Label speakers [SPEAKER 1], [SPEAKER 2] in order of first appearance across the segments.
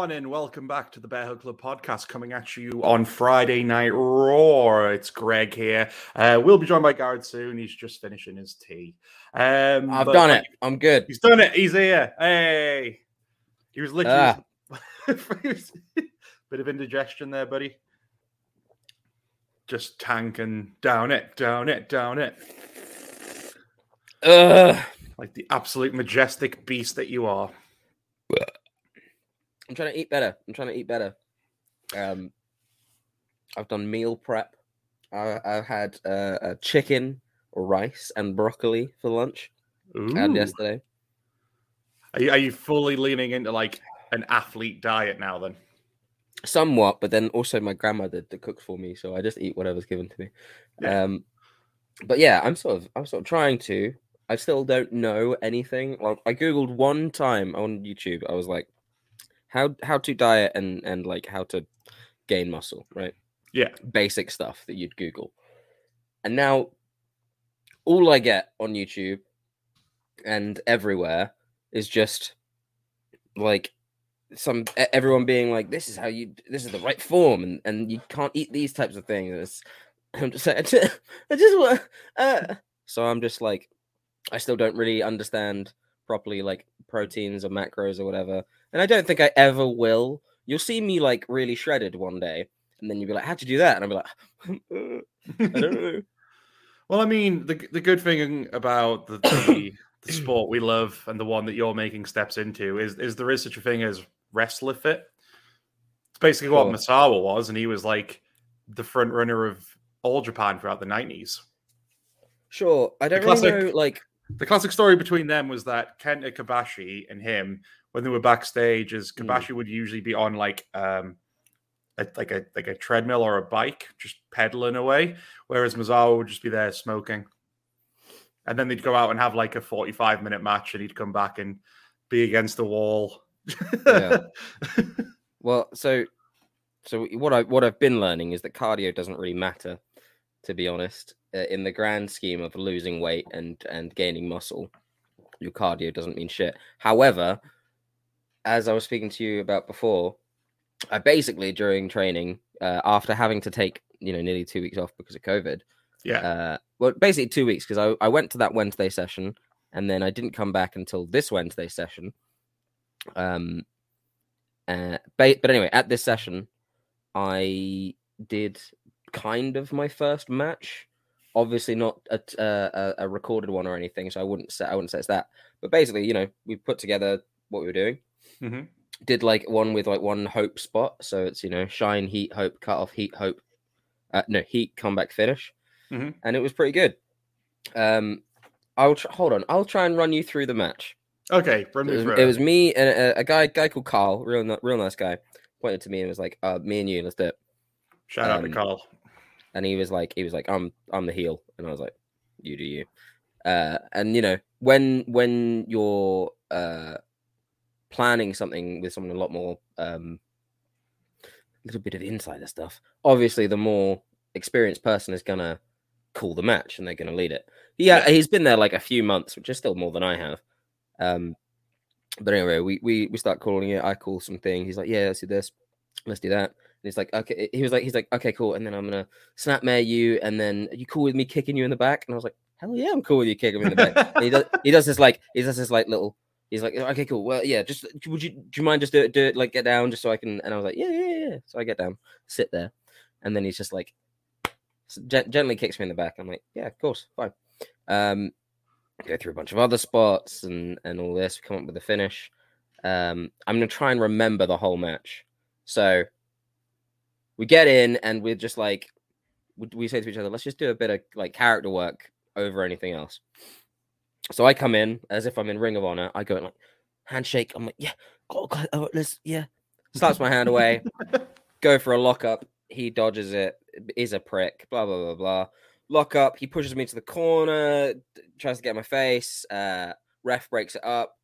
[SPEAKER 1] And welcome back to the Bear Hug Club podcast coming at you on Friday Night Raw. It's Greg here. Uh, we'll be joined by Garrod soon. He's just finishing his tea. Um,
[SPEAKER 2] I've done it. I'm good.
[SPEAKER 1] He's done it. He's here. Hey. He was literally.
[SPEAKER 2] Ah.
[SPEAKER 1] Bit of indigestion there, buddy. Just tanking down it, down it, down it.
[SPEAKER 2] Ugh.
[SPEAKER 1] Like the absolute majestic beast that you are.
[SPEAKER 2] I'm trying to eat better. I'm trying to eat better. Um, I've done meal prep. I, I've had uh, a chicken, rice, and broccoli for lunch. Had
[SPEAKER 1] Ooh.
[SPEAKER 2] yesterday.
[SPEAKER 1] Are you, are you fully leaning into like an athlete diet now then?
[SPEAKER 2] Somewhat, but then also my grandmother that cooks for me, so I just eat whatever's given to me.
[SPEAKER 1] Yeah.
[SPEAKER 2] Um, but yeah, I'm sort of I'm sort of trying to. I still don't know anything. Like I googled one time on YouTube. I was like, how how to diet and and like how to gain muscle, right?
[SPEAKER 1] Yeah.
[SPEAKER 2] Basic stuff that you'd Google. And now all I get on YouTube and everywhere is just like some everyone being like this is how you this is the right form and and you can't eat these types of things It's- i'm just like i just, I just want uh. so i'm just like i still don't really understand properly like proteins or macros or whatever and i don't think i ever will you'll see me like really shredded one day and then you'll be like how'd you do that and i'll be like "Uh, i don't know
[SPEAKER 1] Well, I mean, the the good thing about the, the the sport we love and the one that you're making steps into is is there is such a thing as wrestler fit. It's basically what. Misawa was, and he was like the front runner of all Japan throughout the nineties.
[SPEAKER 2] sure i don't really know like
[SPEAKER 1] The classic story between them was that Kenta Kobashi and him, when they were backstage, is
[SPEAKER 2] Mm.
[SPEAKER 1] Kobashi would usually be on like um a, like a like a treadmill or a bike, just pedaling away, whereas Misawa would just be there smoking. And then they'd go out and have like a 45 minute match and he'd come back and be against the wall.
[SPEAKER 2] Yeah. Well, so so what I what I've been learning is that cardio doesn't really matter, to be honest, uh, in the grand scheme of losing weight and and gaining muscle. Your cardio doesn't mean shit. However, as I was speaking to you about before, I basically during training, uh, after having to take you know nearly two weeks off because of COVID,
[SPEAKER 1] yeah.
[SPEAKER 2] uh, well, basically two weeks because I, I went to that Wednesday session and then I didn't come back until this Wednesday session. Um, uh, ba- but anyway, at this session, I did kind of my first match. Obviously, not a, uh, a, a recorded one or anything, so I wouldn't say I wouldn't say it's that. But basically, you know, we put together what we were doing.
[SPEAKER 1] Mhm.
[SPEAKER 2] Did like one with like one hope spot, so it's you know shine, heat, hope, cut off, heat, hope. Uh, no, heat, comeback, finish
[SPEAKER 1] Mhm.
[SPEAKER 2] and it was pretty good. Um, I'll tr- hold on. I'll try and run you through the match.
[SPEAKER 1] Okay, run
[SPEAKER 2] It
[SPEAKER 1] me
[SPEAKER 2] was,
[SPEAKER 1] through
[SPEAKER 2] it was me and a, a guy guy called Carl, real real nice guy, pointed to me and was like, "Uh, me and you, let's do it."
[SPEAKER 1] Shout out to
[SPEAKER 2] um,
[SPEAKER 1] Carl.
[SPEAKER 2] And he was like, he was like, "I'm I'm the heel," and I was like, "You do you." Uh, and you know when when you're uh planning something with someone a lot more um little bit of insider stuff, obviously the more experienced person is gonna call the match and they're gonna lead it. Yeah, he's been there like a few months, which is still more than I have. Um, but anyway, we we we start calling it. I call something. He's like, "Yeah, let's do this, let's do that." And he's like, "Okay." He was like, "He's like, okay, cool." And then I'm gonna snap mare you, and then you cool with me kicking you in the back? And I was like, "Hell yeah, I'm cool with you kicking me in the back." He does he does this like he does this like little. He's like, "Okay, cool. Well, yeah, just would you do you mind just do it do it like get down just so I can?" And I was like, "Yeah, yeah, yeah." So I get down, sit there, and then he's just like s- gen- gently kicks me in the back. I'm like, "Yeah, of course, fine." Um, go through a bunch of other spots and and all this. Come up with a finish. Um, I'm gonna try and remember the whole match. So we get in and we're just like we, say to each other, let's just do a bit of like character work over anything else. So I come in as if I'm in Ring of Honor. I go in like handshake. I'm like, yeah, oh, God, oh, let's, yeah. Slaps my hand away. go for a lockup. He dodges it. Is a prick. Blah blah blah blah. Lock up. He pushes me to the corner. Tries to get my face. Uh, ref breaks it up.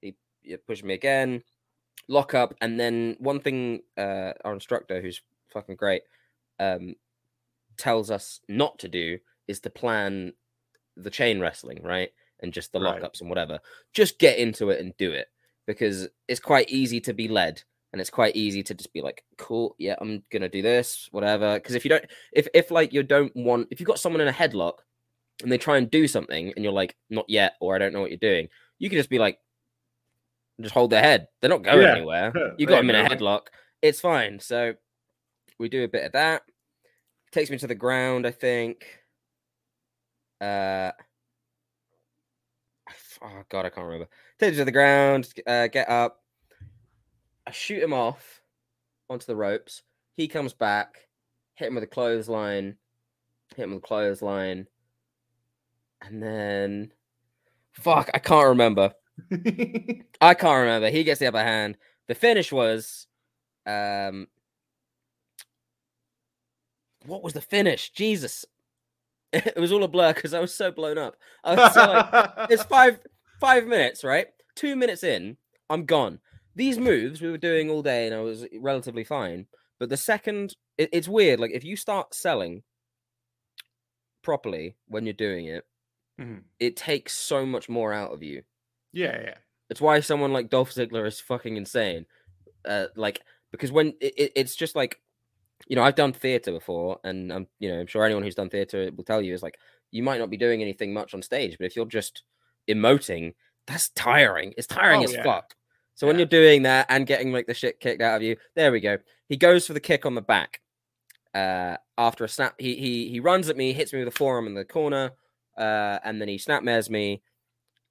[SPEAKER 2] He, he pushes me again. Lock up. And then one thing, uh, our instructor, who's fucking great, um, tells us not to do is to plan the chain wrestling, right? And just the
[SPEAKER 1] Right.
[SPEAKER 2] lockups and whatever. Just get into it and do it because it's quite easy to be led and it's quite easy to just be like, cool, yeah, I'm gonna do this, whatever. Because if you don't, if if like you don't want, if you've got someone in a headlock and they try and do something and you're like, not yet, or I don't know what you're doing, you can just be like, just hold their head. They're not going
[SPEAKER 1] Yeah.
[SPEAKER 2] anywhere. You got them in a headlock. It's fine. So we do a bit of that. Takes me to the ground, I think. Uh, oh god, I can't remember. Takes me to the ground. Uh, get up. I shoot him off onto the ropes. He comes back. Hit him with a clothesline. Hit him with a clothesline. And then, fuck, I can't remember. I can't remember. He gets the upper hand. The finish was, um, what was the finish? Jesus, it was all a blur because I was so blown up. I was so like, it's five five minutes, right? Two minutes in, I'm gone. These moves we were doing all day, and I was relatively fine. But the second, it, it's weird. Like if you start selling properly when you're doing it,
[SPEAKER 1] Mhm.
[SPEAKER 2] it takes so much more out of you.
[SPEAKER 1] yeah, yeah.
[SPEAKER 2] It's why someone like Dolph Ziggler is fucking insane. Uh, like because when it, it, it's just like, you know, I've done theater before, and I'm you know I'm sure anyone who's done theater will tell you is like you might not be doing anything much on stage, but if you're just emoting, that's tiring. It's tiring
[SPEAKER 1] Oh,
[SPEAKER 2] as
[SPEAKER 1] yeah.
[SPEAKER 2] fuck. So when you're doing that and getting like the shit kicked out of you, there we go. He goes for the kick on the back. Uh, after a snap, he he he runs at me, hits me with a forearm in the corner, uh, and then he snap mares me,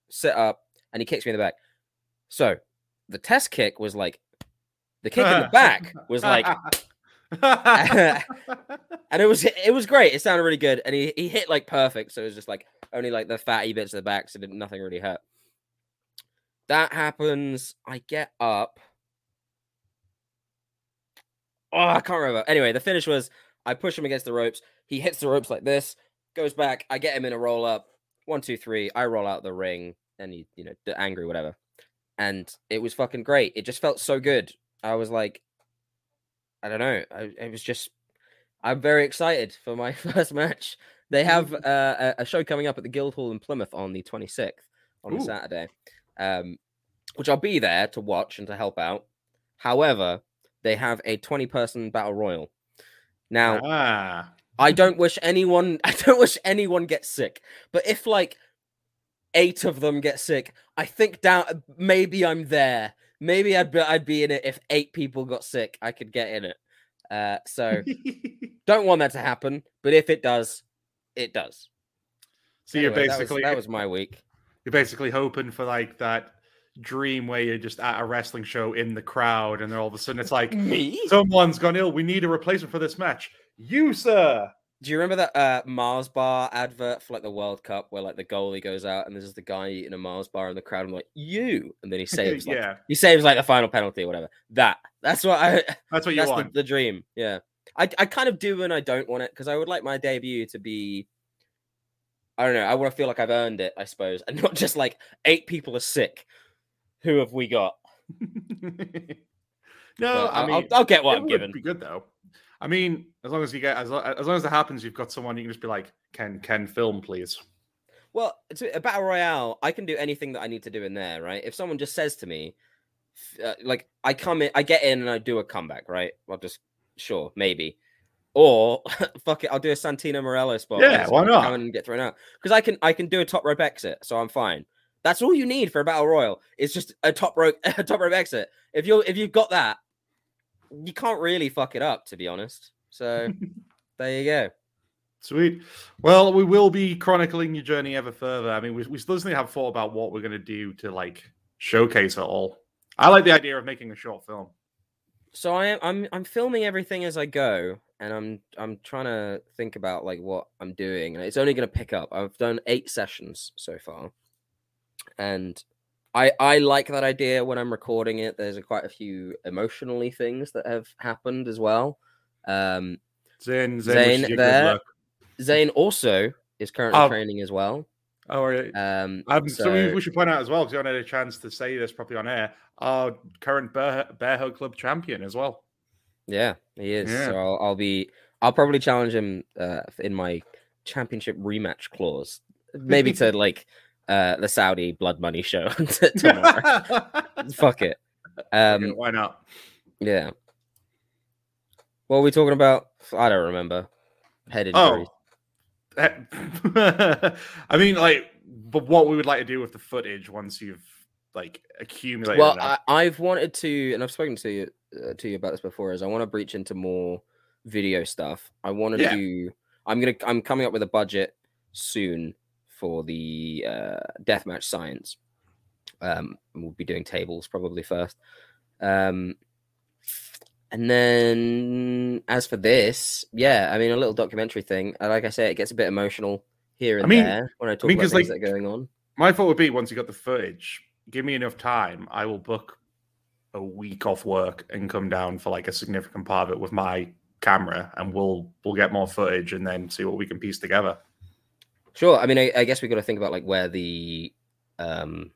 [SPEAKER 2] sit up, and he kicks me in the back. So the test kick was like the kick in the back was like, and it was it was great. It sounded really good, and he he hit like perfect. So it was just like only like the fatty bits of the back, so didn't, nothing really hurt. That happens. I get up. Oh, I can't remember. Anyway, the finish was I push him against the ropes. He hits the ropes like this, goes back. I get him in a roll up. One, two, three. I roll out the ring, and he, you know, angry, whatever. And it was fucking great. It just felt so good. I was like, I don't know. I, it was just, I'm very excited for my first match. They have uh, a, a show coming up at the Guildhall in Plymouth on the 26th on a
[SPEAKER 1] Ooh.
[SPEAKER 2] Saturday, um, which I'll be there to watch and to help out. However, they have a 20 person battle royal. Now,
[SPEAKER 1] ah.
[SPEAKER 2] I don't wish anyone I don't wish anyone gets sick. But if like eight of them get sick, I think down maybe I'm there. Maybe I'd be I'd be in it if eight people got sick. I could get in it. Uh, so don't want that to happen. But if it does, it does.
[SPEAKER 1] so you're
[SPEAKER 2] Anyway, that was-
[SPEAKER 1] basically
[SPEAKER 2] that was, my week.
[SPEAKER 1] you're basically hoping for like that dream where you're just at a wrestling show in the crowd, and then all of a sudden it's like
[SPEAKER 2] Me?
[SPEAKER 1] someone's gone ill. We need a replacement for this match. You, sir.
[SPEAKER 2] Do you remember that uh, Mars bar advert for like the World Cup where like the goalie goes out and there's just the guy eating a Mars bar in the crowd and like you, and then he saves like
[SPEAKER 1] yeah,
[SPEAKER 2] he saves like the final penalty or whatever. That that's what I
[SPEAKER 1] that's what you
[SPEAKER 2] that's the,
[SPEAKER 1] want.
[SPEAKER 2] the dream. Yeah, I I kind of do and I don't want it because I would like my debut to be. I don't know. I want to feel like I've earned it, I suppose, and not just like eight people are sick. Who have we got?
[SPEAKER 1] no,
[SPEAKER 2] But
[SPEAKER 1] I
[SPEAKER 2] I'll,
[SPEAKER 1] mean,
[SPEAKER 2] I'll, I'll get what I'm
[SPEAKER 1] would
[SPEAKER 2] given.
[SPEAKER 1] Be good though. I mean, as long as you get as, as long as it happens, you've got someone you can just be like, "Can can film, please?"
[SPEAKER 2] Well, it's a battle royale. I can do anything that I need to do in there, right? If someone just says to me, uh, like, I come in, I get in and I do a comeback, right? I'll just, sure, maybe. Or fuck it, I'll do a Santino Marella spot.
[SPEAKER 1] Yeah, why not?
[SPEAKER 2] Come and get thrown out because I can, I can do a top rope exit, so I'm fine. That's all you need for a battle royal. It's just a top rope, a top rope exit. If you're, if you've got that, you can't really fuck it up, to be honest. So there you go.
[SPEAKER 1] Sweet. Well, we will be chronicling your journey ever further. I mean, we, we still have thought about what we're going to do to like showcase it all. I like the idea of making a short film.
[SPEAKER 2] so I am I'm I'm filming everything as I go, and I'm I'm trying to think about like what I'm doing, and it's only going to pick up. I've done eight sessions so far, and I I like that idea when I'm recording it. There's a, quite a few emotionally things that have happened as well. Um,
[SPEAKER 1] Zane, Zane,
[SPEAKER 2] Zane
[SPEAKER 1] wishes you good
[SPEAKER 2] there. Zane also is currently
[SPEAKER 1] Oh.
[SPEAKER 2] training as well.
[SPEAKER 1] Oh, are you-
[SPEAKER 2] Um,
[SPEAKER 1] Um, so, we,
[SPEAKER 2] so-
[SPEAKER 1] we should point out as well, because you haven't had a chance to say this properly on air, our current Bear, Bear Hug Club champion as well.
[SPEAKER 2] Yeah, he is.
[SPEAKER 1] Yeah.
[SPEAKER 2] So I'll, I'll be. I'll probably challenge him uh, in my championship rematch clause, maybe to like uh, the Saudi blood money show tomorrow. Fuck it.
[SPEAKER 1] Okay,
[SPEAKER 2] Um,
[SPEAKER 1] why not?
[SPEAKER 2] yeah. What were we talking about? I don't remember. Head injuries.
[SPEAKER 1] Oh, I mean, like, but what we would like to do with the footage once you've like accumulated.
[SPEAKER 2] well,
[SPEAKER 1] enough.
[SPEAKER 2] I, I've wanted to, and I've spoken to you uh, to you about this before. Is I want to breach into more video stuff. I want to
[SPEAKER 1] Yeah.
[SPEAKER 2] do. I'm gonna. I'm coming up with a budget soon for the uh, deathmatch science. Um, we'll be doing tables probably first. Um, and then as for this, yeah, I mean a little documentary thing. Like I say, it gets a bit emotional here and
[SPEAKER 1] mean-
[SPEAKER 2] there when I talk
[SPEAKER 1] mean,
[SPEAKER 2] about things
[SPEAKER 1] like,
[SPEAKER 2] that are going on.
[SPEAKER 1] My thought would be once you got the footage, give me enough time. I will book a week off work and come down for like a significant part of it with my camera, and we'll we'll get more footage and then see what we can piece together.
[SPEAKER 2] Sure. I mean, I, I guess we've got to think about like where the um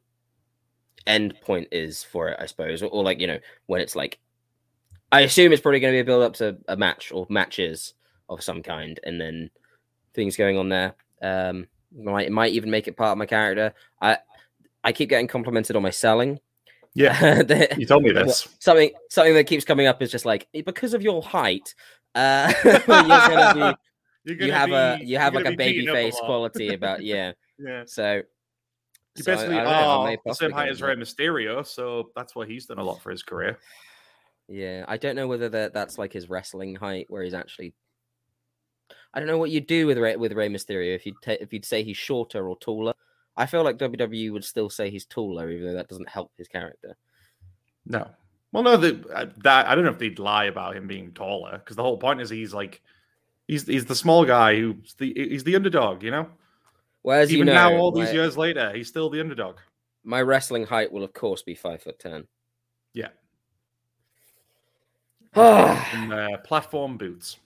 [SPEAKER 2] end point is for it, I suppose, or, or like you know when it's like. I assume it's probably going to be a build up to a match or matches of some kind, and then things going on there. Um, might it might even make it part of my character. I I keep getting complimented on my selling.
[SPEAKER 1] Yeah,
[SPEAKER 2] The-
[SPEAKER 1] you told me this.
[SPEAKER 2] something something that keeps coming up is just like "Eh, because of your height, uh, you're gonna be you have a you have like a baby
[SPEAKER 1] up a
[SPEAKER 2] face quality about yeah.
[SPEAKER 1] Yeah,
[SPEAKER 2] So
[SPEAKER 1] you
[SPEAKER 2] so
[SPEAKER 1] basically
[SPEAKER 2] I I
[SPEAKER 1] are the same height as Rey. Mysterio, so that's why he's done a lot for his career.
[SPEAKER 2] Yeah, I don't know whether that that's like his wrestling height, where he's actually. I don't know what you'd do with Rey, with Rey Mysterio if you'd ta- if you'd say he's shorter or taller. I feel like WWE would still say he's taller, even though that doesn't help his character.
[SPEAKER 1] No. Well, no, the, uh, that I don't know if they'd lie about him being taller because the whole point is he's like he's he's the small guy who's the he's the underdog, you know.
[SPEAKER 2] Whereas
[SPEAKER 1] Even
[SPEAKER 2] you know,
[SPEAKER 1] now, all these years later, he's still the underdog.
[SPEAKER 2] my wrestling height will of course be five foot ten.
[SPEAKER 1] Yeah. And, uh, platform boots.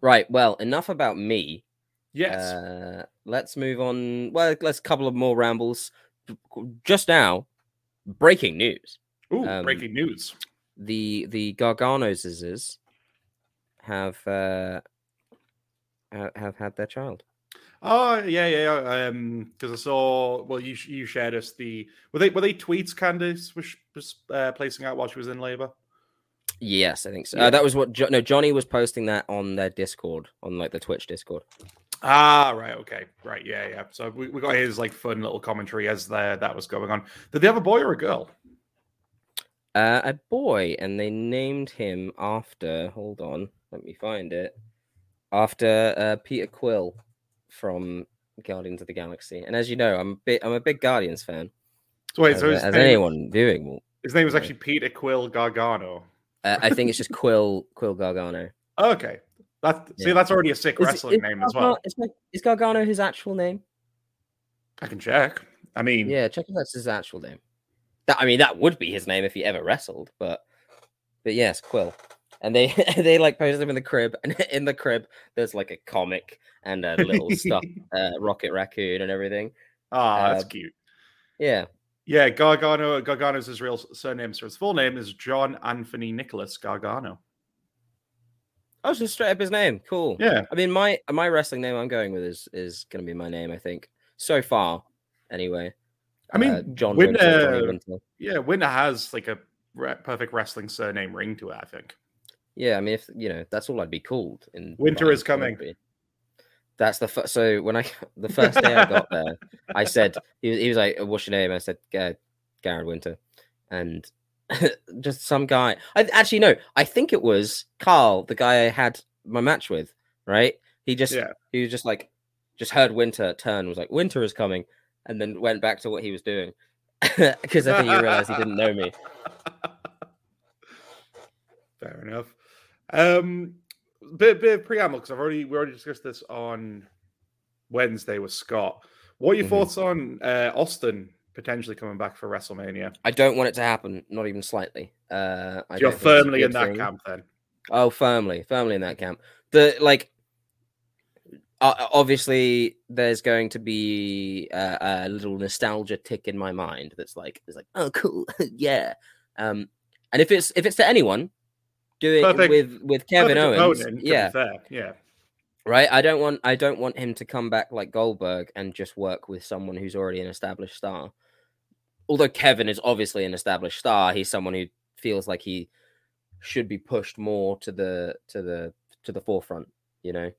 [SPEAKER 1] Right.
[SPEAKER 2] Well, enough about me.
[SPEAKER 1] Yes.
[SPEAKER 2] Uh, let's move on. Well, let's couple of more rambles. Just now, breaking news.
[SPEAKER 1] Ooh,
[SPEAKER 2] um,
[SPEAKER 1] breaking news.
[SPEAKER 2] the the Garganos have uh have had their child.
[SPEAKER 1] Oh yeah, yeah. yeah, Um, because I saw. Well, you you shared us the were they were they tweets Candice was, was uh, placing out while she was in labor.
[SPEAKER 2] Yes, I think so.
[SPEAKER 1] Yeah.
[SPEAKER 2] Uh, that was what jo- no Johnny was posting that on their Discord, on like the Twitch Discord.
[SPEAKER 1] Ah, right, okay, right, yeah, yeah. So we, we got his like fun little commentary as there that was going on. Did they have a boy or a girl?
[SPEAKER 2] Uh, a boy, and they named him after. Hold on, let me find it. After uh, Peter Quill from Guardians of the Galaxy, and as you know, I'm a bit I'm a big Guardians fan.
[SPEAKER 1] So wait,
[SPEAKER 2] as,
[SPEAKER 1] so
[SPEAKER 2] as
[SPEAKER 1] name,
[SPEAKER 2] anyone viewing will,
[SPEAKER 1] his name was
[SPEAKER 2] yeah.
[SPEAKER 1] actually Peter Quill Gargano.
[SPEAKER 2] uh, I think it's just Quill Quill Gargano.
[SPEAKER 1] Okay, that see that's already a sick
[SPEAKER 2] Is-
[SPEAKER 1] wrestling
[SPEAKER 2] is
[SPEAKER 1] name as well.
[SPEAKER 2] Is, is Gargano his actual name?
[SPEAKER 1] I can check. I mean,
[SPEAKER 2] Yeah, check if that's his actual name. That I mean, that would be his name if he ever wrestled, but but yes, Quill. And they they like posted them in the crib, and in the crib there's like a comic and a little stuff, uh, Rocket Raccoon and everything.
[SPEAKER 1] Ah, that's
[SPEAKER 2] Uh,
[SPEAKER 1] cute.
[SPEAKER 2] Yeah,
[SPEAKER 1] Yeah, Gargano. Gargano's his real surname. So his full name is John Anthony Nicholas Gargano.
[SPEAKER 2] oh, so straight up his name. Cool.
[SPEAKER 1] Yeah,
[SPEAKER 2] I mean, my my wrestling name I'm going with is is gonna be my name. I think so far. Anyway,
[SPEAKER 1] I mean,
[SPEAKER 2] uh, John
[SPEAKER 1] Win-
[SPEAKER 2] Winter, Winter.
[SPEAKER 1] yeah, Winter has like a re- perfect wrestling surname ring to it. I think.
[SPEAKER 2] Yeah, I mean, if you know, that's all I'd be called. In
[SPEAKER 1] Winter is coming.
[SPEAKER 2] That's the first. So when I the first day I got there, I said he was, he was like, oh, "What's your name?" I said, "Ga- "Garrod Winter," and just some guy. I actually no, I think it was Carl, the guy I had my match with. Right? He just
[SPEAKER 1] Yeah.
[SPEAKER 2] he was just like just heard Winter turn was like Winter is coming, and then went back to what he was doing because I think he realized he didn't know me.
[SPEAKER 1] Fair enough. Um, bit bit of preamble because I've already we already discussed this on Wednesday with Scott. What are your
[SPEAKER 2] Mhm.
[SPEAKER 1] thoughts on uh, Austin potentially coming back for WrestleMania?
[SPEAKER 2] I don't want it to happen, not even slightly. Uh,
[SPEAKER 1] So you're
[SPEAKER 2] don't think it's a
[SPEAKER 1] firmly in that
[SPEAKER 2] thing.
[SPEAKER 1] camp then.
[SPEAKER 2] Oh, firmly, firmly in that camp. The like, uh, obviously, there's going to be a, a little nostalgia tick in my mind that's like, it's like, oh, cool, yeah. Um, and if it's if it's to anyone, do it
[SPEAKER 1] Perfect-
[SPEAKER 2] with with Kevin Owens,
[SPEAKER 1] opponent,
[SPEAKER 2] yeah,
[SPEAKER 1] yeah.
[SPEAKER 2] right. I don't want I don't want him to come back like Goldberg and just work with someone who's already an established star. Although Kevin is obviously an established star, he's someone who feels like he should be pushed more to the to the to the forefront. You know,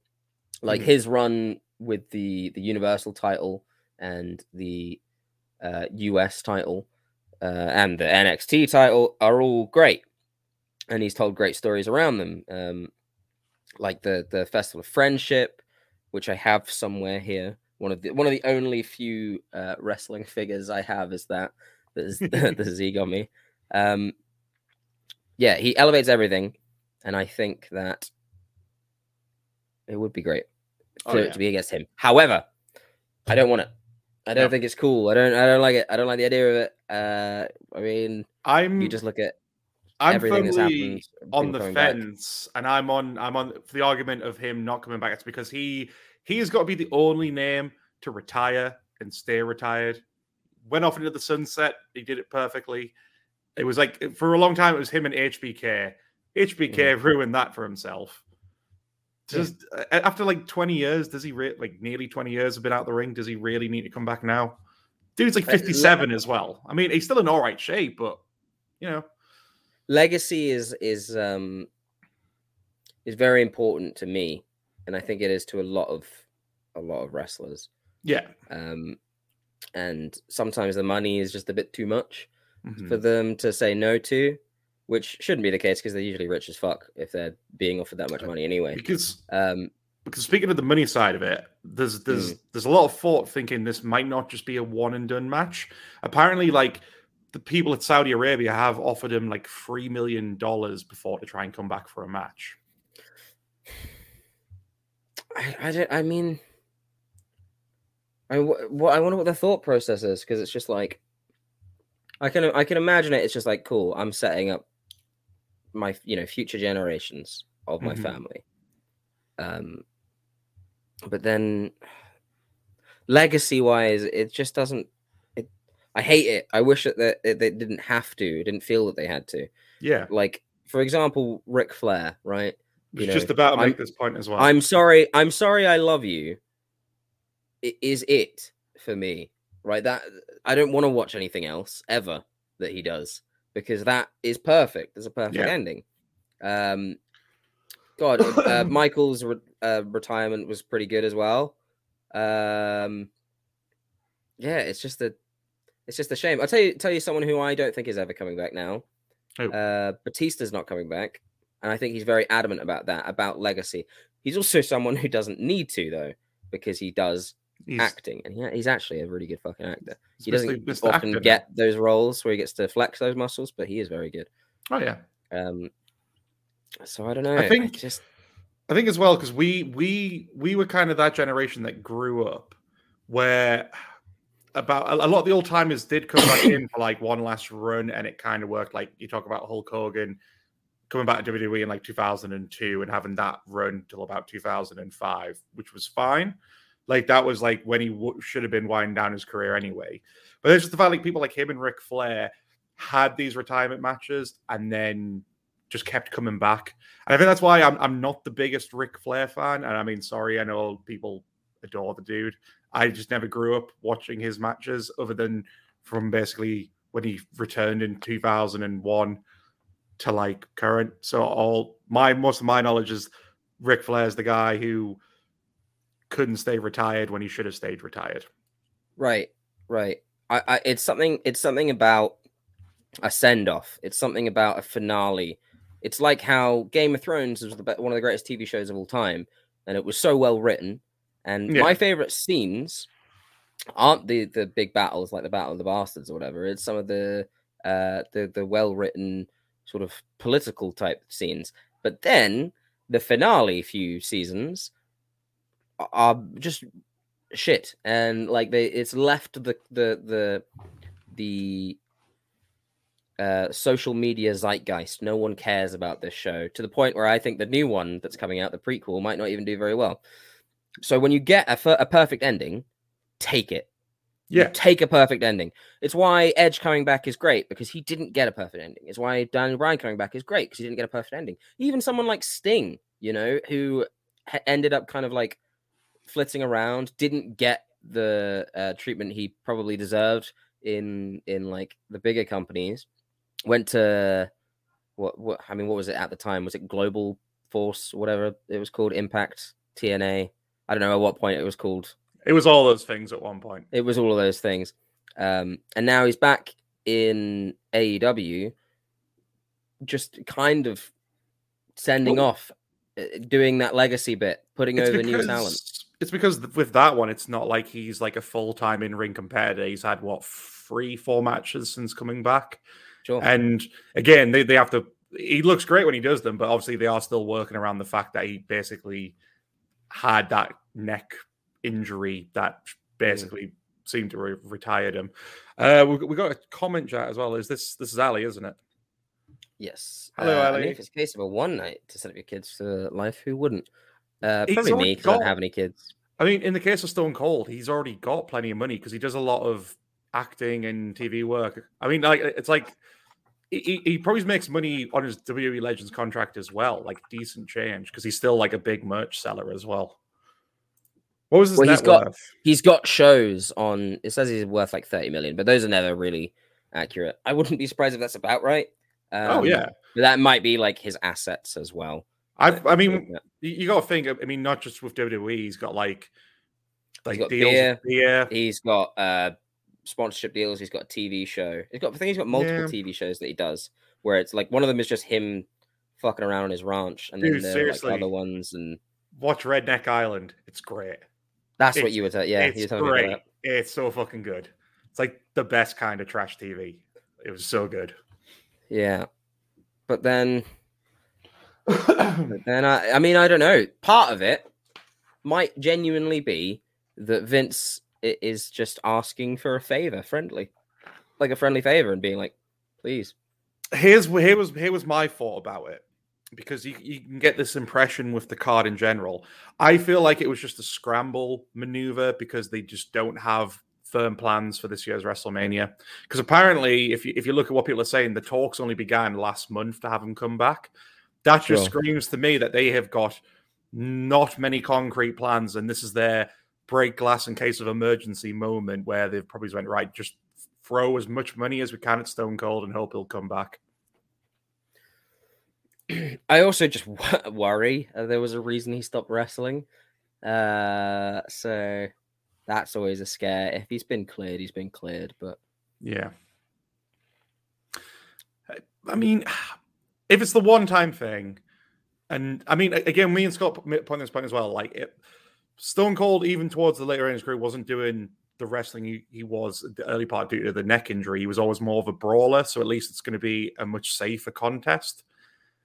[SPEAKER 2] like
[SPEAKER 1] Mhm.
[SPEAKER 2] his run with the the Universal title and the uh, US title uh, and the NXT title are all great, and he's told great stories around them. Um, like the the Festival of Friendship, which I have somewhere here. One of the one of the only few uh, wrestling figures I have is that that is the Zeke on me. Um, yeah, he elevates everything, and I think that it would be great
[SPEAKER 1] Oh,
[SPEAKER 2] for
[SPEAKER 1] yeah.
[SPEAKER 2] it to be against him. However, I don't want it. I don't
[SPEAKER 1] No.
[SPEAKER 2] think it's cool. I don't. I don't like it. I don't like the idea of it. Uh, I mean,
[SPEAKER 1] I'm
[SPEAKER 2] you just look at
[SPEAKER 1] I'm
[SPEAKER 2] everything
[SPEAKER 1] firmly on the
[SPEAKER 2] coming back.
[SPEAKER 1] fence, and I'm on I'm on for the argument of him not coming back. It's because he he's got to be the only name to retire and stay retired. Went off into the sunset. He did it perfectly. It was like for a long time it was him and HBK. HBK
[SPEAKER 2] Mm-hmm.
[SPEAKER 1] ruined that for himself. Just uh, after like 20 years, does he re- like nearly 20 years have been out the ring? Does he really need to come back now? Dude's like
[SPEAKER 2] Uh,
[SPEAKER 1] 57 as well. I mean, he's still in all right shape, but you know,
[SPEAKER 2] legacy is is um is very important to me, and I think it is to a lot of a lot of wrestlers.
[SPEAKER 1] yeah.
[SPEAKER 2] Um, and sometimes the money is just a bit too much
[SPEAKER 1] Mhm.
[SPEAKER 2] for them to say no to, which shouldn't be the case because they're usually rich as fuck if they're being offered that much money anyway.
[SPEAKER 1] Because
[SPEAKER 2] Um,
[SPEAKER 1] because speaking of the money side of it, there's there's
[SPEAKER 2] Mm.
[SPEAKER 1] there's a lot of thought thinking this might not just be a one and done match. Apparently, like the people at Saudi Arabia have offered him like three million dollars before to try and come back for a match.
[SPEAKER 2] I, I don't. I mean, I what I wonder what the thought process is because it's just like I can I can imagine it. It's just like cool. I'm setting up my you know future generations of my
[SPEAKER 1] Mhm.
[SPEAKER 2] family. Um, but then legacy wise, it just doesn't. It, I hate it. I wish that they, they didn't have to. Didn't feel that they had to.
[SPEAKER 1] Yeah,
[SPEAKER 2] Like for example, Ric Flair, right? You
[SPEAKER 1] just about to
[SPEAKER 2] I'm-
[SPEAKER 1] make this point as well.
[SPEAKER 2] I'm sorry. I'm sorry. I love you. i- Is it for me? Right. That I don't want to watch anything else ever that he does because that is perfect. There's a perfect
[SPEAKER 1] Yeah.
[SPEAKER 2] ending. Um, God, uh, Michael's re- uh, retirement was pretty good as well. Um, yeah, it's just a, it's just a shame. I'll tell you, tell you someone who I don't think is ever coming back now.
[SPEAKER 1] Who?
[SPEAKER 2] Uh, Batista's not coming back, and I think he's very adamant about that, about legacy. He's also someone who doesn't need to though, because he does
[SPEAKER 1] he's,
[SPEAKER 2] acting, and he, he's actually a really good fucking actor. He doesn't often
[SPEAKER 1] Actor
[SPEAKER 2] get those roles where he gets to flex those muscles, but he is very good.
[SPEAKER 1] Oh yeah,
[SPEAKER 2] Um, so I don't know.
[SPEAKER 1] I think-
[SPEAKER 2] just
[SPEAKER 1] I think as well because we we we were kind of that generation that grew up where about a, lot of the old timers did come back in for like one last run and it kind of worked. Like you talk about Hulk Hogan coming back to WWE in like 2002 and having that run till about 2005, which was fine. Like that was like when he w- should have been winding down his career anyway. But it's just the fact like people like him and Ric Flair had these retirement matches and then just kept coming back. And I think that's why I'm I'm not the biggest Ric Flair fan. And I mean, sorry, I know people adore the dude. I just never grew up watching his matches other than from basically when he returned in 2001 to like current. So all my most of my knowledge is Ric Flair's the guy who couldn't stay retired when he should have stayed retired.
[SPEAKER 2] Right, right. I, I it's something it's something about a send off. It's something about a finale. It's like how Game of Thrones was the, one of the greatest TV shows of all time, and it was so well written. And
[SPEAKER 1] Yeah.
[SPEAKER 2] my favorite scenes aren't the the big battles like the Battle of the Bastards or whatever. It's some of the uh the the well written sort of political type scenes. But then the finale few seasons are- just shit, and like they, it's left the the the the uh, social media zeitgeist. No one cares about this show to the point where I think the new one that's coming out, the prequel, might not even do very well. So when you get a, a perfect ending, take it. You
[SPEAKER 1] Yeah.
[SPEAKER 2] take a perfect ending. It's why Edge coming back is great because he didn't get a perfect ending. It's why Daniel Bryan coming back is great because he didn't get a perfect ending. Even someone like Sting, you know, who ha- ended up kind of like flitting around, didn't get the uh, treatment he probably deserved in in like the bigger companies. Went to what what I mean, what was it at the time? Was it Global Force, whatever it was called, Impact, TNA? I don't know at what point it was called
[SPEAKER 1] It was all those things at one point.
[SPEAKER 2] it was all of those things. Um, and now he's back in AEW, just kind of sending
[SPEAKER 1] Well-
[SPEAKER 2] off, uh, doing that legacy bit, putting over new talent.
[SPEAKER 1] It's because with that one, it's not like he's like a full time in ring competitor. He's had what three, four matches since coming back,
[SPEAKER 2] Sure.
[SPEAKER 1] and again, they, they have to. He looks great when he does them, but obviously they are still working around the fact that he basically had that neck injury that basically seemed to re- retired him. Uh, we, we got a comment chat as well. Is this this is Ali, isn't it?
[SPEAKER 2] yes.
[SPEAKER 1] Hello,
[SPEAKER 2] uh, I
[SPEAKER 1] Ali.
[SPEAKER 2] mean, if it's a case of a one night to set up your kids for life, who wouldn't? Uh, probably me because I don't have any kids.
[SPEAKER 1] I mean, in the case of Stone Cold, he's already got plenty of money because he does a lot of acting and TV work. I mean, like it's like he, he- probably makes money on his WWE Legends contract as well, like decent change because he's still like a big merch seller as well. What was his
[SPEAKER 2] Well, he's got-
[SPEAKER 1] worth?
[SPEAKER 2] He's got shows on. It says he's worth like thirty million, but those are never really accurate. I wouldn't be surprised if that's about right.
[SPEAKER 1] oh
[SPEAKER 2] Um,
[SPEAKER 1] yeah,
[SPEAKER 2] But that might be like his assets as well.
[SPEAKER 1] I I mean,
[SPEAKER 2] at.
[SPEAKER 1] you, got to think. I mean, not just with WWE, he's got like like
[SPEAKER 2] got
[SPEAKER 1] deals
[SPEAKER 2] beer.
[SPEAKER 1] beer.
[SPEAKER 2] he's got uh sponsorship deals. He's got a TV show. He's got. I think he's got multiple
[SPEAKER 1] Yeah.
[SPEAKER 2] TV shows that he does. Where it's like one of them is just him fucking around on his ranch, and then
[SPEAKER 1] Dude,
[SPEAKER 2] there are like other ones, and
[SPEAKER 1] Watch Redneck Island. It's great.
[SPEAKER 2] that's what you were. T- yeah,
[SPEAKER 1] it's
[SPEAKER 2] you were telling me about
[SPEAKER 1] great. It's so fucking good. It's like the best kind of trash TV. It was so good.
[SPEAKER 2] Yeah, but then, but then I. I mean, I don't know. Part of it might genuinely be that Vince i- is just asking for a favor, friendly, like a friendly favor, and being like, "Please."
[SPEAKER 1] Here's here was here was my thought about it because you, you can get this impression with the card in general. I feel like it was just a scramble maneuver because they just don't have firm plans for this year's WrestleMania. Because apparently, if you if you look at what people are saying, the talks only began last month to have them come back. That just
[SPEAKER 2] Sure.
[SPEAKER 1] screams to me that they have got not many concrete plans, and this is their break glass in case of emergency moment where they've probably went right, just throw as much money as we can at Stone Cold and hope he'll come back.
[SPEAKER 2] I also just w- worry uh, there was a reason he stopped wrestling. Uh, so that's always a scare. If he's been cleared, he's been cleared. But
[SPEAKER 1] Yeah. I- mean, if it's the one time thing, and I mean, again, me and Scott point this point as well. Like, it, Stone Cold, even towards the later in his career, wasn't doing the wrestling he, he was the early part due to the neck injury. He was always more of a brawler. So at least it's going to be a much safer contest.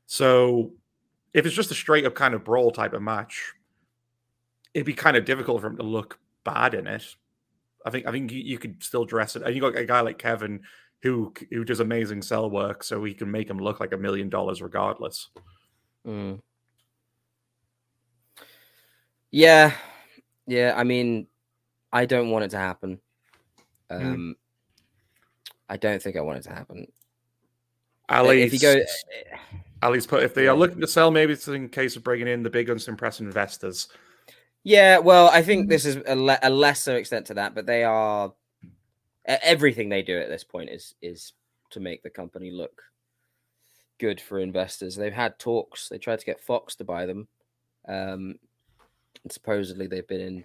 [SPEAKER 1] So if it's just a straight up kind of brawl type of match, it'd be kind of difficult for him to look bad in it. I think I think you, you could still dress it. And you got a guy like Kevin who who does amazing sell work, so he can make him look like a million dollars regardless.
[SPEAKER 2] mm. Yeah, yeah. I mean, I don't want it to happen.
[SPEAKER 1] Mm.
[SPEAKER 2] Um, I don't think I want it to happen.
[SPEAKER 1] Ali's,
[SPEAKER 2] if you go,
[SPEAKER 1] Ali's put if they are looking to sell, maybe it's in case of bringing in the big impress investors.
[SPEAKER 2] Yeah, well, I think this is a, le- a lesser extent to that, but they are everything they do at this point is is to make the company look good for investors. They've had talks. They tried to get Fox to buy them. Um, supposedly they've been in,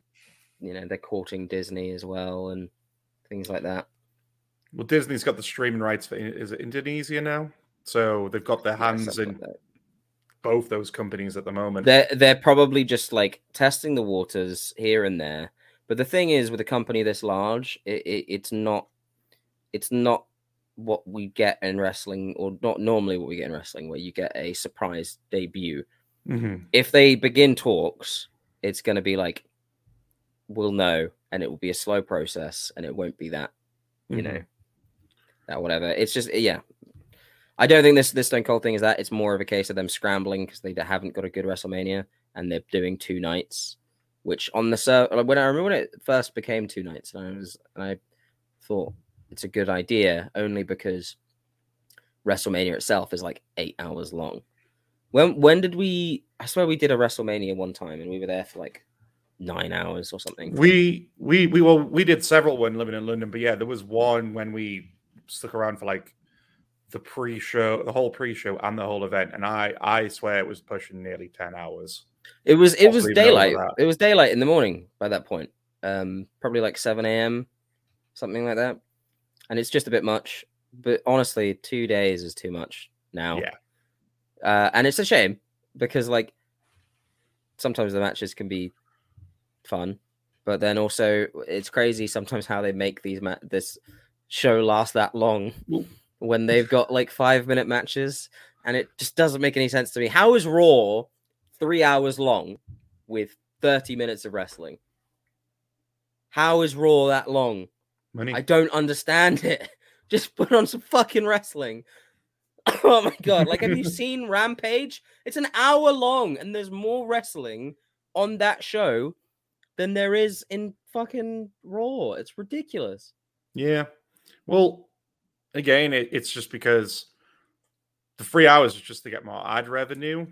[SPEAKER 2] you know, they're courting Disney as well and things like that.
[SPEAKER 1] Well, Disney's got the streaming rights for is it Indonesia now, so they've got their hands
[SPEAKER 2] something
[SPEAKER 1] in
[SPEAKER 2] like
[SPEAKER 1] both those companies at the moment.
[SPEAKER 2] They're they're probably just like testing the waters here and there. But the thing is, with a company this large, it, it, it's not it's not what we get in wrestling, or not normally what we get in wrestling, where you get a surprise debut.
[SPEAKER 1] Mhm.
[SPEAKER 2] If they begin talks, it's going to be like, we'll know, and it will be a slow process, and it won't be that, you know,
[SPEAKER 1] Mhm.
[SPEAKER 2] that whatever. It's just, yeah. I don't think this this Stone Cold thing is that. It's more of a case of them scrambling because they haven't got a good WrestleMania, and they're doing two nights, which on the ser- like, when I remember when it first became two nights, and I was and I thought it's a good idea only because WrestleMania itself is like eight hours long. When when did we? I swear we did a WrestleMania one time, and we were there for like nine hours or something.
[SPEAKER 1] We we we well we did several when living in London, but yeah, there was one when we stuck around for like the pre-show, the whole pre-show and the whole event, and I I swear it was pushing nearly ten hours.
[SPEAKER 2] It was it was
[SPEAKER 1] Possibly even over
[SPEAKER 2] daylight. It was daylight in the morning by that point. Um, probably like seven a.m. something like that. And it's just a bit much. But honestly, two days is too much now.
[SPEAKER 1] Yeah.
[SPEAKER 2] Uh, and it's a shame because like sometimes the matches can be fun, but then also it's crazy sometimes how they make these ma- this show last that long when they've got like five minute matches, and it just doesn't make any sense to me. How is Raw three hours long with thirty minutes of wrestling? How is Raw that long?
[SPEAKER 1] Money.
[SPEAKER 2] I don't understand it. Just put on some fucking wrestling. Oh my god! Like, have you seen Rampage? It's an hour long, and there's more wrestling on that show than there is in fucking Raw. It's ridiculous.
[SPEAKER 1] Yeah. Well, again, it, it's just because the free hours is just to get more ad revenue.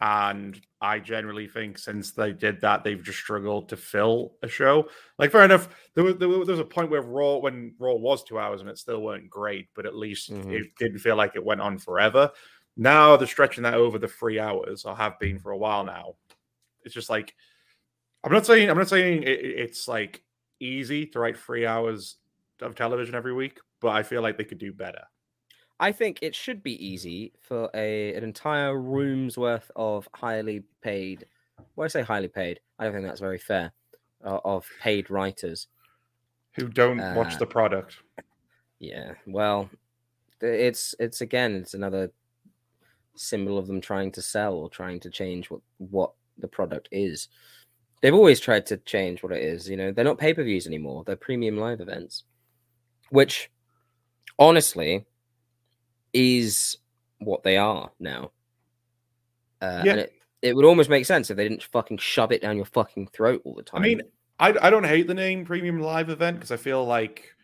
[SPEAKER 1] And I generally think since they did that, they've just struggled to fill a show. Like, fair enough. There was, there was there was a point where Raw, when Raw was two hours and it still weren't great, but at least
[SPEAKER 2] Mhm.
[SPEAKER 1] it didn't feel like it went on forever. Now they're stretching that over the three hours, or have been for a while now. It's just like, I'm not saying, I'm not saying it- it's like easy to write three hours of television every week, but I feel like they could do better.
[SPEAKER 2] I think it should be easy for a an entire room's worth of highly paid. When I say highly paid, I don't think that's very fair. Uh, of paid writers.
[SPEAKER 1] Who don't watch
[SPEAKER 2] Uh,
[SPEAKER 1] the product?
[SPEAKER 2] Yeah, well, it's it's again, it's another symbol of them trying to sell or trying to change what what the product is. They've always tried to change what it is. You know, they're not pay per views anymore; they're premium live events, which, honestly, is what they are now. Uh,
[SPEAKER 1] Yeah.
[SPEAKER 2] and it, it would almost make sense if they didn't fucking shove it down your fucking throat all the time.
[SPEAKER 1] I mean, I, I don't hate the name premium live event because I feel like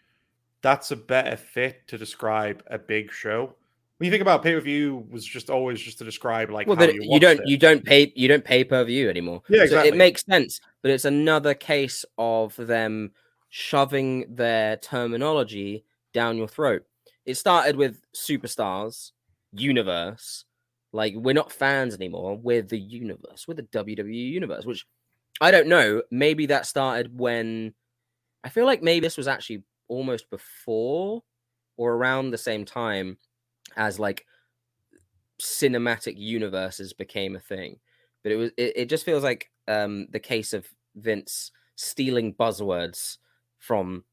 [SPEAKER 1] that's a better fit to describe a big show. When you think about pay per view, was just always just to describe like
[SPEAKER 2] well,
[SPEAKER 1] how you,
[SPEAKER 2] you, don't
[SPEAKER 1] it.
[SPEAKER 2] you don't pay you don't pay per view anymore.
[SPEAKER 1] Yeah,
[SPEAKER 2] So
[SPEAKER 1] exactly.
[SPEAKER 2] it makes sense, but it's another case of them shoving their terminology down your throat. It started with superstars, universe. Like we're not fans anymore. We're the universe. We're the WWE universe, which I don't know. Maybe that started when I feel like maybe this was actually almost before or around the same time as like cinematic universes became a thing but it was it, it just feels like um the case of vince stealing buzzwords from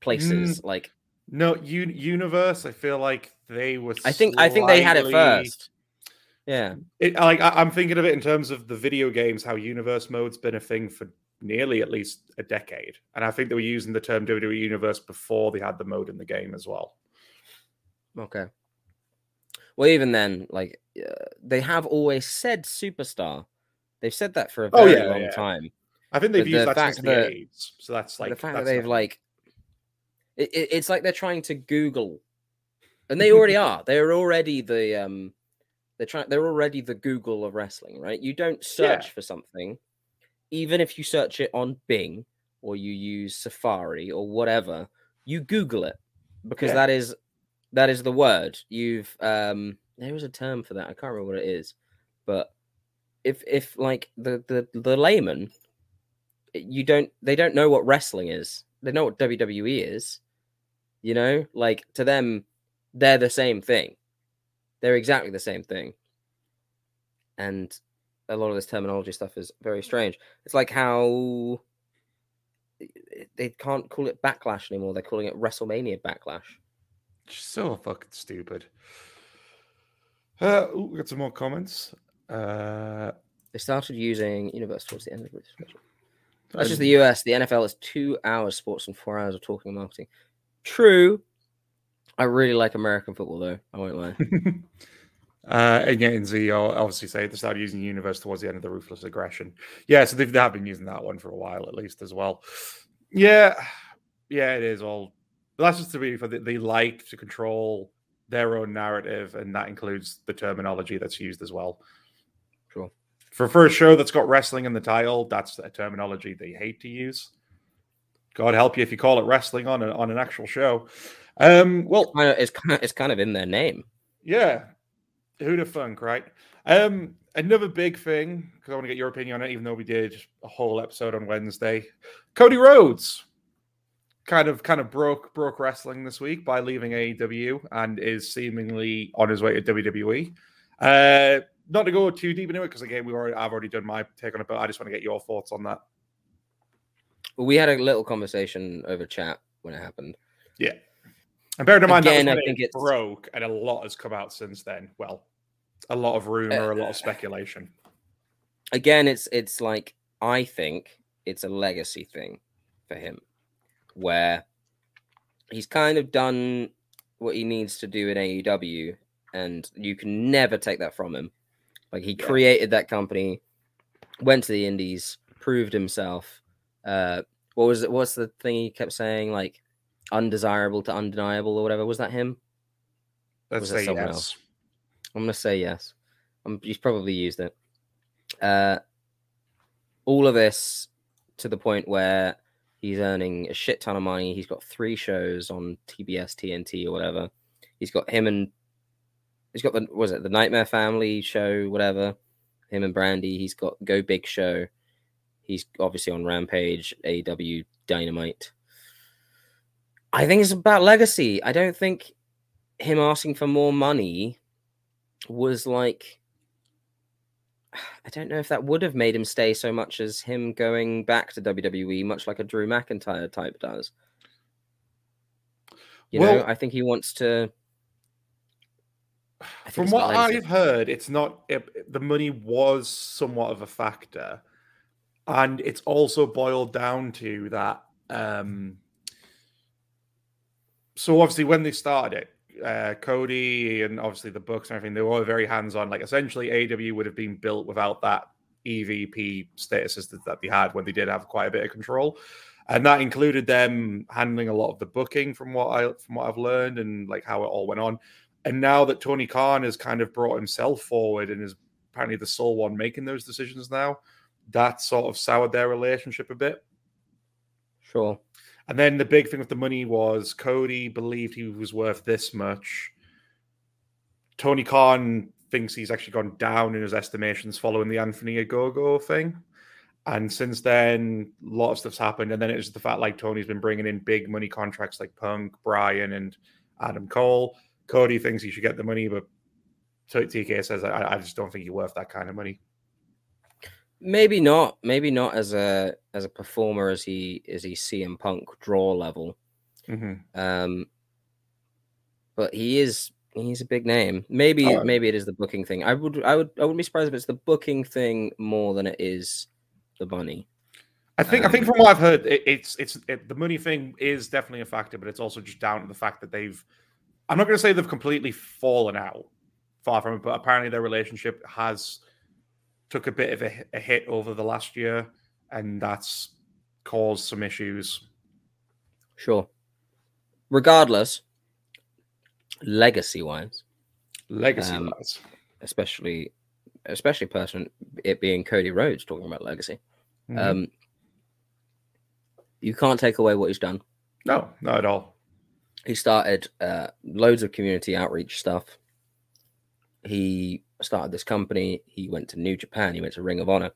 [SPEAKER 2] places like
[SPEAKER 1] no un- universe. I feel like they were.
[SPEAKER 2] i think i think they had it first yeah
[SPEAKER 1] It, like I, I'm thinking of it in terms of the video games, how universe mode's been a thing for nearly at least a decade, and I think they were using the term WWE Universe before they had the mode in the game as well.
[SPEAKER 2] okay well even then like uh, they have always said superstar they've said that for a
[SPEAKER 1] Oh,
[SPEAKER 2] very
[SPEAKER 1] yeah,
[SPEAKER 2] long
[SPEAKER 1] yeah.
[SPEAKER 2] time
[SPEAKER 1] I think they've
[SPEAKER 2] But
[SPEAKER 1] used
[SPEAKER 2] the
[SPEAKER 1] that since
[SPEAKER 2] fact
[SPEAKER 1] the
[SPEAKER 2] that-
[SPEAKER 1] AIDS, so that's like
[SPEAKER 2] the fact that they've like it, it- it's like they're trying to google and they already are. They're already the um they're trying they're already the google of wrestling right? You don't
[SPEAKER 1] Yeah.
[SPEAKER 2] search for something. Even if you search it on bing or you use safari or whatever you google it because
[SPEAKER 1] Yeah.
[SPEAKER 2] that is that is the word. You've um there is a term for that. I can't remember what it is. But if if like the the the layman you don't they don't know what wrestling is. They know what wwe is you know like to them they're the same thing they're exactly the same thing and a lot of this terminology stuff is very strange it's like how they can't call it backlash anymore they're calling it wrestlemania backlash
[SPEAKER 1] so fucking stupid. Uh, ooh, we got some more comments. Uh,
[SPEAKER 2] They started using Universe towards the end of the special. That's just the US. The NFL is two hours sports and four hours of talking and marketing. True. I really like American football, though. I won't lie.
[SPEAKER 1] uh, and yeah, Z obviously say they started using Universe towards the end of the Ruthless Aggression. Yeah, so they've, they have been using that one for a while at least as well. Yeah, yeah, it is all. But that's just the really for they like to control their own narrative, and that includes the terminology that's used as well.
[SPEAKER 2] Sure.
[SPEAKER 1] For for a show that's got wrestling in the title, that's a terminology they hate to use. God help you if you call it wrestling on a, on an actual show. Um, well,
[SPEAKER 2] it's kind of it's kind of in their name.
[SPEAKER 1] Yeah, who'd have funk, right? Um, another big thing because I want to get your opinion on it, even though we did a whole episode on Wednesday. Cody Rhodes kind of kind of broke broke wrestling this week by leaving AEW and is seemingly on his way to WWE. Uh, not to go too deep into it because again, we already I've already done my take on it, but I just want to get your thoughts on that.
[SPEAKER 2] We had a little conversation over chat when it happened.
[SPEAKER 1] Yeah. And bear in mind, Again, that I think it broke, and a lot has come out since then. Well, a lot of rumor, uh, a lot of speculation.
[SPEAKER 2] Again, it's it's like I think it's a legacy thing for him, where he's kind of done what he needs to do in AEW, and you can never take that from him. Like he yeah. created that company, went to the Indies, proved himself. Uh, what was it? What's the thing he kept saying? Like undesirable to undeniable or whatever. Was that him?
[SPEAKER 1] Let's say yes. Else?
[SPEAKER 2] I'm gonna say yes. I'm, he's probably used it. Uh, all of this to the point where he's earning a shit ton of money. He's got three shows on TBS, TNT, or whatever. He's got him and he's got the was it the Nightmare Family show, whatever. Him and Brandi. He's got Go Big Show. He's obviously on Rampage, AW Dynamite. I think it's about legacy. I don't think him asking for more money was like I don't know if that would have made him stay so much as him going back to WWE, much like a Drew McIntyre type does. You well, know, I think he wants to.
[SPEAKER 1] From what I've heard, it's not it, the money was somewhat of a factor, and it's also boiled down to that um, so obviously when they started it, uh, Cody and obviously the Bucks and everything, they were very hands on. Like essentially, AW would have been built without that EVP status that, that they had when they did have quite a bit of control, and that included them handling a lot of the booking from what I from what I've learned and like how it all went on. And now that Tony Khan has kind of brought himself forward and is apparently the sole one making those decisions now, that sort of soured their relationship a bit.
[SPEAKER 2] Sure.
[SPEAKER 1] And then the big thing with the money was Cody believed he was worth this much. Tony Khan thinks he's actually gone down in his estimations following the Anthony Ogogo thing. And since then, a lot of stuff's happened. And then it's the fact like Tony's been bringing in big money contracts like Punk, Bryan, and Adam Cole. Cody thinks he should get the money, but TK says, I, I just don't think you're worth that kind of money.
[SPEAKER 2] Maybe not. Maybe not as a as a performer as he as he CM Punk draw level.
[SPEAKER 1] Mm-hmm.
[SPEAKER 2] Um, but he is he's a big name. Maybe oh. maybe it is the booking thing. I would I would I wouldn't be surprised if it's the booking thing more than it is the money.
[SPEAKER 1] I think um, I think um, from what I've heard, it, it's it's it, the money thing is definitely a factor, but it's also just down to the fact that they've. I'm not going to say they've completely fallen out, far from it, but apparently their relationship has took a bit of a, a hit over the last year, and that's caused some issues.
[SPEAKER 2] Sure. Regardless, legacy wise,
[SPEAKER 1] legacy um, wise,
[SPEAKER 2] especially especially person it being Cody Rhodes talking about legacy. Mm-hmm. Um, you can't take away what he's done.
[SPEAKER 1] No, not at all.
[SPEAKER 2] He started uh, loads of community outreach stuff. He started this company. He went to New Japan. He went to Ring of Honor.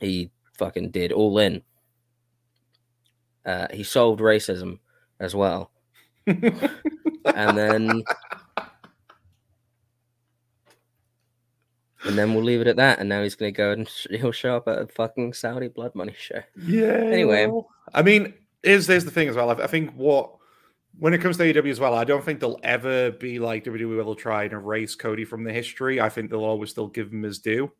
[SPEAKER 2] He fucking did all in. Uh, he solved racism as well. and then and then we'll leave it at that. And now he's going to go and sh- he'll show up at a fucking Saudi blood money show.
[SPEAKER 1] Yeah.
[SPEAKER 2] Anyway,
[SPEAKER 1] I mean, is there's the thing as well. I think what when it comes to AEW as well, I don't think they'll ever be like WWE will try and erase Cody from the history. I think they'll always still give him his due.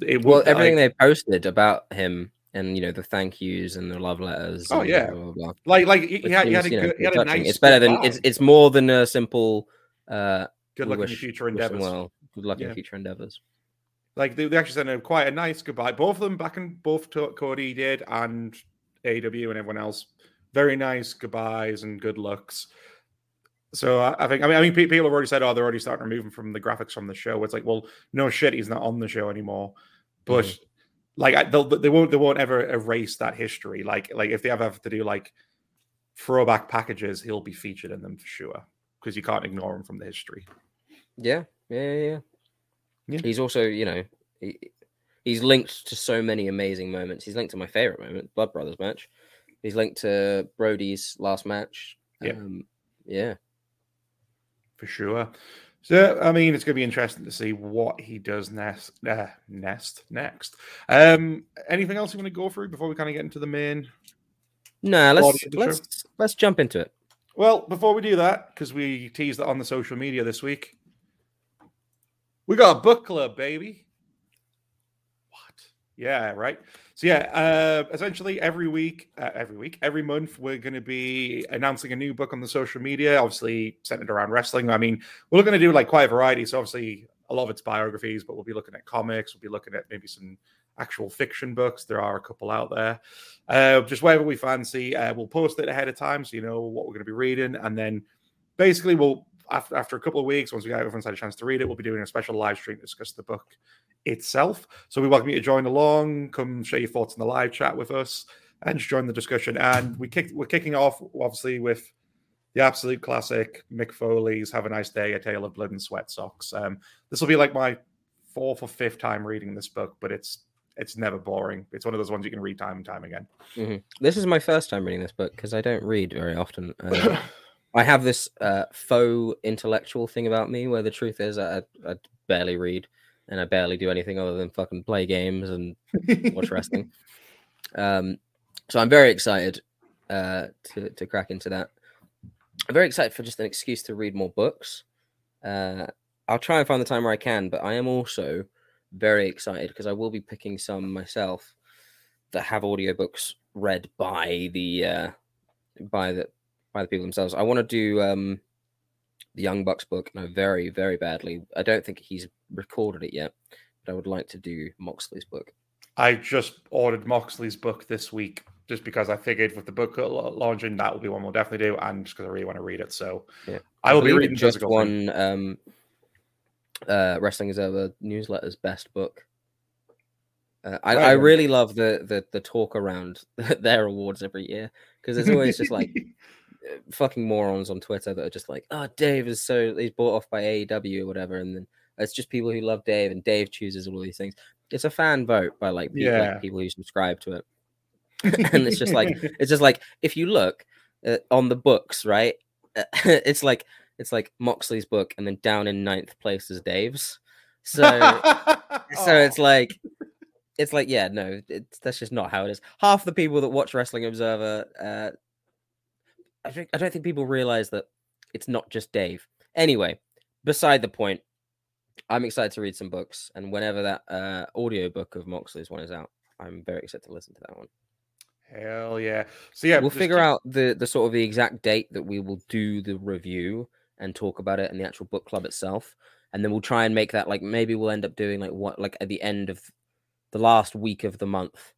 [SPEAKER 1] it
[SPEAKER 2] Well, everything
[SPEAKER 1] like,
[SPEAKER 2] they posted about him and you know the thank yous and the love letters.
[SPEAKER 1] Oh, yeah.
[SPEAKER 2] blah, blah, blah,
[SPEAKER 1] like like he, had, he had a
[SPEAKER 2] you know,
[SPEAKER 1] good, he had a nice.
[SPEAKER 2] It's better than it's it's more than a simple. uh
[SPEAKER 1] good luck in future endeavors.
[SPEAKER 2] Well, good luck in future endeavors.
[SPEAKER 1] Like they, they actually sent a quite a nice goodbye. Both of them back and both to Cody did and AW and everyone else. Very nice goodbyes and good looks. So I, I think I mean I mean people have already said oh they're already starting to remove him from the graphics from the show. It's like well no shit he's not on the show anymore. But mm-hmm. like I, they'll, they won't they won't ever erase that history. Like like if they ever have to do like throwback packages, he'll be featured in them for sure because you can't ignore him from the history.
[SPEAKER 2] Yeah, yeah, yeah, yeah.
[SPEAKER 1] Yeah.
[SPEAKER 2] He's also, you know, he, he's linked to so many amazing moments. He's linked to my favorite moment, Blood Brothers match. He's linked to Brody's last match.
[SPEAKER 1] Yeah.
[SPEAKER 2] Um, yeah.
[SPEAKER 1] for sure. So I mean, it's going to be interesting to see what he does next. Uh, nest next. Um, anything else you want to go through before we kind of get into the main?
[SPEAKER 2] No, let's
[SPEAKER 1] of the show.
[SPEAKER 2] let's let's jump into it.
[SPEAKER 1] Well, before we do that, because we teased it on the social media this week, we got a book club, baby. Yeah, right. So yeah, uh, essentially every week, uh, every week, every month, we're going to be announcing a new book on the social media. Obviously, centered around wrestling. I mean, we're going to do like quite a variety. So obviously, a lot of it's biographies, but we'll be looking at comics. We'll be looking at maybe some actual fiction books. There are a couple out there. Uh, just whatever we fancy. Uh, we'll post it ahead of time so you know what we're going to be reading, and then basically we'll after after a couple of weeks, once we get everyone's had a chance to read it, we'll be doing a special live stream to discuss the book itself. So we welcome you to join along. Come share your thoughts in the live chat with us and just join the discussion. And we kick, we're kicking off obviously with the absolute classic Mick Foley's "Have a Nice Day: A Tale of Blood and Sweat Socks." Um, this will be like my fourth or fifth time reading this book, but it's it's never boring. It's one of those ones you can read time and time again.
[SPEAKER 2] This is my first time reading this book because I don't read very often. Uh, I have this uh, faux intellectual thing about me where the truth is I, I barely read and I barely do anything other than fucking play games and watch wrestling. Um, so I'm very excited uh, to to crack into that. I'm very excited for just an excuse to read more books. Uh, I'll try and find the time where I can, but I am also very excited because I will be picking some myself that have audiobooks read by the uh, by the by the people themselves. I want to do um, the Young Bucks book. No, very very badly. I don't think he's recorded it yet, but I would like to do Moxley's book.
[SPEAKER 1] I just ordered Moxley's book this week just because I figured with the book launching, that will be one we'll definitely do, and just because I really want to read it. So
[SPEAKER 2] Yeah.
[SPEAKER 1] I will be reading
[SPEAKER 2] just one um, uh, Wrestling Observer newsletter's best book. Uh, I, I really love the, the the talk around their awards every year because it's always just like uh, fucking morons on Twitter that are just like, oh, Dave is so he's bought off by AEW or whatever, and then it's just people who love Dave, and Dave chooses all these things. It's a fan vote by like people, like, people who subscribe to it, and it's just like it's just like if you look uh, on the books, right? it's like it's like Moxley's book, and then down in ninth place is Dave's. So so it's like it's like yeah no it's that's just not how it is half the people that watch wrestling observer uh i think i don't think people realize that it's not just dave anyway beside the point i'm excited to read some books and whenever that uh audio book of moxley's one is out i'm very excited to listen to that one
[SPEAKER 1] hell yeah. So yeah,
[SPEAKER 2] we'll figure
[SPEAKER 1] keep-
[SPEAKER 2] out the the sort of the exact date that we will do the review and talk about it in the actual book club itself and then we'll try and make that like maybe we'll end up doing like what like at the end of the last week of the month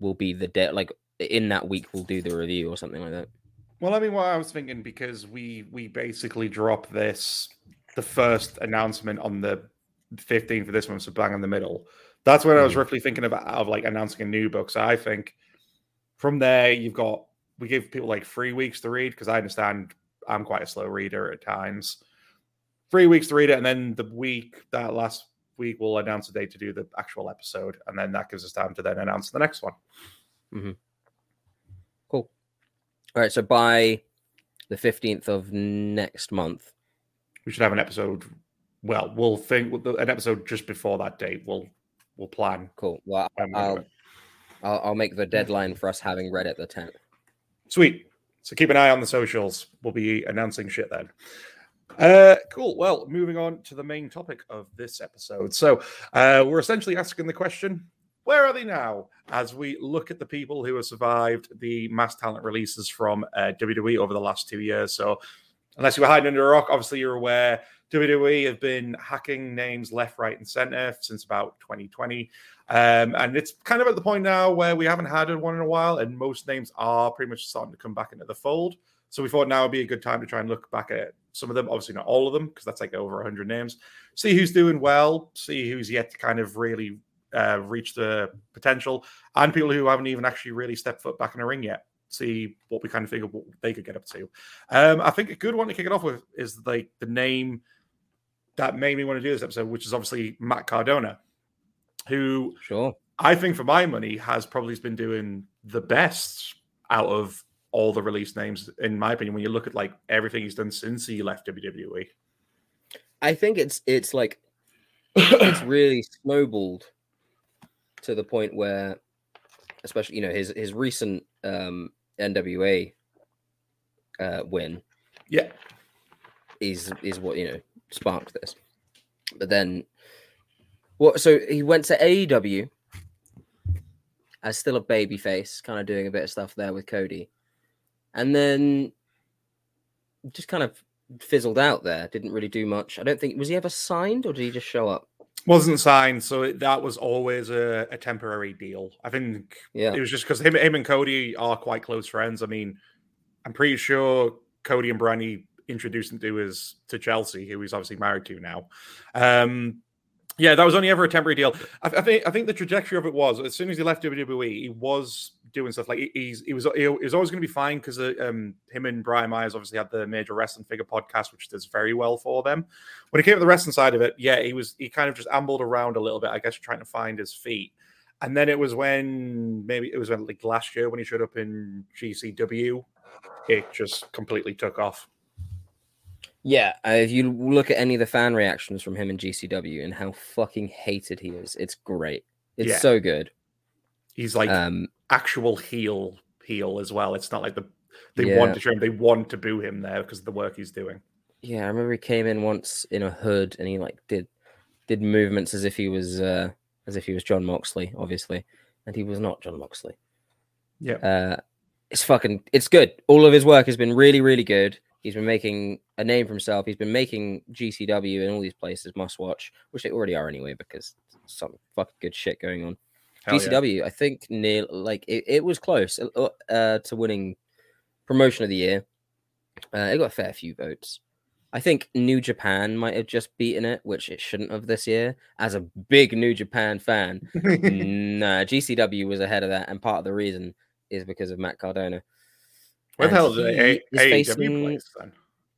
[SPEAKER 2] will be the day like in that week we'll do the review or something like that
[SPEAKER 1] Well, I mean, what I was thinking because we we basically drop this the first announcement on the 15th of this month, so bang in the middle. That's when I was
[SPEAKER 2] Mhm.
[SPEAKER 1] roughly thinking about of like announcing a new book. So I think from there you've got we give people like three weeks to read because I understand I'm quite a slow reader at times. Three weeks to read it, and then the week that last week we'll announce a date to do the actual episode, and then that gives us time to then announce the next one.
[SPEAKER 2] cool all right so by the 15th of next month
[SPEAKER 1] we should have an episode. Well, we'll think an episode just before that date. We'll we'll plan.
[SPEAKER 2] cool well I'll. I'll i'll make the deadline for us having read it the 10th
[SPEAKER 1] Sweet. So keep an eye on the socials. We'll be announcing shit then. Uh, cool. Well, moving on to the main topic of this episode. So, uh, we're essentially asking the question where are they now? As we look at the people who have survived the mass talent releases from uh, WWE over the last two years. So, unless you were hiding under a rock, obviously you're aware WWE have been hacking names left, right, and center since about 2020. Um, and it's kind of at the point now where we haven't had one in a while, and most names are pretty much starting to come back into the fold. So we thought now would be a good time to try and look back at some of them. Obviously, not all of them, because that's like over 100 names. See who's doing well, see who's yet to kind of really uh, reach the potential, and people who haven't even actually really stepped foot back in a ring yet. See what we kind of figure what they could get up to. Um, I think a good one to kick it off with is like the name that made me want to do this episode, which is obviously Matt Cardona, who
[SPEAKER 2] sure
[SPEAKER 1] I think for my money has probably been doing the best out of all the release names, in my opinion. When you look at like everything he's done since he left WWE,
[SPEAKER 2] I think it's it's like it's really snowballed to the point where, especially you know his his recent um, NWA uh, win,
[SPEAKER 1] yeah,
[SPEAKER 2] is is what you know sparked this. But then, what? So he went to AEW as still a baby face, kind of doing a bit of stuff there with Cody, and then just kind of fizzled out there. Didn't really do much. I don't think was he ever signed or did he just show up?
[SPEAKER 1] Wasn't signed, so it, that was always a, a, temporary deal. I think
[SPEAKER 2] yeah.
[SPEAKER 1] it was just because him, him and Cody are quite close friends. I mean, I'm pretty sure Cody and Brandi introduced him to his to Chelsea, who he's obviously married to now. Um, yeah, that was only ever a temporary deal. I, I, think I think the trajectory of it was as soon as he left WWE, he was doing stuff like he, he's he was he was always going to be fine because uh, um, him and Brian Myers obviously had the major wrestling figure podcast, which does very well for them. When it came to the wrestling side of it, yeah, he was he kind of just ambled around a little bit, I guess, trying to find his feet. And then it was when maybe it was when like last year when he showed up in GCW, it just completely took off.
[SPEAKER 2] Yeah, uh, if you look at any of the fan reactions from him in GCW and how fucking hated he is, it's great. It's yeah. so good.
[SPEAKER 1] He's like um, actual heel heel as well. It's not like the they yeah. want to show him, they want to boo him there because of the work he's doing.
[SPEAKER 2] Yeah, I remember he came in once in a hood and he like did did movements as if he was uh as if he was Jon Moxley, obviously, and he was not Jon Moxley.
[SPEAKER 1] Yeah,
[SPEAKER 2] uh, it's fucking it's good. All of his work has been really really good. He's been making a name for himself. He's been making GCW and all these places must watch, which they already are anyway, because some fucking good shit going on. Hell GCW, yeah. I think near like it, it was close uh, uh, to winning promotion of the year. Uh, it got a fair few votes. I think New Japan might have just beaten it, which it shouldn't have this year. As a big New Japan fan, nah, GCW was ahead of that, and part of the reason is because of Matt Cardona.
[SPEAKER 1] Where the hell is AEW facing... place then?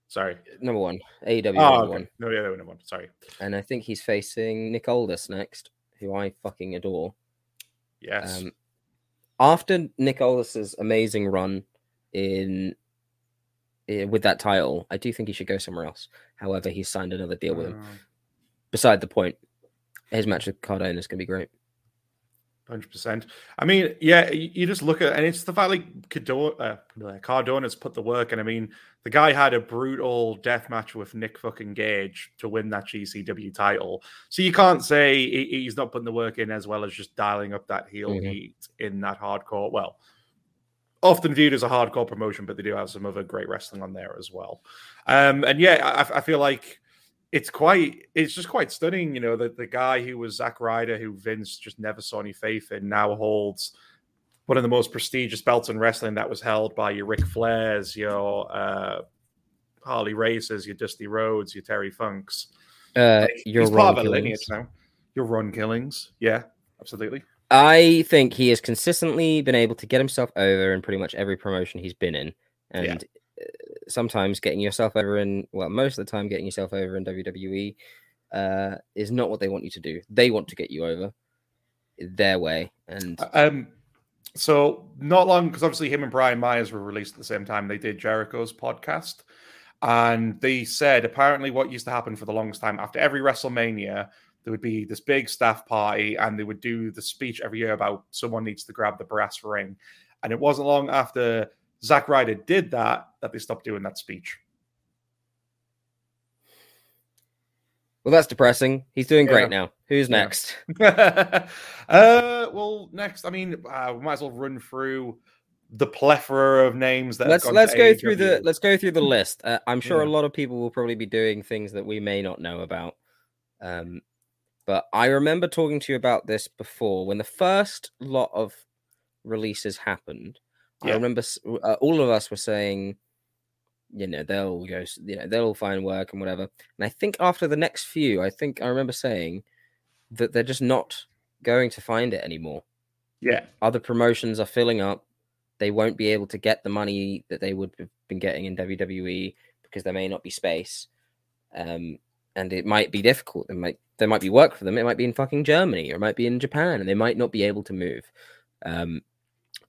[SPEAKER 1] Sorry.
[SPEAKER 2] Number one. AEW
[SPEAKER 1] oh, number okay. one. No, yeah, they're number one. Sorry.
[SPEAKER 2] And I think he's facing Nick Aldis next, who I fucking adore.
[SPEAKER 1] Yes. Um,
[SPEAKER 2] after Nick Aldis's amazing run in, in, with that title, I do think he should go somewhere else. However, he's signed another deal with him. Uh. Beside the point, his match with Cardona is going to be great.
[SPEAKER 1] Hundred percent. I mean, yeah, you just look at, and it's the fact like Cardona, uh, Cardona's put the work, and I mean, the guy had a brutal death match with Nick fucking Gage to win that GCW title. So you can't say he's not putting the work in as well as just dialing up that heel mm-hmm. heat in that hardcore. Well, often viewed as a hardcore promotion, but they do have some other great wrestling on there as well. Um, and yeah, I, I feel like it's quite it's just quite stunning you know that the guy who was Zack Ryder who vince just never saw any faith in now holds one of the most prestigious belts in wrestling that was held by your Ric Flairs, your uh, Harley Races, your Dusty Rhodes, your Terry Funks.
[SPEAKER 2] Uh, your He's part of a lineage
[SPEAKER 1] now. Your Ron Killings, yeah, absolutely.
[SPEAKER 2] I think he has consistently been able to get himself over in pretty much every promotion he's been in, and sometimes getting yourself over in well most of the time getting yourself over in WWE uh, is not what they want you to do. They want to get you over their way. And
[SPEAKER 1] um, so not long because obviously him and Brian Myers were released at the same time. They did Jericho's podcast, and they said apparently what used to happen for the longest time after every WrestleMania. There would be this big staff party, and they would do the speech every year about someone needs to grab the brass ring. And it wasn't long after Zack Ryder did that, that they stopped doing that speech.
[SPEAKER 2] Well, that's depressing. He's doing
[SPEAKER 1] Yeah.
[SPEAKER 2] great now. Who's
[SPEAKER 1] Yeah.
[SPEAKER 2] next?
[SPEAKER 1] uh, well, next, I mean, uh, we might as well run through the plethora of names that.
[SPEAKER 2] let's let's go through the let's go through the list. Uh, I'm sure a lot of people will probably be doing things that we may not know about. Um, but I remember talking to you about this before when the first lot of releases happened. I remember uh, all of us were saying, you know, they'll go, you know, they'll all find work and whatever. And I think after the next few, I think I remember saying that they're just not going to find it anymore
[SPEAKER 1] Yeah,
[SPEAKER 2] other promotions are filling up. They won't be able to get the money that they would have been getting in WWE because there may not be space. Um, and it might be difficult. There might there might be work for them. It might be in fucking Germany or it might be in Japan, and they might not be able to move. Um,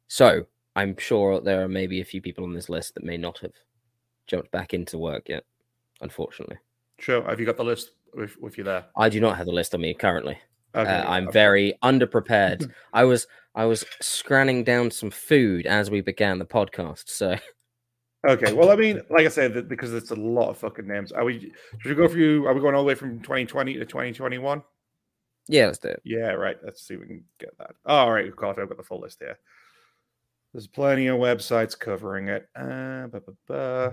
[SPEAKER 2] so I'm sure there are maybe a few people on this list that may not have jumped back into work yet. Unfortunately,
[SPEAKER 1] sure. Have you got the list with, with you there?
[SPEAKER 2] I do not have the list on me currently.
[SPEAKER 1] Okay,
[SPEAKER 2] Uh, I'm
[SPEAKER 1] I've-
[SPEAKER 2] very underprepared. I was I was scanning down some food as we began the podcast. So
[SPEAKER 1] Okay, well, I mean, like I said, that because it's a lot of fucking names. Are we? Should we go through? Are we going all the way from 2020 to 2021?
[SPEAKER 2] yeah, let's do it.
[SPEAKER 1] Yeah, right. Let's see if we can get that. Oh, All right, of course, I've got the full list here. There's plenty of websites covering it. Uh. Uh,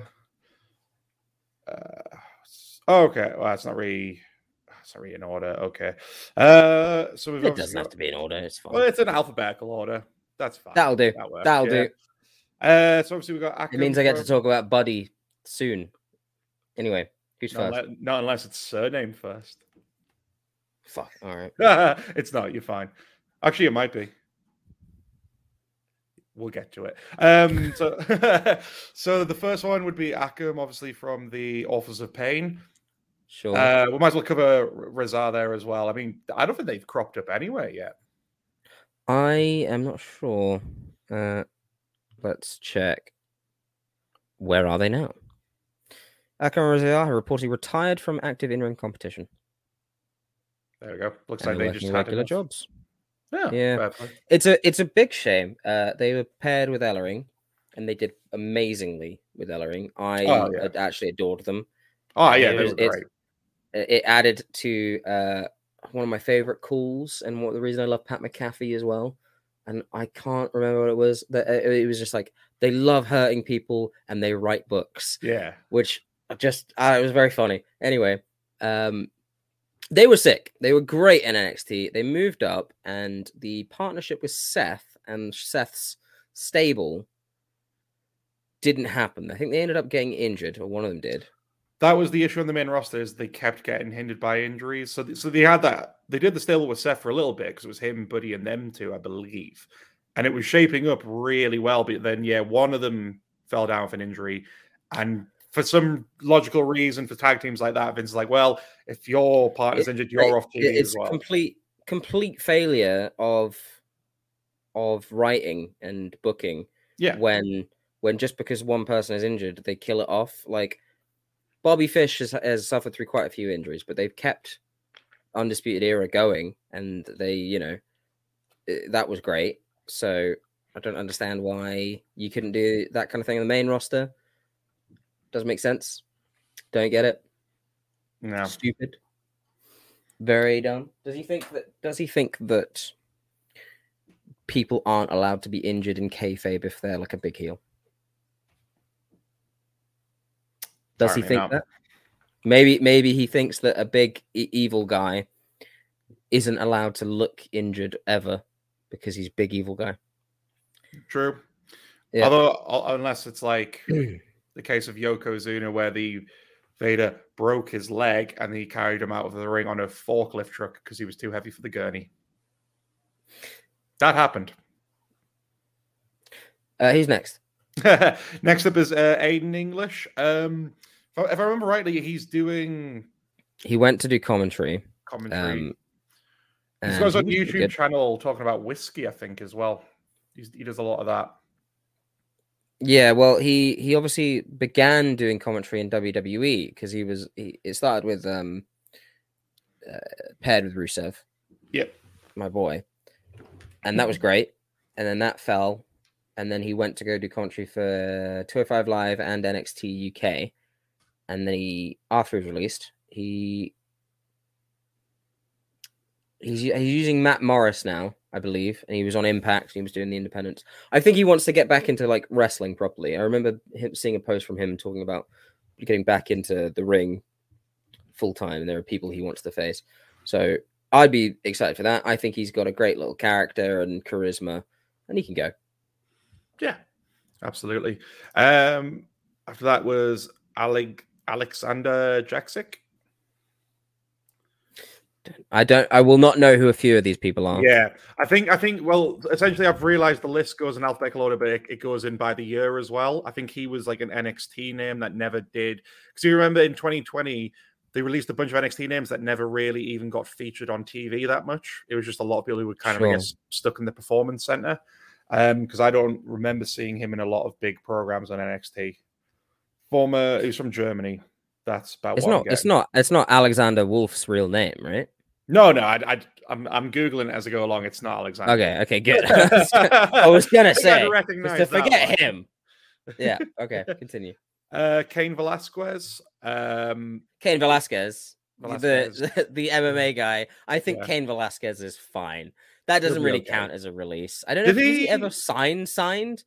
[SPEAKER 1] okay, well, that's not really. That's not really in order. Okay. Uh, so we've
[SPEAKER 2] It doesn't have to be in order. It's fine.
[SPEAKER 1] Well, it's in alphabetical order. That's fine.
[SPEAKER 2] That'll do.
[SPEAKER 1] That works,
[SPEAKER 2] That'll
[SPEAKER 1] yeah.
[SPEAKER 2] do.
[SPEAKER 1] Uh, so obviously we got.
[SPEAKER 2] It means I get to talk about Buddy soon. Anyway, who's
[SPEAKER 1] Not,
[SPEAKER 2] first?
[SPEAKER 1] unle- not unless it's surname first.
[SPEAKER 2] Fuck. All right.
[SPEAKER 1] it's not. You're fine. Actually, it might be. We'll get to it. Um, so, so the first one would be Akam, obviously from the Authors of Pain.
[SPEAKER 2] Sure.
[SPEAKER 1] Uh, we might as well cover Rezar there as well. I mean, I don't think they've cropped up anywhere yet.
[SPEAKER 2] I am not sure. Uh, let's check. Where are they now? Akam Rezar reportedly retired from active in-ring competition.
[SPEAKER 1] There we go. Looks
[SPEAKER 2] and
[SPEAKER 1] like they just had
[SPEAKER 2] regular
[SPEAKER 1] enough.
[SPEAKER 2] jobs.
[SPEAKER 1] Yeah,
[SPEAKER 2] Yeah. It's a it's a big shame. Uh, they were paired with Ellering, and they did amazingly with Ellering. I
[SPEAKER 1] Oh, yeah.
[SPEAKER 2] actually adored them.
[SPEAKER 1] Oh yeah,
[SPEAKER 2] It
[SPEAKER 1] they
[SPEAKER 2] was-
[SPEAKER 1] were great.
[SPEAKER 2] It it added to uh, one of my favorite calls, and what the reason I love Pat McAfee as well. And I can't remember what it was. That uh, it was just like they love hurting people and they write books,
[SPEAKER 1] Yeah,
[SPEAKER 2] which I just uh, it was very funny. Anyway, um, they were sick. They were great in NXT. They moved up, and the partnership with Seth and Seth's stable didn't happen. I think they ended up getting injured, or one of them did.
[SPEAKER 1] that was the issue on the main roster is they kept getting hindered by injuries. So, so they had that. They did the stable with Seth for a little bit because it was him, Buddy, and them two, I believe, and it was shaping up really well. But then, yeah, one of them fell down with an injury, and for some logical reason, for tag teams like that, Vince is like, well, if your partner's
[SPEAKER 2] It-
[SPEAKER 1] injured, you're
[SPEAKER 2] Like,
[SPEAKER 1] off
[SPEAKER 2] it-
[SPEAKER 1] TV
[SPEAKER 2] it's
[SPEAKER 1] as well.
[SPEAKER 2] complete complete failure of of writing and booking
[SPEAKER 1] yeah,
[SPEAKER 2] when when just because one person is injured they kill it off. Like bobby fish has, has suffered through quite a few injuries but they've kept undisputed era going and they you know that was great. So i don't understand why you couldn't do that kind of thing in the main roster doesn't make sense don't get it
[SPEAKER 1] no.
[SPEAKER 2] stupid. Very dumb. Does he think that? Does he think that people aren't allowed to be injured in kayfabe if they're like a big heel? Does he think
[SPEAKER 1] not.
[SPEAKER 2] that? Maybe, maybe he thinks that a big e- evil guy isn't allowed to look injured ever because he's big evil guy.
[SPEAKER 1] True.
[SPEAKER 2] Yeah.
[SPEAKER 1] Although, unless it's like the case of Yokozuna, where the Vader broke his leg and he carried him out of the ring on a forklift truck because he was too heavy for the gurney. That happened.
[SPEAKER 2] Uh, who's next?
[SPEAKER 1] Next up is uh, Aiden English. Um, if, I, remember rightly, he's doing
[SPEAKER 2] He went to do commentary.
[SPEAKER 1] commentary.
[SPEAKER 2] Um,
[SPEAKER 1] he's got his own
[SPEAKER 2] he was pretty
[SPEAKER 1] YouTube channel talking about whiskey, I think, as well. He's, he does a lot of that.
[SPEAKER 2] Yeah, well, he he obviously began doing commentary in WWE because he was he it started with um uh, paired with Rusev.
[SPEAKER 1] Yep.
[SPEAKER 2] my boy, and that was great. And then that fell, and then he went to go do commentary for 205 Live and NXT UK. And then he, after he was released, he he's he's using Matt Morris now, I believe, and he was on Impact. He was doing the Independents. I think he wants to get back into like wrestling properly. I remember him seeing a post from him talking about getting back into the ring full time, and there are people he wants to face. So I'd be excited for that. I think he's got a great little character and charisma, and he can go.
[SPEAKER 1] Yeah, absolutely. Um, after that was Alec Alexander Jaksic.
[SPEAKER 2] I don't. I will not know who a few of these people are.
[SPEAKER 1] Yeah, I think. I think. Well, essentially, I've realized the list goes in alphabetical order, but it, it, goes in by the year as well. I think he was like an NXT name that never did. Because you remember in 2020, they released a bunch of NXT names that never really even got featured on TV that much. It was just a lot of people who were kind sure. of, I guess, stuck in the performance center. Um because um, I don't remember seeing him in a lot of big programs on NXT. Former, he's from Germany. That's about
[SPEAKER 2] it's not. It's not. It's not Alexander Wolfe's real name, right?
[SPEAKER 1] No, no. I, I, I'm, I'm googling it as I go along. It's not Alexander.
[SPEAKER 2] Okay. Okay. Good. I was gonna say to forget him. Yeah. Okay. Continue.
[SPEAKER 1] Uh, Cain Velasquez. Um,
[SPEAKER 2] Cain Velasquez, Velasquez. The, the MMA guy. I think yeah. Cain Velasquez is fine. That doesn't really count as a release. I don't know Did if he... he ever signed signed.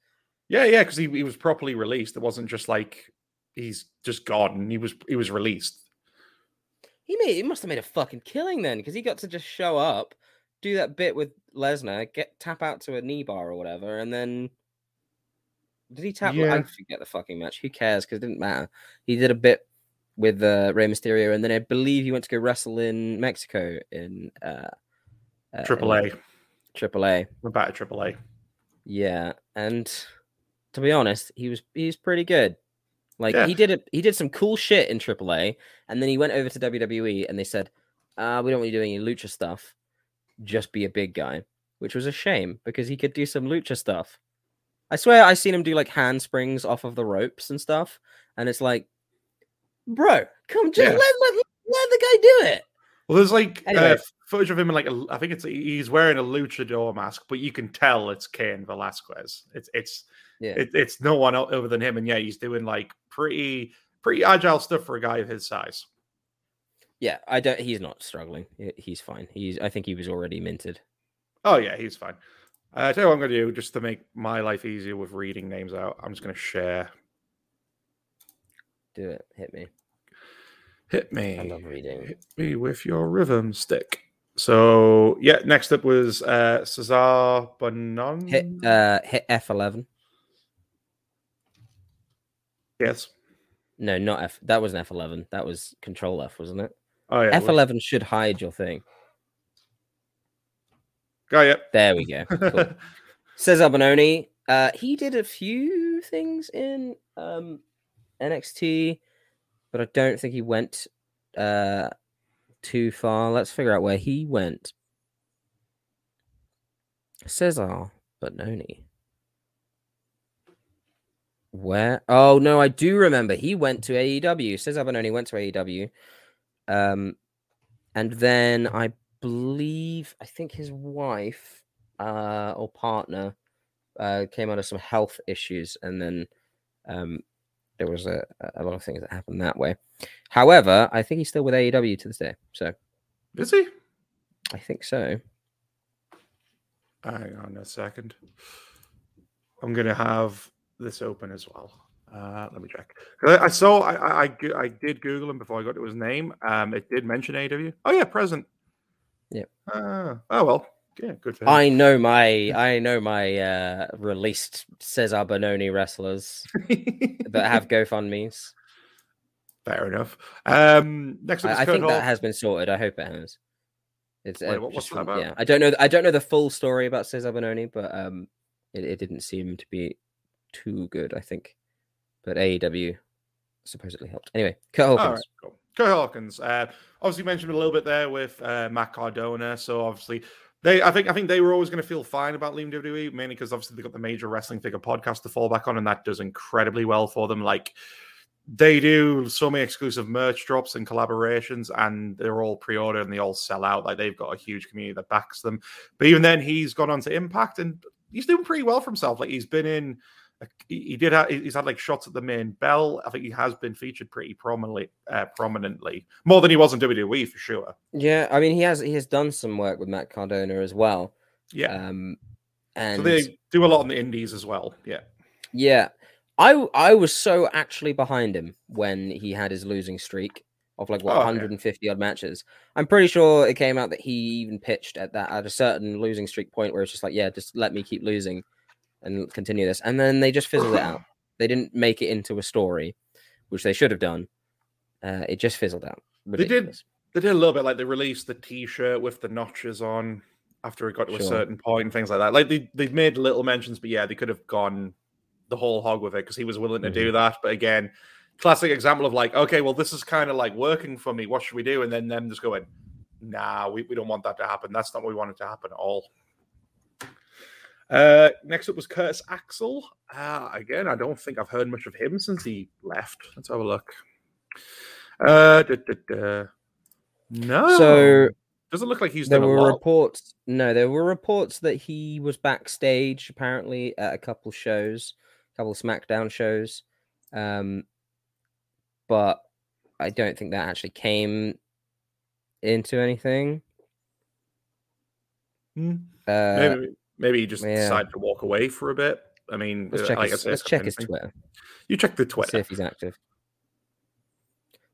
[SPEAKER 1] Yeah, yeah, because he, he was properly released. It wasn't just like he's just gone. He was he was released.
[SPEAKER 2] He made he must have made a fucking killing then, because he got to just show up, do that bit with Lesnar, get tap out to a knee bar or whatever, and then did he tap? Yeah. I forget the fucking match. Who cares? Because it didn't matter. He did a bit with uh, Rey Mysterio, and then I believe he went to go wrestle in Mexico in uh,
[SPEAKER 1] uh Triple A.
[SPEAKER 2] Triple A.
[SPEAKER 1] We're back at Triple A.
[SPEAKER 2] Yeah, and to be honest, he was he's pretty good. Like yeah. he did it, he did some cool shit in AAA, and then he went over to WWE, and they said, uh, "We don't want you doing any lucha stuff. Just be a big guy," which was a shame because he could do some lucha stuff. I swear, I seen him do like handsprings off of the ropes and stuff, and it's like, bro, come just yeah. let, let let the guy do it.
[SPEAKER 1] Well, there's like anyway. uh, footage of him in like a, I think it's he's wearing a luchador mask, but you can tell it's Cain Velasquez. It's it's yeah. It, it's no one other than him, and yeah, he's doing like pretty pretty agile stuff for a guy of his size.
[SPEAKER 2] Yeah, I don't. He's not struggling. He's fine. He's. I think he was already minted.
[SPEAKER 1] Oh yeah, he's fine. Uh, I tell you what I'm going to do, just to make my life easier with reading names out. I'm just going to share.
[SPEAKER 2] Do it. Hit me.
[SPEAKER 1] Hit me.
[SPEAKER 2] I love reading.
[SPEAKER 1] Hit me with your rhythm stick. So yeah, next up was uh Cezar Bonon.
[SPEAKER 2] Hit uh hit F11.
[SPEAKER 1] Yes.
[SPEAKER 2] No, not F. That wasn't F11. That was Control F, wasn't it?
[SPEAKER 1] Oh yeah.
[SPEAKER 2] F11 should hide your thing.
[SPEAKER 1] Got oh, it.
[SPEAKER 2] There we go. Cool. Cezar Bononi. Uh, he did a few things in um, NXT, but I don't think he went uh, too far. Let's figure out where he went. Cezar Bononi. Where? Oh no, I do remember. He went to AEW. Says only went to AEW. Um, and then I believe I think his wife uh, or partner uh, came out of some health issues, and then um, there was a, a lot of things that happened that way. However, I think he's still with AEW to this day. So,
[SPEAKER 1] is he?
[SPEAKER 2] I think so.
[SPEAKER 1] Hang on a second. I'm gonna have this open as well. Uh, let me check. I, saw, I, I, I, did Google him before I got to his name. Um, it did mention AW. Oh yeah, present.
[SPEAKER 2] Yeah.
[SPEAKER 1] Uh, oh well. Yeah, good for him.
[SPEAKER 2] I know my, I know my uh, released Cezar Bononi wrestlers that have GoFundmes.
[SPEAKER 1] Fair enough. Um, next
[SPEAKER 2] I, I think Hall. that has been sorted. I hope it has. It's Wait, uh, what, what's just, that about? Yeah, I don't know. I don't know the full story about Cezar Bononi, but um, it, it didn't seem to be too good, I think. But AEW supposedly helped. Anyway, Curt Hawkins. Right,
[SPEAKER 1] cool. Curt Hawkins. Uh, obviously mentioned a little bit there with uh, Matt Cardona. So obviously they, I think, I think they were always going to feel fine about leaving WWE, mainly because obviously they got the major wrestling figure podcast to fall back on, and that does incredibly well for them. Like they do so many exclusive merch drops and collaborations, and they're all pre-order and they all sell out. Like they've got a huge community that backs them. But even then, he's gone on to Impact, and he's doing pretty well for himself. Like he's been in he, he did. Have, he's had like shots at the main bell. I think he has been featured pretty prominently, uh, prominently more than he was in WWE for sure.
[SPEAKER 2] Yeah, I mean he has he has done some work with Matt Cardona as well.
[SPEAKER 1] Yeah,
[SPEAKER 2] Um, and
[SPEAKER 1] so they do a lot on the indies as well. Yeah,
[SPEAKER 2] yeah, I I was so actually behind him when he had his losing streak of like what
[SPEAKER 1] Oh, yeah.
[SPEAKER 2] 150 odd matches. I'm pretty sure it came out that he even pitched at that at a certain losing streak point where it's just like, yeah, just let me keep losing and continue this. And then they just fizzled it out. They didn't make it into a story, which they should have done. Uh, it just fizzled out.
[SPEAKER 1] They did. They did a little bit like they released the T-shirt with the notches on after it got to a certain point and things like that. Like they they made little mentions, but yeah, they could have gone the whole hog with it because he was willing to
[SPEAKER 2] Mm-hmm.
[SPEAKER 1] do that. But again, classic example of like, okay, well, this is kind of like working for me. What should we do? And then them just going, nah, we, we don't want that to happen. That's not what we wanted to happen at all. Uh, next up was Curtis Axel. Uh, again, I don't think I've heard much of him since he left. Let's have a look. Uh, duh, duh, duh. no.
[SPEAKER 2] So
[SPEAKER 1] doesn't look like he's
[SPEAKER 2] there were reports. No, there were reports that he was backstage apparently at a couple shows, a couple of SmackDown shows. Um, but I don't think that actually came into anything.
[SPEAKER 1] Hmm.
[SPEAKER 2] Uh,
[SPEAKER 1] maybe maybe he just
[SPEAKER 2] yeah.
[SPEAKER 1] decided to walk away for a bit. I mean,
[SPEAKER 2] let's
[SPEAKER 1] uh,
[SPEAKER 2] check
[SPEAKER 1] like I
[SPEAKER 2] his, let's check his Twitter.
[SPEAKER 1] You check the
[SPEAKER 2] See
[SPEAKER 1] Twitter.
[SPEAKER 2] if he's active.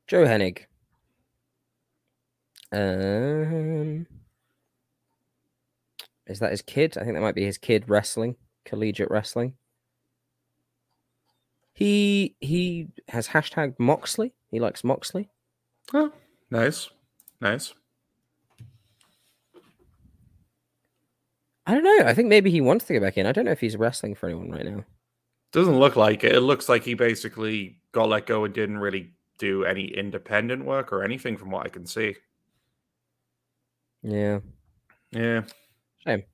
[SPEAKER 2] Joe Hennig. Um, is that his kid? I think that might be his kid wrestling, collegiate wrestling. He he has hashtag Moxley. He likes Moxley.
[SPEAKER 1] Oh, nice, nice.
[SPEAKER 2] I don't know. I think maybe he wants to get back in. I don't know if he's wrestling for anyone right now.
[SPEAKER 1] Doesn't look like it. It looks like he basically got let go and didn't really do any independent work or anything from what I can see.
[SPEAKER 2] Yeah,
[SPEAKER 1] Yeah,
[SPEAKER 2] I,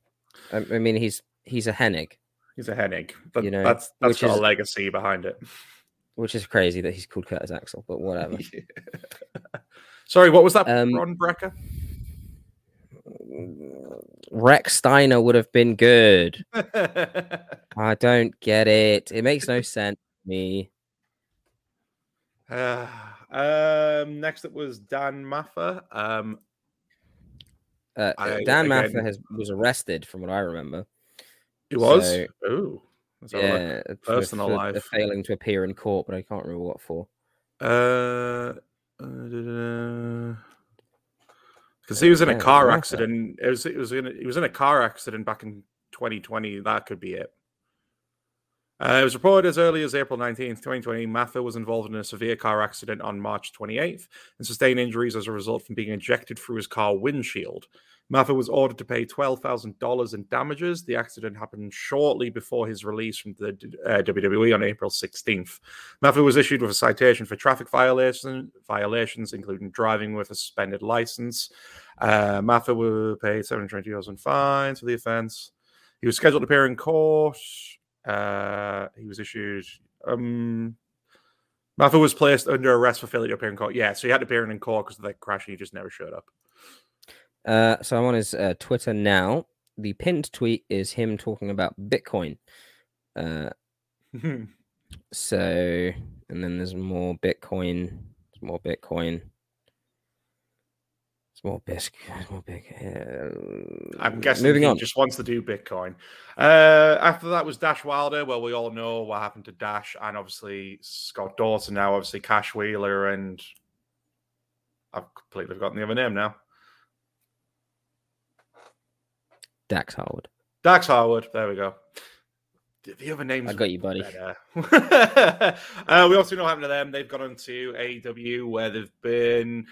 [SPEAKER 2] I mean he's he's a Hennig,
[SPEAKER 1] he's a Hennig. But
[SPEAKER 2] You know,
[SPEAKER 1] that's that's got
[SPEAKER 2] is-
[SPEAKER 1] a legacy behind it.
[SPEAKER 2] which is crazy that he's called Curtis Axel, but whatever.
[SPEAKER 1] Sorry, what was that?
[SPEAKER 2] Um,
[SPEAKER 1] Ron Brecker.
[SPEAKER 2] Rex Steiner would have been good. I don't get it. It makes no sense to me.
[SPEAKER 1] Uh, um, next up was Dan Matha. Um,
[SPEAKER 2] Uh,
[SPEAKER 1] I-
[SPEAKER 2] Dan
[SPEAKER 1] again-
[SPEAKER 2] Matha has was arrested, from what I remember.
[SPEAKER 1] he was.
[SPEAKER 2] So,
[SPEAKER 1] Ooh, let's have a look.
[SPEAKER 2] Yeah, for-
[SPEAKER 1] Personal
[SPEAKER 2] for
[SPEAKER 1] life.
[SPEAKER 2] failing to appear in court, but I can't remember what for.
[SPEAKER 1] Uh, because he was in a car
[SPEAKER 2] Matha.
[SPEAKER 1] accident. It was it was in a, he was in a car accident back in 2020. That could be it. Uh, it was reported as early as April 19th, 2020. Matha was involved in a severe car accident on March 28th and sustained injuries as a result from being ejected through his car windshield. Matha was ordered to pay $12,000 in damages. The accident happened shortly before his release from the uh, WWE on April 16th. Matha was issued with a citation for traffic violation, violations, including driving with a suspended license. Uh, Matha will pay $720 in fines for the offense. He was scheduled to appear in court. Uh, he was issued. Um, Matha was placed under arrest for failure to appear in court. Yeah, so he had to appear in court because of that crash and he just never showed up.
[SPEAKER 2] Uh, so I'm on his uh, Twitter now. The pinned tweet is him talking about Bitcoin. Uh, so, and then there's more Bitcoin. There's more Bitcoin. There's more bisc. there's More big. Uh,
[SPEAKER 1] I'm guessing
[SPEAKER 2] Moving
[SPEAKER 1] he
[SPEAKER 2] on.
[SPEAKER 1] just wants to do Bitcoin. Uh, after that was Dash Wilder. Well, we all know what happened to Dash, and obviously Scott Dawson. Now, obviously Cash Wheeler, and I've completely forgotten the other name now.
[SPEAKER 2] Dax Harwood.
[SPEAKER 1] Dax Harwood. There we go. The- The other names.
[SPEAKER 2] I got you, buddy.
[SPEAKER 1] uh, we also know what happened to them. They've gone on to AEW where they've been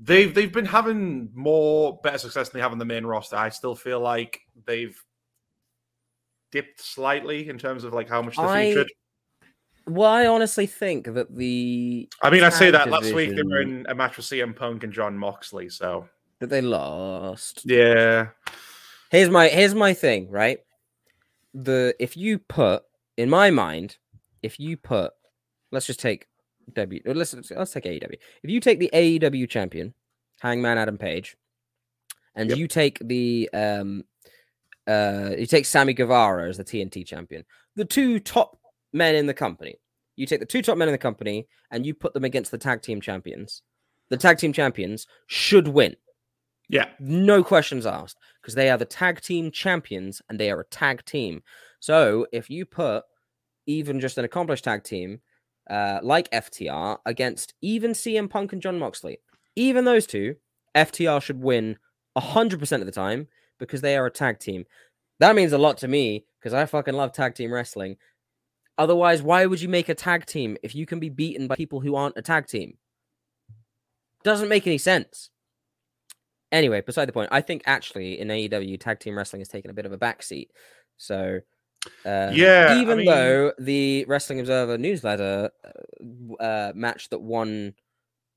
[SPEAKER 1] they've they've been having more better success than they have on the main roster. I still feel like they've dipped slightly in terms of like how much they're
[SPEAKER 2] I
[SPEAKER 1] featured.
[SPEAKER 2] Well, I honestly think that the
[SPEAKER 1] I mean, I say that last week they were in a match with CM Punk and Jon Moxley. So
[SPEAKER 2] that they lost.
[SPEAKER 1] yeah,
[SPEAKER 2] Here's my here's my thing, right? The if you put in my mind, if you put let's just take W let's let's take AEW. If you take the AEW champion, Hangman Adam Page, and
[SPEAKER 1] Yep.
[SPEAKER 2] you take the um uh you take Sammy Guevara as the TNT champion, the two top men in the company. You take the two top men in the company and you put them against the tag team champions. The tag team champions should win.
[SPEAKER 1] Yeah.
[SPEAKER 2] No questions asked because they are the tag team champions and they are a tag team. So if you put even just an accomplished tag team uh, like FTR against even CM Punk and Jon Moxley, even those two, FTR should win 100% of the time because they are a tag team. That means a lot to me because I fucking love tag team wrestling. Otherwise, why would you make a tag team if you can be beaten by people who aren't a tag team? Doesn't make any sense. Anyway, beside the point, I think actually in AEW, tag team wrestling has taken a bit of a backseat. So, uh,
[SPEAKER 1] Yeah, I
[SPEAKER 2] even
[SPEAKER 1] mean-
[SPEAKER 2] though the Wrestling Observer newsletter uh, uh, match that won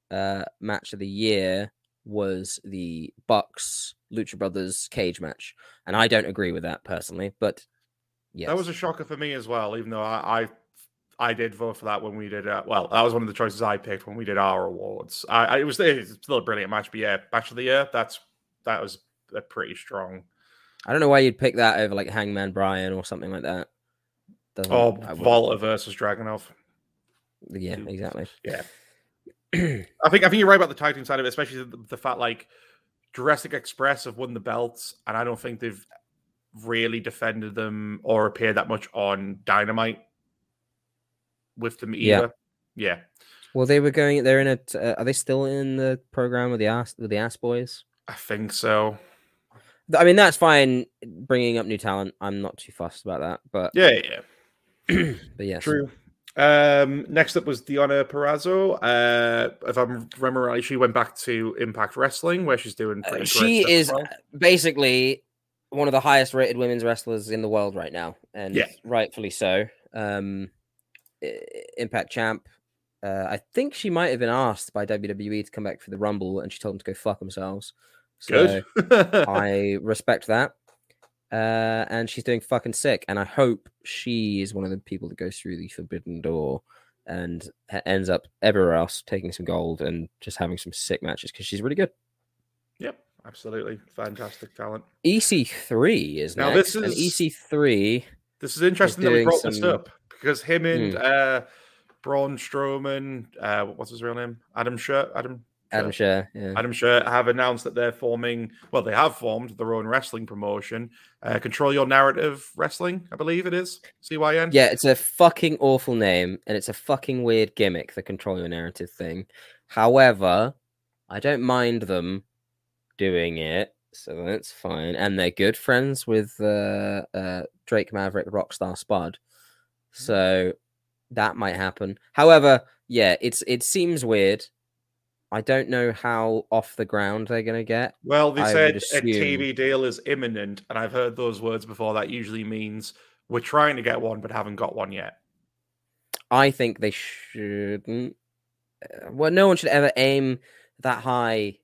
[SPEAKER 2] uh, match of the year was the Bucks Lucha Brothers cage match, and I don't agree with that personally. But yes,
[SPEAKER 1] That was a shocker for me as well, even though I I, I did vote for that when we did. Uh, well, that was one of the choices I picked when we did our awards. I, I it was it's still a brilliant match, but yeah, match of the year. That's that was a pretty strong.
[SPEAKER 2] I don't know why you'd pick that over like Hangman Brian or something like that. Doesn't
[SPEAKER 1] Oh, Walter versus Dragunov.
[SPEAKER 2] Yeah, exactly.
[SPEAKER 1] Yeah, I think I think you're right about the tag team side of it, especially the, the fact like Jurassic Express have won the belts, and I don't think they've really defended them or appeared that much on Dynamite with them
[SPEAKER 2] Yeah.
[SPEAKER 1] either. Yeah,
[SPEAKER 2] well, they were going. They're in it. Uh, are they still in the program with the ass with the ass boys?
[SPEAKER 1] I think so.
[SPEAKER 2] I mean, that's fine. Bringing up new talent, I'm not too fussed about that. But
[SPEAKER 1] Yeah, yeah, yeah.
[SPEAKER 2] but yes,
[SPEAKER 1] True. Um, next up was Deonna Purrazzo. Uh, if I remember right, she went back to Impact Wrestling, where she's doing
[SPEAKER 2] Uh,
[SPEAKER 1] great
[SPEAKER 2] she
[SPEAKER 1] stuff
[SPEAKER 2] is
[SPEAKER 1] well.
[SPEAKER 2] basically one of the highest rated women's wrestlers in the world right now, and
[SPEAKER 1] Yeah.
[SPEAKER 2] rightfully so. Um, I- Impact champ. Uh, I think she might have been asked by WWE to come back for the Rumble, and she told them to go fuck themselves. So
[SPEAKER 1] good.
[SPEAKER 2] I respect that. Uh, and she's doing fucking sick. And I hope she is one of the people that goes through the forbidden door and ends up everywhere else taking some gold and just having some sick matches because she's really good.
[SPEAKER 1] yep, absolutely fantastic talent.
[SPEAKER 2] EC3 is
[SPEAKER 1] Now,
[SPEAKER 2] next.
[SPEAKER 1] this is-
[SPEAKER 2] EC3.
[SPEAKER 1] This is interesting that we brought this up because him and
[SPEAKER 2] Hmm.
[SPEAKER 1] uh, Braun Strowman, uh, what's his real name? Adam Shirt, Adam
[SPEAKER 2] Adam Scherr. Yeah.
[SPEAKER 1] Adam Shirt have announced that they're forming. Well, they have formed their own wrestling promotion. Uh, Control Your Narrative Wrestling, I believe it is. CYN.
[SPEAKER 2] Yeah, it's a fucking awful name and it's a fucking weird gimmick, the control your narrative thing. However, I don't mind them doing it, so that's fine. And they're good friends with uh, uh, Drake Maverick, Rockstar Spud, so that might happen. However, yeah, it's it seems weird. I don't know how off the ground they're gonna get.
[SPEAKER 1] Well, they
[SPEAKER 2] I
[SPEAKER 1] said
[SPEAKER 2] would
[SPEAKER 1] a TV deal is imminent, and I've heard those words before. That usually means we're trying to get one, but haven't got one yet.
[SPEAKER 2] I think they shouldn't. uh, Well, no one should ever aim that high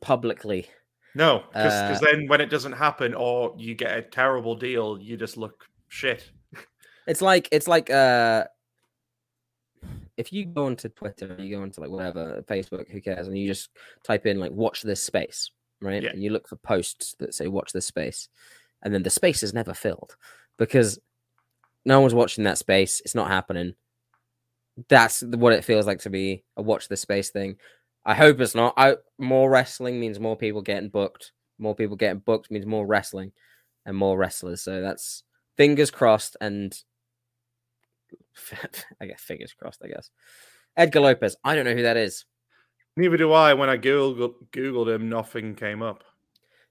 [SPEAKER 2] publicly.
[SPEAKER 1] No, because
[SPEAKER 2] Uh,
[SPEAKER 1] then when it doesn't happen, or you get a terrible deal, you just look shit.
[SPEAKER 2] It's like it's like uh if you go onto Twitter, you go onto like whatever, Facebook, who cares, and you just type in like watch this space, right?
[SPEAKER 1] Yeah.
[SPEAKER 2] And you look for posts that say watch this space, and then the space is never filled because no one's watching that space. It's not happening. That's what it feels like to be a watch this space thing. I hope it's not. I more wrestling means more people getting booked. More people getting booked means more wrestling and more wrestlers. So that's fingers crossed and I guess fingers crossed, I guess. Edgar Lopez. I don't know who that is.
[SPEAKER 1] Neither do I. When I Googled, Googled him, nothing came up.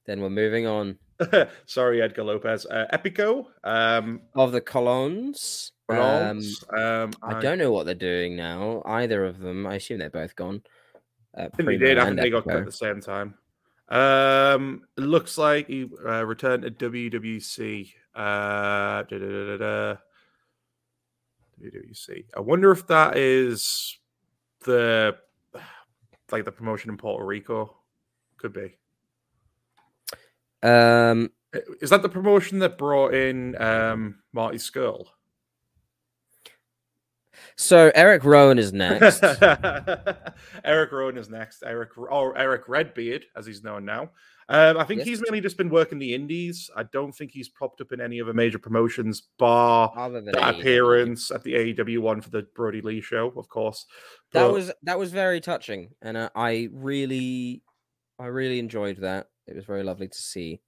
[SPEAKER 2] Then we're moving on.
[SPEAKER 1] Sorry, Edgar Lopez. Uh, Epico. Um,
[SPEAKER 2] Of the Colons. Um,
[SPEAKER 1] um,
[SPEAKER 2] I don't know what they're doing now. Either of them. I assume they're both gone. Uh,
[SPEAKER 1] I think they did. I think they got cut at the same time. Um, looks like he uh, returned to WWC. Uh, da, da, da, da, da. WWC. I wonder if that is the like the promotion in Puerto Rico. Could be.
[SPEAKER 2] Um,
[SPEAKER 1] Is that the promotion that brought in um, Marty Scurll?
[SPEAKER 2] so Eric Rowan is next.
[SPEAKER 1] Eric Rowan is next. Eric or Eric Redbeard, as he's known now. Um, I think
[SPEAKER 2] Yes.
[SPEAKER 1] he's mainly just been working the indies. I don't think he's propped up in any of other major promotions, bar that
[SPEAKER 2] AEW.
[SPEAKER 1] appearance at the AEW one for the Brodie Lee show, of course.
[SPEAKER 2] That was that was very touching, and uh, I really, I really enjoyed that. It was very lovely to see.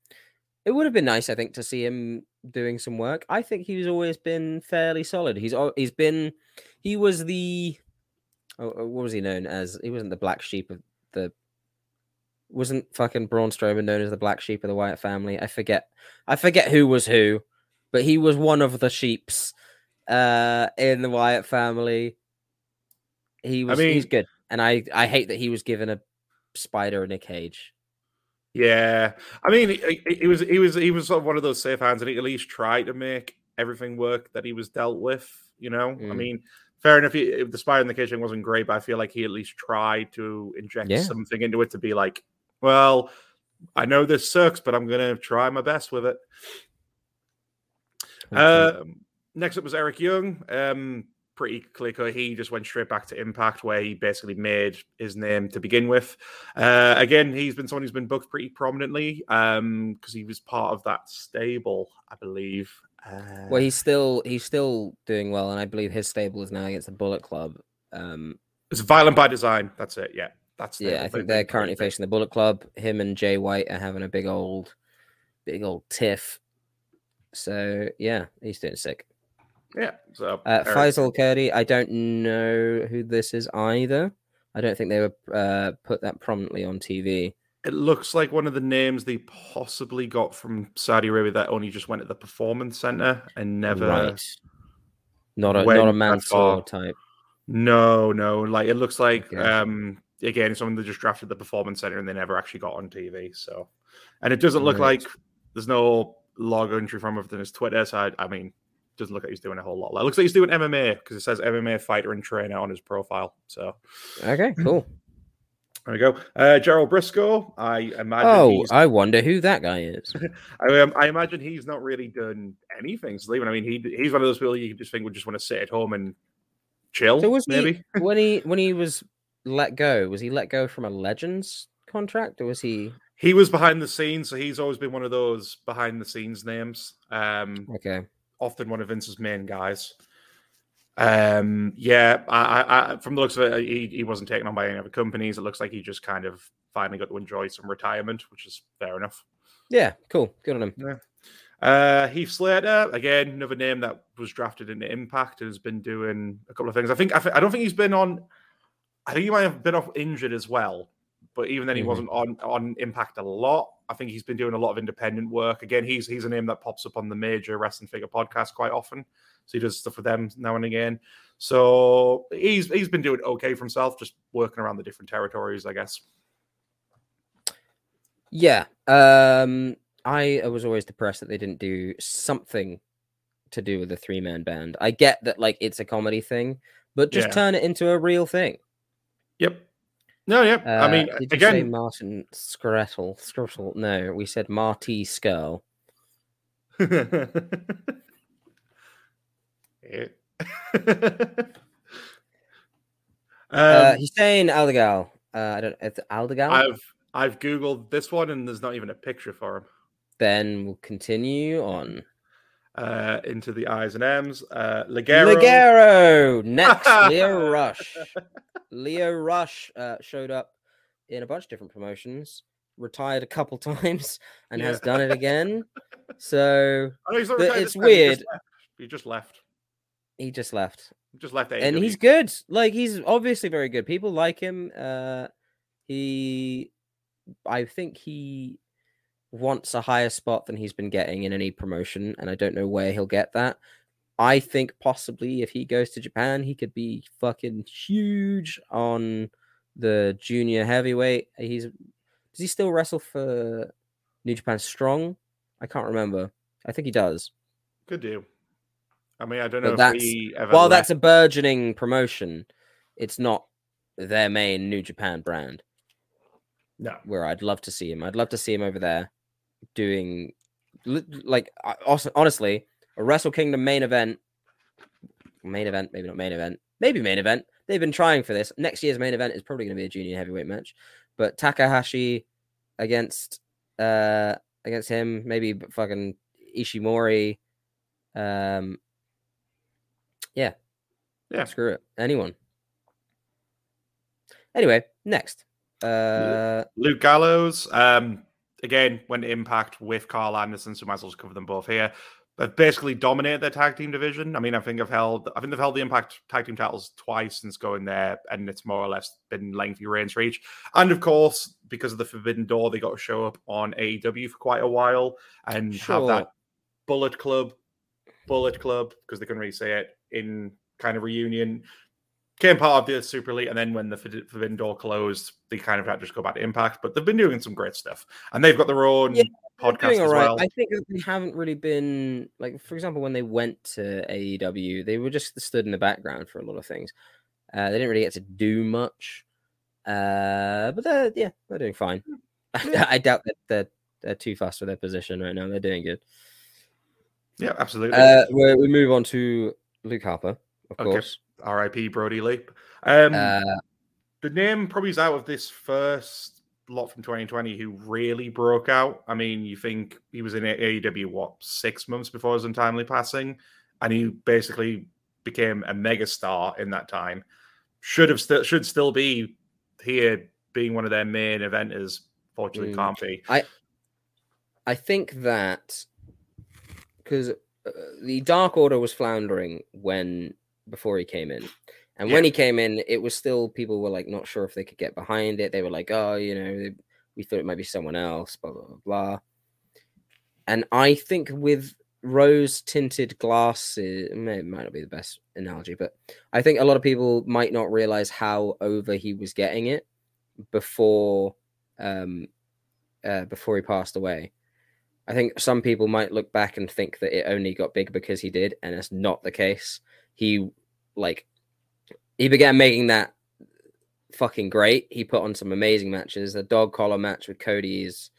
[SPEAKER 2] It would have been nice, I think, to see him doing some work. I think he's always been fairly solid. He's he's been, he was the, oh, oh, what was he known as? He wasn't the black sheep of the. Wasn't fucking Braun Strowman known as the black sheep of the Wyatt family? I forget. I forget who was who, but he was one of the sheeps uh in the Wyatt family. He was he's
[SPEAKER 1] mean- he's
[SPEAKER 2] good. And I I hate that he was given a spider in a cage.
[SPEAKER 1] Yeah, I mean, he, he- was he was he was sort of one of those safe hands, and he at least tried to make everything work that he was dealt with. You know, I
[SPEAKER 2] Mm.
[SPEAKER 1] mean, fair enough. He, if the spider in the kitchen wasn't great, but I feel like he at least tried to inject
[SPEAKER 2] Yeah.
[SPEAKER 1] something into it to be like, well, I know this sucks, but I'm gonna try my best with it. Um, next up was Eric Young. Um, pretty clear cut. He just went straight back to Impact, where he basically made his name to begin with. Uh, again, he's been someone who's been booked pretty prominently um, because he was part of that stable, I believe. Uh,
[SPEAKER 2] well, he's still he's still doing well, and I believe his stable is now against the Bullet Club. Um,
[SPEAKER 1] it's violent by design. That's it. Yeah, that's
[SPEAKER 2] yeah, I think they're currently facing the Bullet Club. Him and Jay White are having a big old, big old tiff. So yeah, he's doing sick.
[SPEAKER 1] Yeah. So
[SPEAKER 2] Uh, Faisal Kurdi, I don't know who this is either. I don't think they were uh, put that prominently on TV.
[SPEAKER 1] It looks like one of the names they possibly got from Saudi Arabia that only just went to the performance center and never.
[SPEAKER 2] right. Not a not a
[SPEAKER 1] that
[SPEAKER 2] type.
[SPEAKER 1] No, no. Like it looks like
[SPEAKER 2] Okay.
[SPEAKER 1] um again someone that just drafted the performance center and they never actually got on TV. So, and it doesn't look
[SPEAKER 2] Right.
[SPEAKER 1] like there's no log entry from him than his Twitter. So I, I mean, doesn't look like he's doing a whole lot. It looks like he's doing MMA because it says MMA fighter and trainer on his profile. So
[SPEAKER 2] Okay, cool.
[SPEAKER 1] there we go. Uh, Gerald Briscoe. I imagine.
[SPEAKER 2] Oh, I wonder who that guy is.
[SPEAKER 1] I, um, I imagine he's not really done anything. So even I mean, he he's one of those people you just think would just want to sit at home and chill.
[SPEAKER 2] So was
[SPEAKER 1] maybe.
[SPEAKER 2] he when he when he was let go? Was he let go from a Legends contract, or was he
[SPEAKER 1] He was behind the scenes, so he's always been one of those behind the scenes names. Um,
[SPEAKER 2] okay?
[SPEAKER 1] often one of Vince's main guys. Um, yeah, I, I, from the looks of it, he, he wasn't taken on by any other companies. It looks like he just kind of finally got to enjoy some retirement, which is fair enough.
[SPEAKER 2] Yeah, cool. Good on him.
[SPEAKER 1] Uh, Heath Slater, again, another name that was drafted into Impact and has been doing a couple of things. I think I, thi- I don't think he's been on. I think he might have been off injured as well, but even then, he
[SPEAKER 2] Mhm.
[SPEAKER 1] wasn't on on Impact a lot. I think he's been doing a lot of independent work. Again, he's he's a name that pops up on the major wrestling figure podcast quite often. So he does stuff with them now and again. So he's he's been doing okay for himself, just working around the different territories, I guess.
[SPEAKER 2] Yeah. Um, I was always depressed that they didn't do something to do with the three man band. I get that like it's a comedy thing, but just
[SPEAKER 1] Yeah.
[SPEAKER 2] turn it into a real thing.
[SPEAKER 1] Yep. No, yep.
[SPEAKER 2] Uh,
[SPEAKER 1] I mean,
[SPEAKER 2] did you say
[SPEAKER 1] again,
[SPEAKER 2] Martin Skrettel? Skrettel? No, we said Marty Scurll.
[SPEAKER 1] Yeah.
[SPEAKER 2] Uh,
[SPEAKER 1] um,
[SPEAKER 2] Hussein Aldegal. Uh, I don't. It's Aldegal.
[SPEAKER 1] I've I've googled this one and there's not even a picture for him.
[SPEAKER 2] Then we'll continue on.
[SPEAKER 1] Uh, into the I's and M's. Uh, Ligero.
[SPEAKER 2] Ligero next. Lio Rush. Lio Rush uh, showed up in a bunch of different promotions, retired a couple times, and has done it again. So
[SPEAKER 1] Oh, no, he's not
[SPEAKER 2] But
[SPEAKER 1] retired
[SPEAKER 2] it's
[SPEAKER 1] time, he just
[SPEAKER 2] weird.
[SPEAKER 1] He just left.
[SPEAKER 2] he just left,
[SPEAKER 1] He just left.
[SPEAKER 2] and he's good. Like he's obviously very good. People like him. Uh, he, I think he wants a higher spot than he's been getting in any promotion, and I don't know where he'll get that. I think possibly if he goes to Japan, he could be fucking huge on the junior heavyweight. He's does he still wrestle for New Japan Strong? I can't remember. I think he does.
[SPEAKER 1] Could do. I mean, I don't
[SPEAKER 2] But
[SPEAKER 1] know if
[SPEAKER 2] that's-
[SPEAKER 1] he ever.
[SPEAKER 2] While
[SPEAKER 1] left.
[SPEAKER 2] that's a burgeoning promotion, it's not their main New Japan brand.
[SPEAKER 1] no.
[SPEAKER 2] Where I'd love to see him. I'd love to see him over there doing like honestly a Wrestle Kingdom main event. Main event, maybe not main event, maybe main event. They've been trying for this. Next year's main event is probably going to be a junior heavyweight match, but Takahashi against uh, against him. Maybe fucking Ishimori. Um, yeah,
[SPEAKER 1] Yeah.
[SPEAKER 2] Screw it. Anyone. Anyway, next. Uh,
[SPEAKER 1] Luke Gallows, um, again, went to Impact with Karl Anderson, so might as well just cover them both here. They've basically dominated their tag team division. I mean, I think I've held, I think they've held the Impact tag team titles twice since going there, and it's more or less been lengthy reigns for each. And of course, because of the Forbidden Door, they got to show up on AEW for quite a while and have that Bullet Club, Bullet Club, because they couldn't really say it in kind of reunion. Came part of the Super Elite, and then when the Forbid- Forbidden Door closed, they kind of had to just go back to Impact. But they've been doing some great stuff, and they've got their own
[SPEAKER 2] Yeah,
[SPEAKER 1] podcast as
[SPEAKER 2] right.
[SPEAKER 1] well.
[SPEAKER 2] I think they haven't really been like, for example, when they went to AEW, they were just stood in the background for a lot of things. Uh, they didn't really get to do much, uh, but they're yeah, they're doing fine.
[SPEAKER 1] Yeah.
[SPEAKER 2] I doubt that they're they're too fast for their position right now. They're doing good.
[SPEAKER 1] Yeah, absolutely.
[SPEAKER 2] Uh, we we move on to Luke Harper, of
[SPEAKER 1] Okay.
[SPEAKER 2] course.
[SPEAKER 1] R.I.P. Brodie Lee. Um,
[SPEAKER 2] Uh,
[SPEAKER 1] the name probably is out of this first lot from 2020 who really broke out. I mean, you think he was in AEW what six months before his untimely passing, and he basically became a megastar in that time. Should have still should still be here being one of their main eventers. Fortunately,
[SPEAKER 2] Mm.
[SPEAKER 1] can't be.
[SPEAKER 2] I I think that because uh, the Dark Order was floundering when before he came in, and when he came in, it was still people were like not sure if they could get behind it. They were like, oh, you know, we thought it might be someone else, blah blah blah. blah. And I think with rose tinted glasses, it may- might not be the best analogy, but I think a lot of people might not realize how over he was getting it before um uh, before he passed away. I think some people might look back and think that it only got big because he did, and it's not the case. He like he began making that fucking great. He put on some amazing matches. The dog collar match with Cody is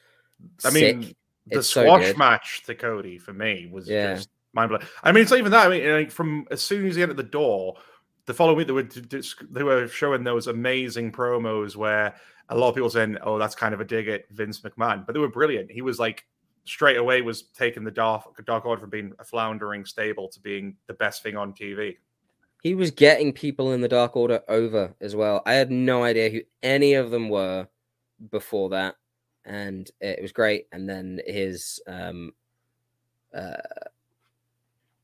[SPEAKER 1] I
[SPEAKER 2] sick.
[SPEAKER 1] mean, the
[SPEAKER 2] It's
[SPEAKER 1] squash
[SPEAKER 2] good.
[SPEAKER 1] match to Cody for me was
[SPEAKER 2] Yeah.
[SPEAKER 1] just mind blowing. I mean, it's not even that. I mean, like, from as soon as he entered the door, the following week they were they were showing those amazing promos where a lot of people saying, "Oh, that's kind of a dig at Vince McMahon," but they were brilliant. He was like straight away was taking the dark dark order from being a floundering stable to being the best thing on TV.
[SPEAKER 2] he was getting people in the Dark Order over as well. I had no idea who any of them were before that, and it was great. And then his um, uh,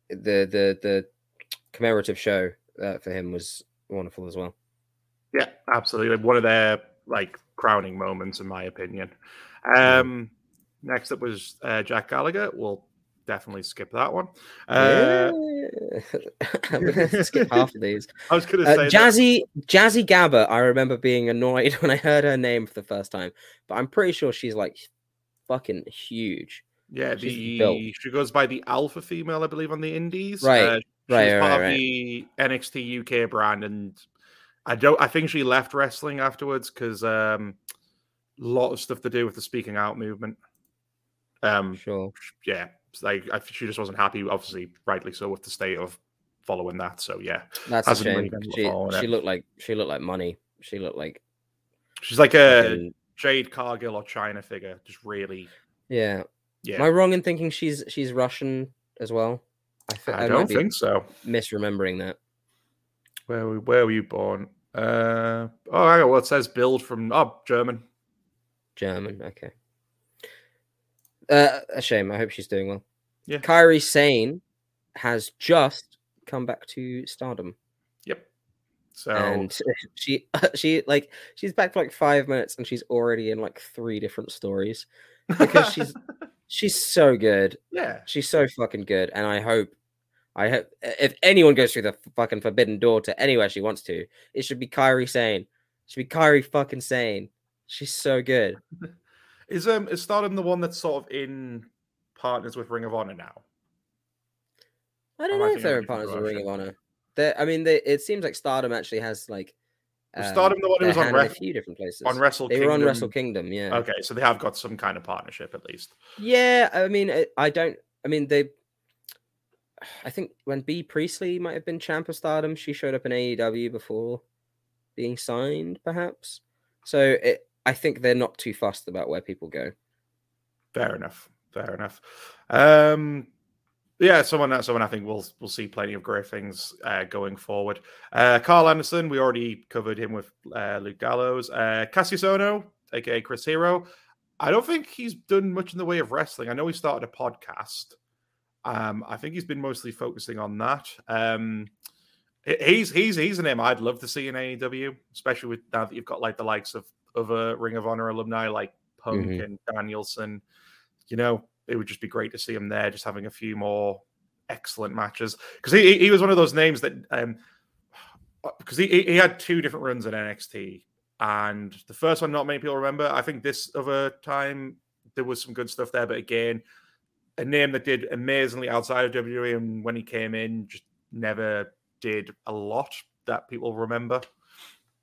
[SPEAKER 2] the the the commemorative show uh, for him was wonderful as well.
[SPEAKER 1] Yeah, absolutely. One of their like crowning moments, in my opinion. Um, next up was uh, Jack Gallagher. We'll definitely skip that one. Uh,
[SPEAKER 2] Yeah. Skip half of these.
[SPEAKER 1] I was going to
[SPEAKER 2] Uh,
[SPEAKER 1] say that-
[SPEAKER 2] Jazzy Jazzy Gabert. I remember being annoyed when I heard her name for the first time, but I'm pretty sure she's like fucking huge.
[SPEAKER 1] Yeah, the she goes by the Alpha female, I believe, on the Indies.
[SPEAKER 2] Right,
[SPEAKER 1] Uh,
[SPEAKER 2] right, right,
[SPEAKER 1] part of
[SPEAKER 2] right.
[SPEAKER 1] the NXT UK brand, and I don't. I think she left wrestling afterwards because um, a lot of stuff to do with the speaking out movement. Um,
[SPEAKER 2] Sure.
[SPEAKER 1] yeah, like I, she just wasn't happy. Obviously, rightly so, with the state of following that. So yeah,
[SPEAKER 2] That's a
[SPEAKER 1] hasn't
[SPEAKER 2] shame.
[SPEAKER 1] really
[SPEAKER 2] She, she looked like she looked like money. She looked like
[SPEAKER 1] she's like a
[SPEAKER 2] fucking-
[SPEAKER 1] Jade Cargill or Chyna figure. Just really,
[SPEAKER 2] yeah.
[SPEAKER 1] yeah.
[SPEAKER 2] Am I wrong in thinking she's she's Russian as well? I, thi-
[SPEAKER 1] I,
[SPEAKER 2] might
[SPEAKER 1] don't think so.
[SPEAKER 2] misremembering that.
[SPEAKER 1] Where were, where were you born? Uh, oh, well, it says build from oh German.
[SPEAKER 2] German. Okay. Uh, a shame. I hope she's doing well.
[SPEAKER 1] Yeah.
[SPEAKER 2] Kairi Sane has just come back to stardom.
[SPEAKER 1] Yep. So
[SPEAKER 2] and she she like she's back for like five minutes and she's already in like three different stories because she's she's so good
[SPEAKER 1] yeah,
[SPEAKER 2] she's so fucking good and i hope i hope if anyone goes through the fucking forbidden door to anywhere she wants to it should be Kairi Sane. it should be Kairi fucking Sane. she's so good
[SPEAKER 1] is um is Stardom the one that's sort of in partners with Ring of Honor now?
[SPEAKER 2] i don't know if they're in partners with ring of honor they i mean they, it seems like stardom actually has like
[SPEAKER 1] Was
[SPEAKER 2] um,
[SPEAKER 1] Stardom the one who was on
[SPEAKER 2] in a few different places
[SPEAKER 1] On Wrestle
[SPEAKER 2] they
[SPEAKER 1] Kingdom.
[SPEAKER 2] were on wrestle kingdom yeah
[SPEAKER 1] Okay, so they have got some kind of partnership at least.
[SPEAKER 2] Yeah, I mean, I- I don't. I mean, they. I think when Bea Priestley might have been champ of Stardom, she showed up in AEW before being signed, perhaps. So it, I think they're not too fussed about where people go.
[SPEAKER 1] Fair enough. Fair enough. Um, yeah, someone that someone I think we'll we'll see plenty of great things uh, going forward. Uh, Karl Anderson, we already covered him with uh, Luke Gallows. Uh, Kassius Ohno, aka Chris Hero. I don't think he's done much in the way of wrestling. I know he started a podcast. Um, I think he's been mostly focusing on that. Um, he's he's he's a name I'd love to see in AEW, especially with now that you've got like the likes of other Ring of Honor alumni like Punk
[SPEAKER 2] Mhm.
[SPEAKER 1] and Danielson. You know, it would just be great to see him there, just having a few more excellent matches. Because he he was one of those names that um because he he had two different runs in NXT, and the first one not many people remember. I think this other time there was some good stuff there, but again, a name that did amazingly outside of WWE, and when he came in, just never did a lot that people remember.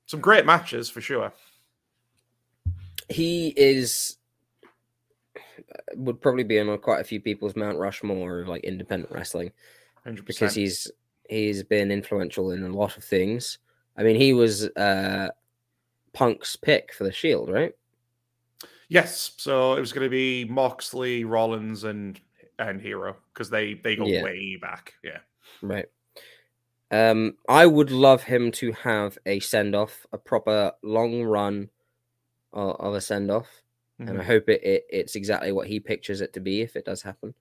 [SPEAKER 1] Some great matches for sure.
[SPEAKER 2] He is would probably be on quite a few people's Mount Rushmore of like independent wrestling.
[SPEAKER 1] Hundred
[SPEAKER 2] because he's he's been influential in a lot of things. I mean, he was uh Punk's pick for the Shield, right?
[SPEAKER 1] Yes, so it was going to be Moxley, Rollins, and and Hero because they they go
[SPEAKER 2] Yeah.
[SPEAKER 1] way back. Yeah,
[SPEAKER 2] Right. Um, I would love him to have a send off, a proper long run of, a send off, and I
[SPEAKER 1] Mhm.
[SPEAKER 2] hope it, it it's exactly what he pictures it to be if it does happen.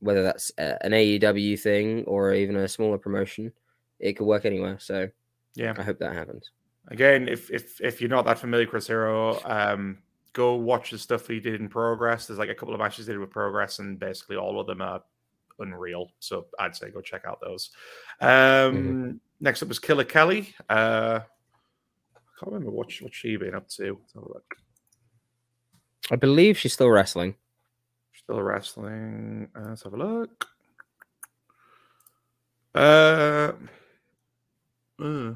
[SPEAKER 2] Whether that's uh, an AEW thing or even a smaller promotion, it could work anywhere. So
[SPEAKER 1] yeah.
[SPEAKER 2] I hope that happens.
[SPEAKER 1] Again, if if if you're not that familiar, with Chris Hero, um, go watch the stuff he did in Progress. There's like a couple of matches he did with Progress, and basically all of them are unreal. So I'd say go check out those. Um, Next up was Killer Kelly. Uh, can't remember what she- what she been up to. Let's have a look.
[SPEAKER 2] I believe she's still wrestling.
[SPEAKER 1] Still wrestling. Uh, let's have a look. Uh, uh,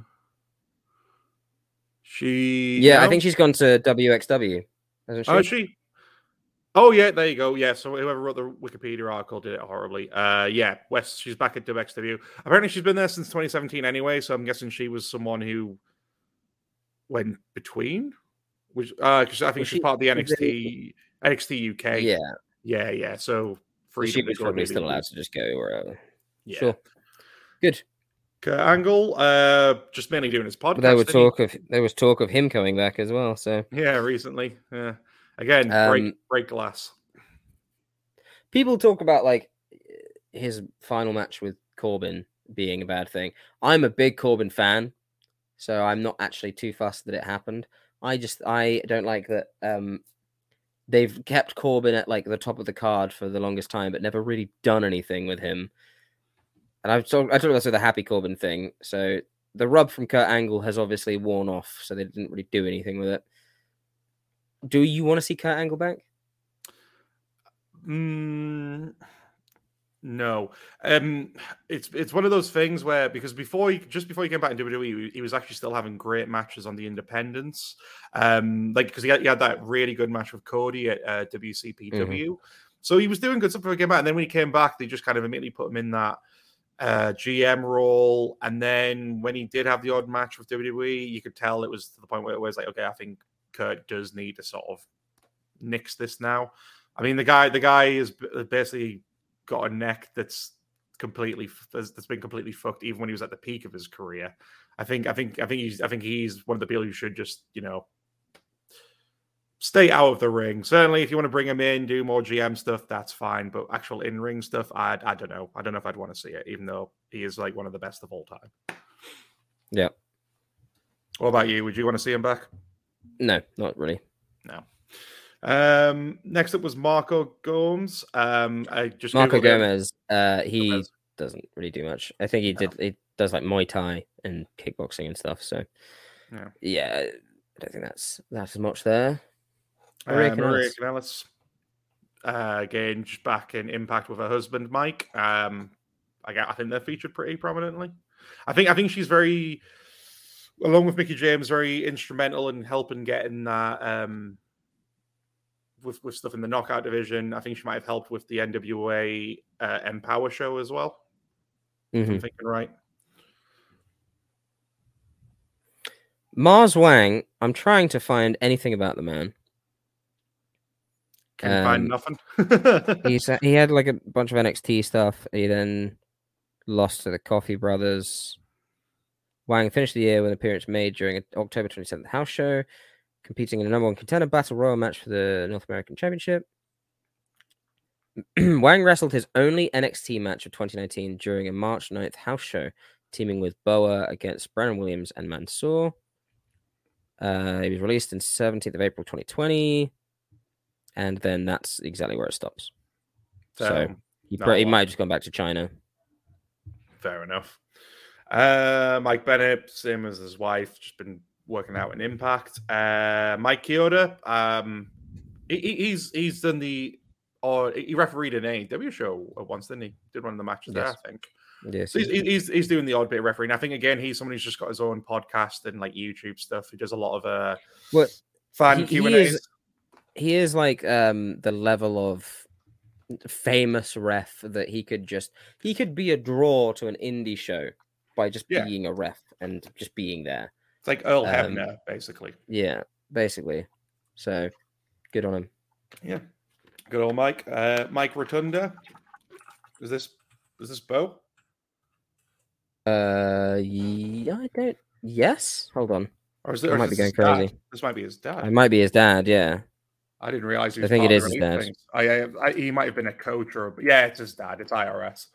[SPEAKER 1] she.
[SPEAKER 2] Yeah, I think she's gone to WXW, hasn't she?
[SPEAKER 1] Oh, she? Oh, yeah, there you go. Yeah, so whoever wrote the Wikipedia article did it horribly. Uh, yeah, West, she's back at WXW. Apparently, she's been there since 2017 anyway, so I'm guessing she was someone who went between. Which, uh, because I think
[SPEAKER 2] Was
[SPEAKER 1] she's
[SPEAKER 2] she-
[SPEAKER 1] part of the
[SPEAKER 2] was it-
[SPEAKER 1] NXT, NXT UK.
[SPEAKER 2] yeah,
[SPEAKER 1] yeah, yeah. So freedom
[SPEAKER 2] she was probably still allowed to just go wherever.
[SPEAKER 1] Yeah.
[SPEAKER 2] Sure, good.
[SPEAKER 1] Kurt Angle, uh, just mainly doing his podcast.
[SPEAKER 2] But there was
[SPEAKER 1] didn't he?
[SPEAKER 2] talk of there was talk of him coming back as well. So
[SPEAKER 1] Yeah, recently. Yeah. Again,
[SPEAKER 2] Um,
[SPEAKER 1] break break glass.
[SPEAKER 2] people talk about like his final match with Corbin being a bad thing. I'm a big Corbin fan, so I'm not actually too fussed that it happened. I just I don't like that um they've kept Corbin at like the top of the card for the longest time, but never really done anything with him. And I've talked I talked about the happy Corbin thing. So the rub from Kurt Angle has obviously worn off, so they didn't really do anything with it. Do you want to see Kurt Angle back?
[SPEAKER 1] Mm, no, um, it's it's one of those things where because before he just before he came back in WWE, he- was actually still having great matches on the Independents, um, like because he, had- he had that really good match with Cody at uh, WCPW, so he was doing good stuff before he came back, and then when he came back, they just kind of immediately put him in that uh, GM role, and then when he did have the odd match with WWE, you could tell it was to the point where it was like, okay, I think Kurt does need to sort of nix this now. I mean, the guy, the guy is basically got a neck that's completely that's been completely fucked, even when he was at the peak of his career. I think, I think, I think he's, I think he's one of the people who should just, you know, stay out of the ring. Certainly, if you want to bring him in, do more GM stuff, that's fine. But actual in ring stuff, I, I don't know. I don't know if I'd want to see it, even though he is like one of the best of all time.
[SPEAKER 2] Yeah.
[SPEAKER 1] What about you? Would you want to see him back?
[SPEAKER 2] No, not really.
[SPEAKER 1] No. Um, next up was Marco Gomes. Um, I just
[SPEAKER 2] Marco. Gomez, uh, he
[SPEAKER 1] Gomez.
[SPEAKER 2] doesn't really do much. I think he
[SPEAKER 1] No.
[SPEAKER 2] did. He does like Muay Thai and kickboxing and stuff. So,
[SPEAKER 1] Yeah.
[SPEAKER 2] yeah, I don't think that's that's as much there.
[SPEAKER 1] Uh,
[SPEAKER 2] Maria
[SPEAKER 1] Maria
[SPEAKER 2] Kanellis.
[SPEAKER 1] Kanellis. Uh, again, just back in Impact with her husband Mike. Um, I, I think they're featured pretty prominently. I think I think she's very, along with Mickie James, very instrumental in helping getting that um, with with stuff in the knockout division. I think she might have helped with the NWA uh, Empower show as well. If I'm thinking right.
[SPEAKER 2] Mars Wang. I'm trying to find anything about the man.
[SPEAKER 1] Can find
[SPEAKER 2] Um,
[SPEAKER 1] nothing.
[SPEAKER 2] He's he had like a bunch of NXT stuff. He then lost to the Coffee Brothers. Wang finished the year with an appearance made during an October 27th house show, competing in a number one contender battle royal match for the North American Championship. Wang wrestled his only NXT match of 2019 during a March 9th house show, teaming with Boa against Brandon Williams and Mansoor. Uh, he was released in 17th of April 2020, and then that's exactly where it stops. So, He,
[SPEAKER 1] not
[SPEAKER 2] pro- he might have just gone back to China.
[SPEAKER 1] Fair enough. Uh, Mike Bennett, same as his wife, just been working out an Impact. Uh, Mike Chioda, um, he, he- he's he's done the or he refereed an AEW show once, didn't he? Did one of the matches there, I think.
[SPEAKER 2] Yes,
[SPEAKER 1] So he's, he's he's doing the odd bit of refereeing. I think again he's someone who's just got his own podcast and like YouTube stuff. He does a lot of uh
[SPEAKER 2] Well,
[SPEAKER 1] fan Q and
[SPEAKER 2] is-
[SPEAKER 1] A's.
[SPEAKER 2] he is like um the level of famous ref that he could just he could be a draw to an indie show by just
[SPEAKER 1] Yeah.
[SPEAKER 2] being a ref and just being there.
[SPEAKER 1] Like Earl
[SPEAKER 2] um,
[SPEAKER 1] Hebner, basically.
[SPEAKER 2] Yeah, basically. So good on him.
[SPEAKER 1] Yeah, good old Mike. Uh, Mike Rotunda. Is this is this Bo?
[SPEAKER 2] Uh, yeah, I don't. Yes, hold on.
[SPEAKER 1] Or is
[SPEAKER 2] I
[SPEAKER 1] it, or
[SPEAKER 2] might be going
[SPEAKER 1] his dad?
[SPEAKER 2] crazy.
[SPEAKER 1] This might be his dad.
[SPEAKER 2] It might be his dad. Yeah,
[SPEAKER 1] I didn't realize he
[SPEAKER 2] I think it is his dad.
[SPEAKER 1] I, I, I, he might have been a coach or yeah, it's his dad. It's IRS.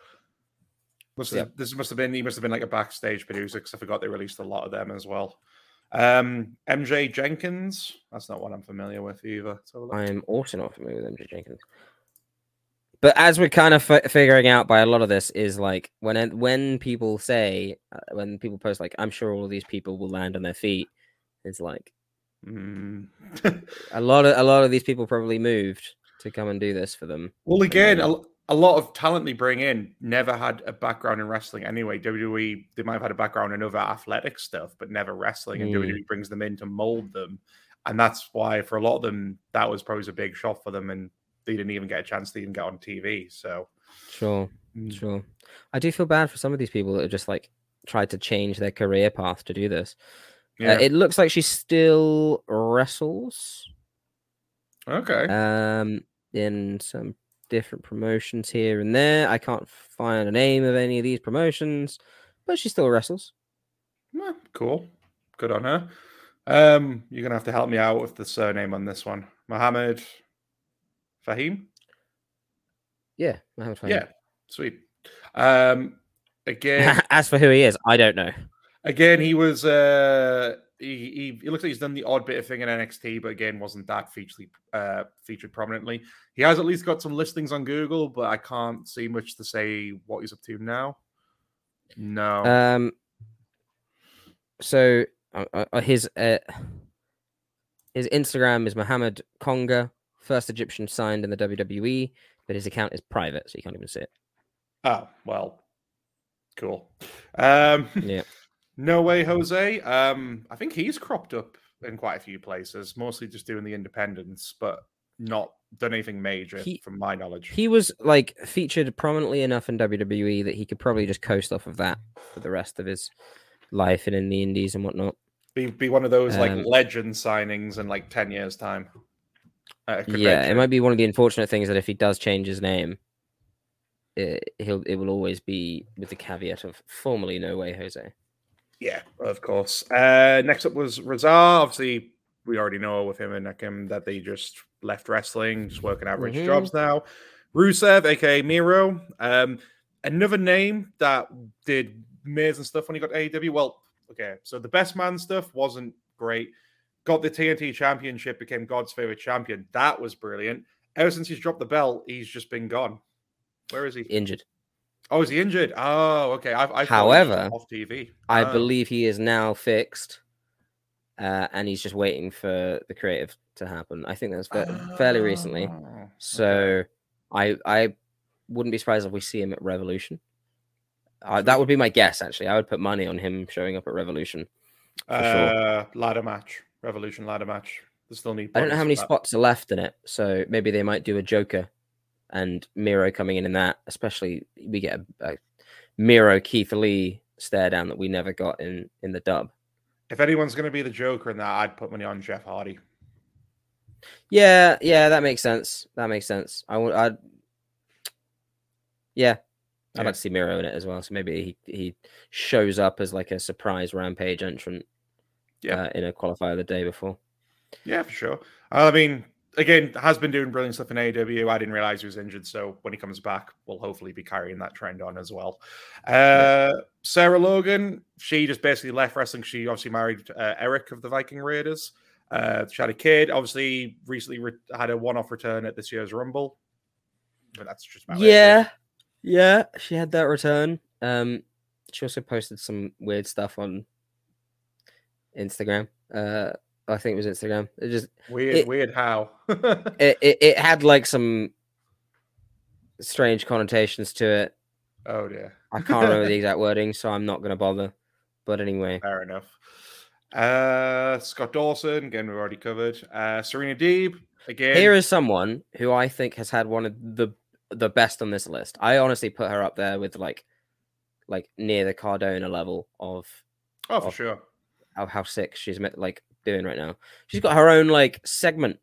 [SPEAKER 1] Must have,
[SPEAKER 2] Yep.
[SPEAKER 1] This must have been he must have been like a backstage producer because I forgot they released a lot of them as well. Um, MJ Jenkins. That's not one I'm familiar with either. Let's have a look.
[SPEAKER 2] I'm also not familiar with MJ Jenkins. But as we're kind of fi- figuring out by a lot of this is like when when people say uh, when people post like I'm sure all of these people will land on their feet, it's like
[SPEAKER 1] Mm.
[SPEAKER 2] a lot of a lot of these people probably moved to come and do this for them.
[SPEAKER 1] well, again, a, a lot of talent they bring in never had a background in wrestling anyway. WWE they might have had a background in other athletic stuff, but never wrestling, and
[SPEAKER 2] Mm.
[SPEAKER 1] WWE brings them in to mold them, and that's why for a lot of them that was probably a big shot for them, and they didn't even get a chance to even get on TV. So
[SPEAKER 2] Sure,
[SPEAKER 1] Mm.
[SPEAKER 2] sure. I do feel bad for some of these people that have just like tried to change their career path to do this.
[SPEAKER 1] yeah,
[SPEAKER 2] Uh, it looks like she still wrestles.
[SPEAKER 1] okay.
[SPEAKER 2] um in some different promotions here and there. I can't find a name of any of these promotions, but she still wrestles.
[SPEAKER 1] Cool. Good on her. Um, you're gonna have to help me out with the surname on this one. Mohammed Fahim.
[SPEAKER 2] Yeah, Mohammed Fahim.
[SPEAKER 1] Yeah, sweet. Um, again,
[SPEAKER 2] As for who he is, I don't know.
[SPEAKER 1] again, he was. Uh, he, he he looks like he's done the odd bit of thing in NXT, but again, wasn't that featured uh, featured prominently. He has at least got some listings on Google, but I can't see much to say what he's up to now. No.
[SPEAKER 2] Um, so uh, uh, his uh, his Instagram is Mohammed Konga, first Egyptian signed in the WWE, but his account is private, so you can't even see it.
[SPEAKER 1] Oh, well, cool. Um,
[SPEAKER 2] Yeah.
[SPEAKER 1] no way, Jose. Um, I think he's cropped up in quite a few places, mostly just doing the independents, but not done anything major
[SPEAKER 2] He-
[SPEAKER 1] from my knowledge.
[SPEAKER 2] He was like featured prominently enough in WWE that he could probably just coast off of that for the rest of his life and in the indies and whatnot.
[SPEAKER 1] be be one of those like
[SPEAKER 2] Um,
[SPEAKER 1] legend signings in like ten years' time.
[SPEAKER 2] Yeah, it might be one of the unfortunate things that if he does change his name, it, he'll it will always be with the caveat of formerly no way Jose.
[SPEAKER 1] Yeah, of course. Uh, next up was Rezar. Obviously, we already know with him and Akam that they just left wrestling, just working average
[SPEAKER 2] Mhm.
[SPEAKER 1] jobs now. Rusev, aka Miro, um, another name that did amazing stuff when he got to AEW. Well, okay, so the best man stuff wasn't great. Got the TNT championship, became God's favorite champion. That was brilliant. Ever since he's dropped the belt, he's just been gone. Where is he?
[SPEAKER 2] Injured.
[SPEAKER 1] Oh, is he injured? Oh, okay. I, I
[SPEAKER 2] However,
[SPEAKER 1] off TV.
[SPEAKER 2] I
[SPEAKER 1] Oh.
[SPEAKER 2] believe he is now fixed, uh, and he's just waiting for the creative to happen. I think that's fa- fairly recently.
[SPEAKER 1] Oh, okay.
[SPEAKER 2] So I I wouldn't be surprised if we see him at Revolution. Uh, that would be my guess. Actually, I would put money on him showing up at Revolution. for sure.
[SPEAKER 1] uh, ladder match, Revolution ladder match. They still need.
[SPEAKER 2] I don't know how many spots are left in it, so maybe they might do a Joker and Miro coming in in that. Especially we get a, a Miro Keith Lee stare down that we never got in in the dub.
[SPEAKER 1] If anyone's going to be the Joker in that, I'd put money on Jeff Hardy.
[SPEAKER 2] Yeah, yeah, that makes sense. That makes sense. I would, I'd, yeah, I'd
[SPEAKER 1] Yeah.
[SPEAKER 2] like to see Miro in it as well. So maybe he he shows up as like a surprise rampage entrant.
[SPEAKER 1] Yeah.
[SPEAKER 2] uh, in a qualifier the day before.
[SPEAKER 1] Yeah, for sure. I mean, again, has been doing brilliant stuff in AEW. I didn't realize he was injured, so when he comes back, we'll hopefully be carrying that trend on as well. Uh, Sarah Logan, she just basically left wrestling. She obviously married uh, Eric of the Viking Raiders. Uh, she had a kid. Obviously, recently re- had a one-off return at this year's Rumble. But that's just about it.
[SPEAKER 2] Yeah, yeah, she had that return. Um, she also posted some weird stuff on Instagram. Uh, I think it was Instagram. It just
[SPEAKER 1] Weird,
[SPEAKER 2] It-
[SPEAKER 1] weird how.
[SPEAKER 2] it, it, it had like some strange connotations to it.
[SPEAKER 1] oh dear.
[SPEAKER 2] I can't remember the exact wording, so I'm not going to bother. But anyway,
[SPEAKER 1] Fair enough. Uh, Scott Dawson, again, we've already covered. Uh, Serena Deeb, again.
[SPEAKER 2] here is someone who I think has had one of the the best on this list. I honestly put her up there with like like near the Cardona level of
[SPEAKER 1] oh, for
[SPEAKER 2] of-
[SPEAKER 1] sure.
[SPEAKER 2] how, how sick she's met, like doing right now. She's got her own like segment.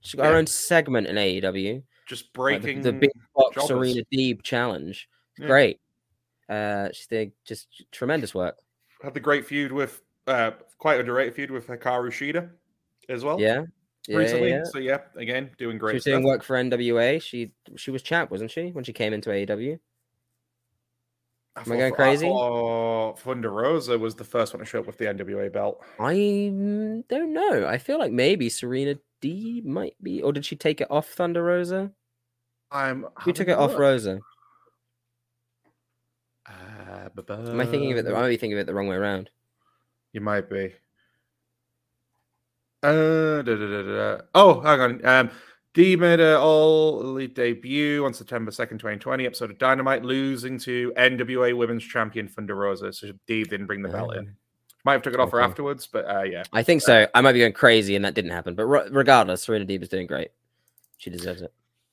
[SPEAKER 2] She's got her own segment in AEW.
[SPEAKER 1] Just
[SPEAKER 2] like, the-
[SPEAKER 1] breaking
[SPEAKER 2] the, big box
[SPEAKER 1] jobbers.
[SPEAKER 2] Serena Deeb challenge.
[SPEAKER 1] Yeah.
[SPEAKER 2] Great. Uh, she's doing just tremendous work.
[SPEAKER 1] had the great feud with uh quite a underrated feud with Hikaru Shida as well.
[SPEAKER 2] Yeah. Yeah,
[SPEAKER 1] recently.
[SPEAKER 2] yeah.
[SPEAKER 1] So yeah, again, doing great.
[SPEAKER 2] She
[SPEAKER 1] great
[SPEAKER 2] was doing
[SPEAKER 1] stuff.
[SPEAKER 2] work for NWA. She she was champ, wasn't she, when she came into AEW? Am I going crazy?
[SPEAKER 1] thought Thunder Rosa was the first one to show up with the NWA belt.
[SPEAKER 2] I mm, don't know. I feel like maybe Serena Deeb might be, or did she take it off Thunder Rosa?
[SPEAKER 1] I'm
[SPEAKER 2] Who took it off. Rosa?
[SPEAKER 1] Uh,
[SPEAKER 2] Am I thinking of it? The, I might be thinking of it the wrong way around.
[SPEAKER 1] You might be. Uh, da, da, da, da, da. Oh, hang on. Um, Deeb made an all elite debut on September 2nd, 2020, episode of Dynamite, losing to NWA Women's Champion Thunder Rosa. So Deeb didn't bring the belt in. Might have took it off her afterwards, but uh, yeah.
[SPEAKER 2] I think so. I might be going crazy, and that didn't happen. But re- regardless, Serena Deeb is doing great. She deserves it.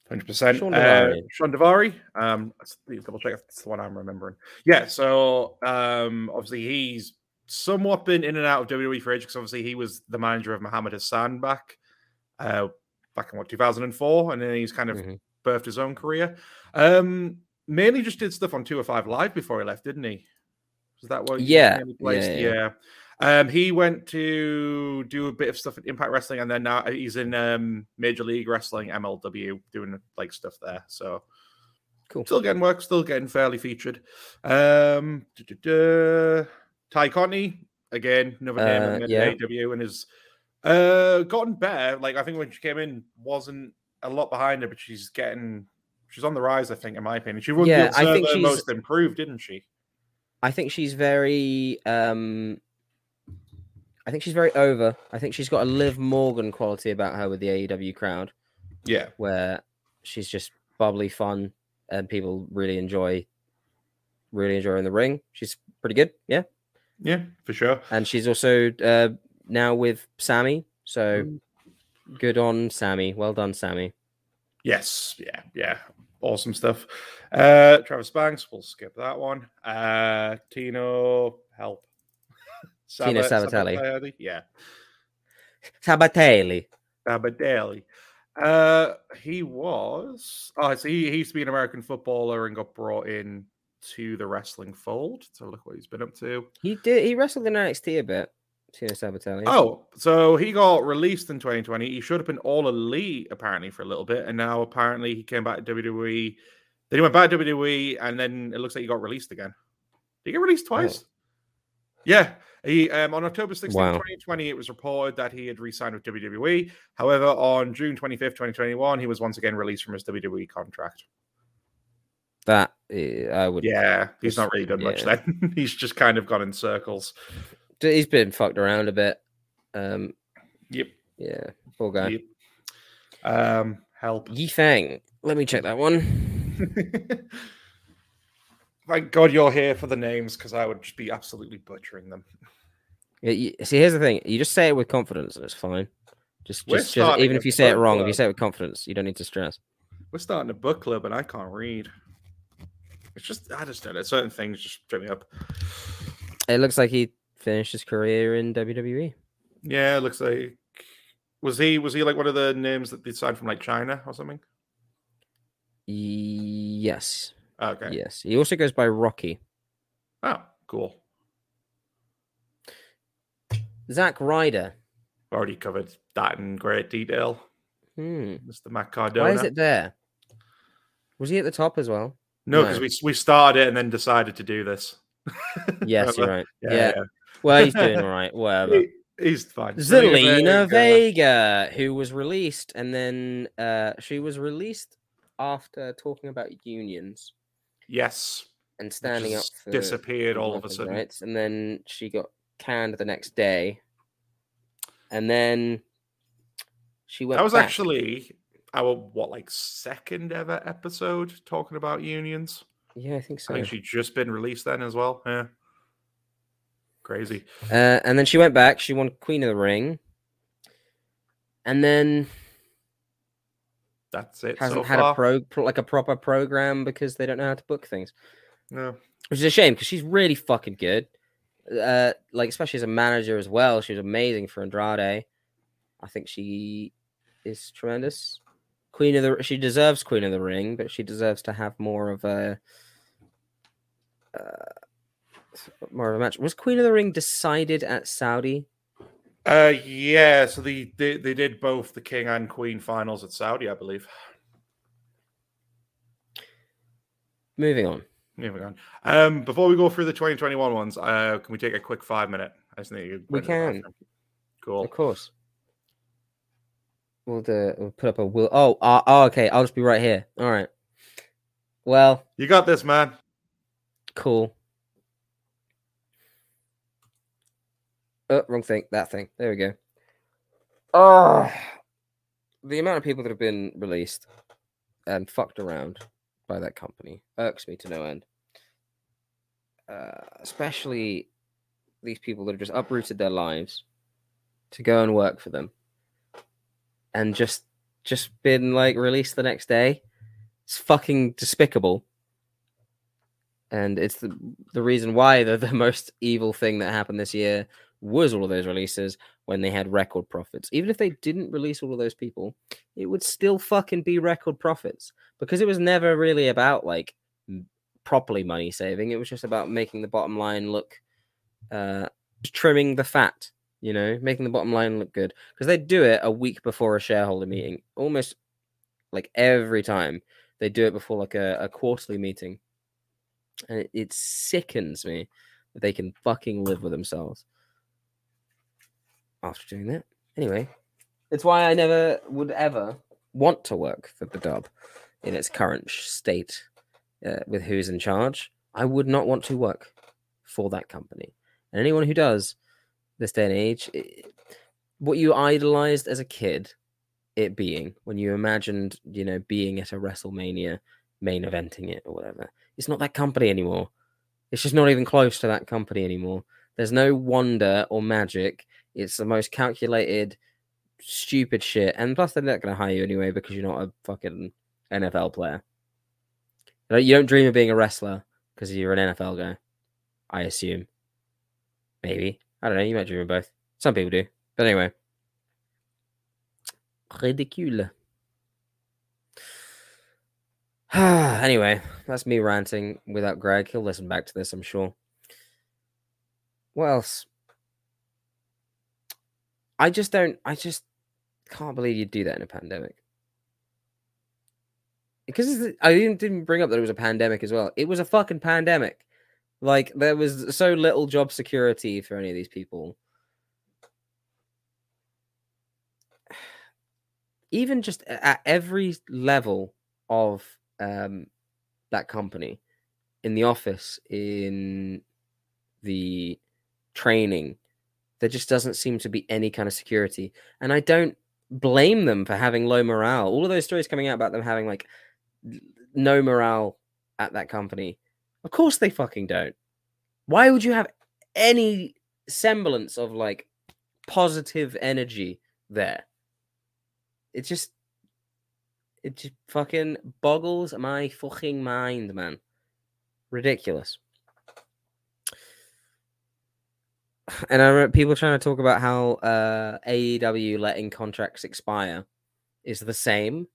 [SPEAKER 1] Hundred percent.
[SPEAKER 2] Sean
[SPEAKER 1] Uh,
[SPEAKER 2] Daivari.
[SPEAKER 1] Sean Daivari. Um, let's double check if it's the one I'm remembering. Yeah. So, um, obviously he's somewhat been in and out of WWE for ages because obviously he was the manager of Muhammad Hassan back, uh, back in what 2004, and then he's kind of
[SPEAKER 2] Mhm.
[SPEAKER 1] birthed his own career. Um, mainly just did stuff on Two or Five Live before he left, didn't he? Was that what?
[SPEAKER 2] Yeah, yeah, yeah.
[SPEAKER 1] yeah. Um, he went to do a bit of stuff at Impact Wrestling, and then now he's in um, Major League Wrestling (MLW) doing like stuff there. So
[SPEAKER 2] Cool.
[SPEAKER 1] still getting work, still getting fairly featured. Um. Tay Conti again, another name
[SPEAKER 2] Uh,
[SPEAKER 1] in
[SPEAKER 2] yeah.
[SPEAKER 1] AEW, and has uh, gotten better. Like I think when she came in, wasn't a lot behind her, but she's getting she's on the rise. I think, in my opinion, she won
[SPEAKER 2] Yeah,
[SPEAKER 1] the
[SPEAKER 2] I think she's-
[SPEAKER 1] most improved, didn't she?
[SPEAKER 2] I think she's very. um I think she's very over. I think she's got a Liv Morgan quality about her with the AEW crowd,
[SPEAKER 1] Yeah,
[SPEAKER 2] where she's just bubbly, fun, and people really enjoy. Really enjoy her in the ring. She's pretty good, yeah.
[SPEAKER 1] yeah, for sure.
[SPEAKER 2] And she's also uh, now with Sammy, so good on Sammy. Well done, Sammy.
[SPEAKER 1] Yes, yeah, yeah. Awesome stuff. Uh Travis Banks, we'll skip that one. Uh Tino, help.
[SPEAKER 2] Tino Sabbatelli.
[SPEAKER 1] Sabbatelli, Yeah.
[SPEAKER 2] Sabbatelli.
[SPEAKER 1] Sabbatelli. Uh he was oh so he, he used to be an American footballer and got brought in to the wrestling fold. So look what he's been up to.
[SPEAKER 2] He did. He wrestled in NXT a bit. Tino Sabbatelli.
[SPEAKER 1] Oh, so he got released in 2020. He should have been all elite apparently for a little bit, and now apparently he came back to WWE. Then he went back to WWE, and then it looks like he got released again. Did he get released twice? Yeah. He um, on October 16,
[SPEAKER 2] Wow.
[SPEAKER 1] 2020, it was reported that he had re-signed with WWE. However, on June 25th, 2021, he was once again released from his WWE contract.
[SPEAKER 2] that eh, I would.
[SPEAKER 1] Yeah, he's not really done much then. he's just kind of gone in circles.
[SPEAKER 2] He's been fucked around a bit. Um,
[SPEAKER 1] Yep.
[SPEAKER 2] yeah, poor guy.
[SPEAKER 1] yep. Um, help.
[SPEAKER 2] Yi Fang. Let me check that one.
[SPEAKER 1] Thank God you're here for the names because I would just be absolutely butchering them.
[SPEAKER 2] Yeah, you, see, here's the thing: you just say it with confidence, and it's fine. Just, just, just even if you say it wrong, if you say it with confidence, you don't need to stress.
[SPEAKER 1] We're starting a book club and I can't read. It's just, I just don't know. Certain things just trip me up.
[SPEAKER 2] It looks like he finished his career in. WWE.
[SPEAKER 1] Yeah, it looks like Was he was he like one of the names that they signed from like China or something?
[SPEAKER 2] Yes.
[SPEAKER 1] Okay.
[SPEAKER 2] Yes. He also goes by Rocky.
[SPEAKER 1] Oh, cool.
[SPEAKER 2] Zack Ryder.
[SPEAKER 1] Already covered that in great detail.
[SPEAKER 2] Hmm.
[SPEAKER 1] Mr. Matt Cardona.
[SPEAKER 2] Why is it there? Was he at the top as well?
[SPEAKER 1] No, because
[SPEAKER 2] No.
[SPEAKER 1] we we started it and then decided to do this.
[SPEAKER 2] Yes, you're right.
[SPEAKER 1] Yeah,
[SPEAKER 2] Yeah.
[SPEAKER 1] yeah.
[SPEAKER 2] Well, he's doing all right. Whatever.
[SPEAKER 1] He- he's fine. Zelina Vega.
[SPEAKER 2] Who was released, and then uh, she was released after talking about unions
[SPEAKER 1] Yes.
[SPEAKER 2] and standing up
[SPEAKER 1] just disappeared all of a sudden.
[SPEAKER 2] rights, and then she got canned the next day, and then she went.
[SPEAKER 1] That was
[SPEAKER 2] back.
[SPEAKER 1] actually our what like second ever episode talking about unions.
[SPEAKER 2] yeah, I think so.
[SPEAKER 1] I think she'd just been released then as well. Yeah. Crazy.
[SPEAKER 2] Uh, and then she went back. She won Queen of the Ring, and then
[SPEAKER 1] That's it.
[SPEAKER 2] hasn't
[SPEAKER 1] so
[SPEAKER 2] had
[SPEAKER 1] far.
[SPEAKER 2] a pro pro- like a proper program because they don't know how to book things.
[SPEAKER 1] No.
[SPEAKER 2] which is a shame because she's really fucking good. Uh, like especially as a manager as well, she was amazing for Andrade. I think she is tremendous. Queen of the, she deserves Queen of the Ring, but she deserves to have more of a, uh, more of a match. Was Queen of the Ring decided at Saudi?
[SPEAKER 1] Uh yeah, so the they, they did both the King and Queen finals at Saudi, I believe.
[SPEAKER 2] Moving on.
[SPEAKER 1] Moving on. Um, before we go through the 2021 ones, uh, can we take a quick five minute? I just need
[SPEAKER 2] We
[SPEAKER 1] go to the
[SPEAKER 2] can.
[SPEAKER 1] Cool.
[SPEAKER 2] Of course. We'll, do, we'll put up a will. Oh, uh, oh, okay. I'll just be right here. All right. Well,
[SPEAKER 1] You got this, man.
[SPEAKER 2] Cool. Oh, wrong thing. That thing. There we go. Oh, the amount of people that have been released and fucked around by that company irks me to no end. Uh, especially these people that have just uprooted their lives to go and work for them, and just just been like released the next day. It's fucking despicable and it's the the reason why the, the most evil thing that happened this year was all of those releases when they had record profits. Even if they didn't release all of those people, it would still fucking be record profits because it was never really about like properly money saving. It was just about making the bottom line look, uh, trimming the fat. You know, making the bottom line look good because they do it a week before a shareholder meeting, almost like every time they do it before like a, a quarterly meeting and it, it sickens me that they can fucking live with themselves after doing that. Anyway, it's why I never would ever want to work for the dub in its current state uh, with who's in charge. I would not want to work for that company. And anyone who does this day and age, i what you idolized as a kid, it being when you imagined, you know, being at a WrestleMania, main eventing it or whatever, it's not that company anymore. It's just not even close to that company anymore. There's no wonder or magic. It's the most calculated, stupid shit. And plus, they're not going to hire you anyway because you're not a fucking NFL player. You don't- dream of being a wrestler because you're an NFL guy. I assume. Maybe. I don't know. You might dream of both. Some people do. But anyway. Ridicule. anyway, that's me ranting without Greg. He'll listen back to this, I'm sure. What else? I just don't. I just can't believe you'd do that in a pandemic. Because I didn't, didn't bring up that it was a pandemic as well. It was a fucking pandemic. Like there was so little job security for any of these people. Even just at every level of um, that company, in the office, in the training, there just doesn't seem to be any kind of security. And I don't blame them for having low morale. All of those stories coming out about them having like no morale at that company. Of course they fucking don't. Why would you have any semblance of like positive energy there? It just it just fucking boggles my fucking mind, man. Ridiculous. And I remember people trying to talk about how uh, AEW letting contracts expire is the same.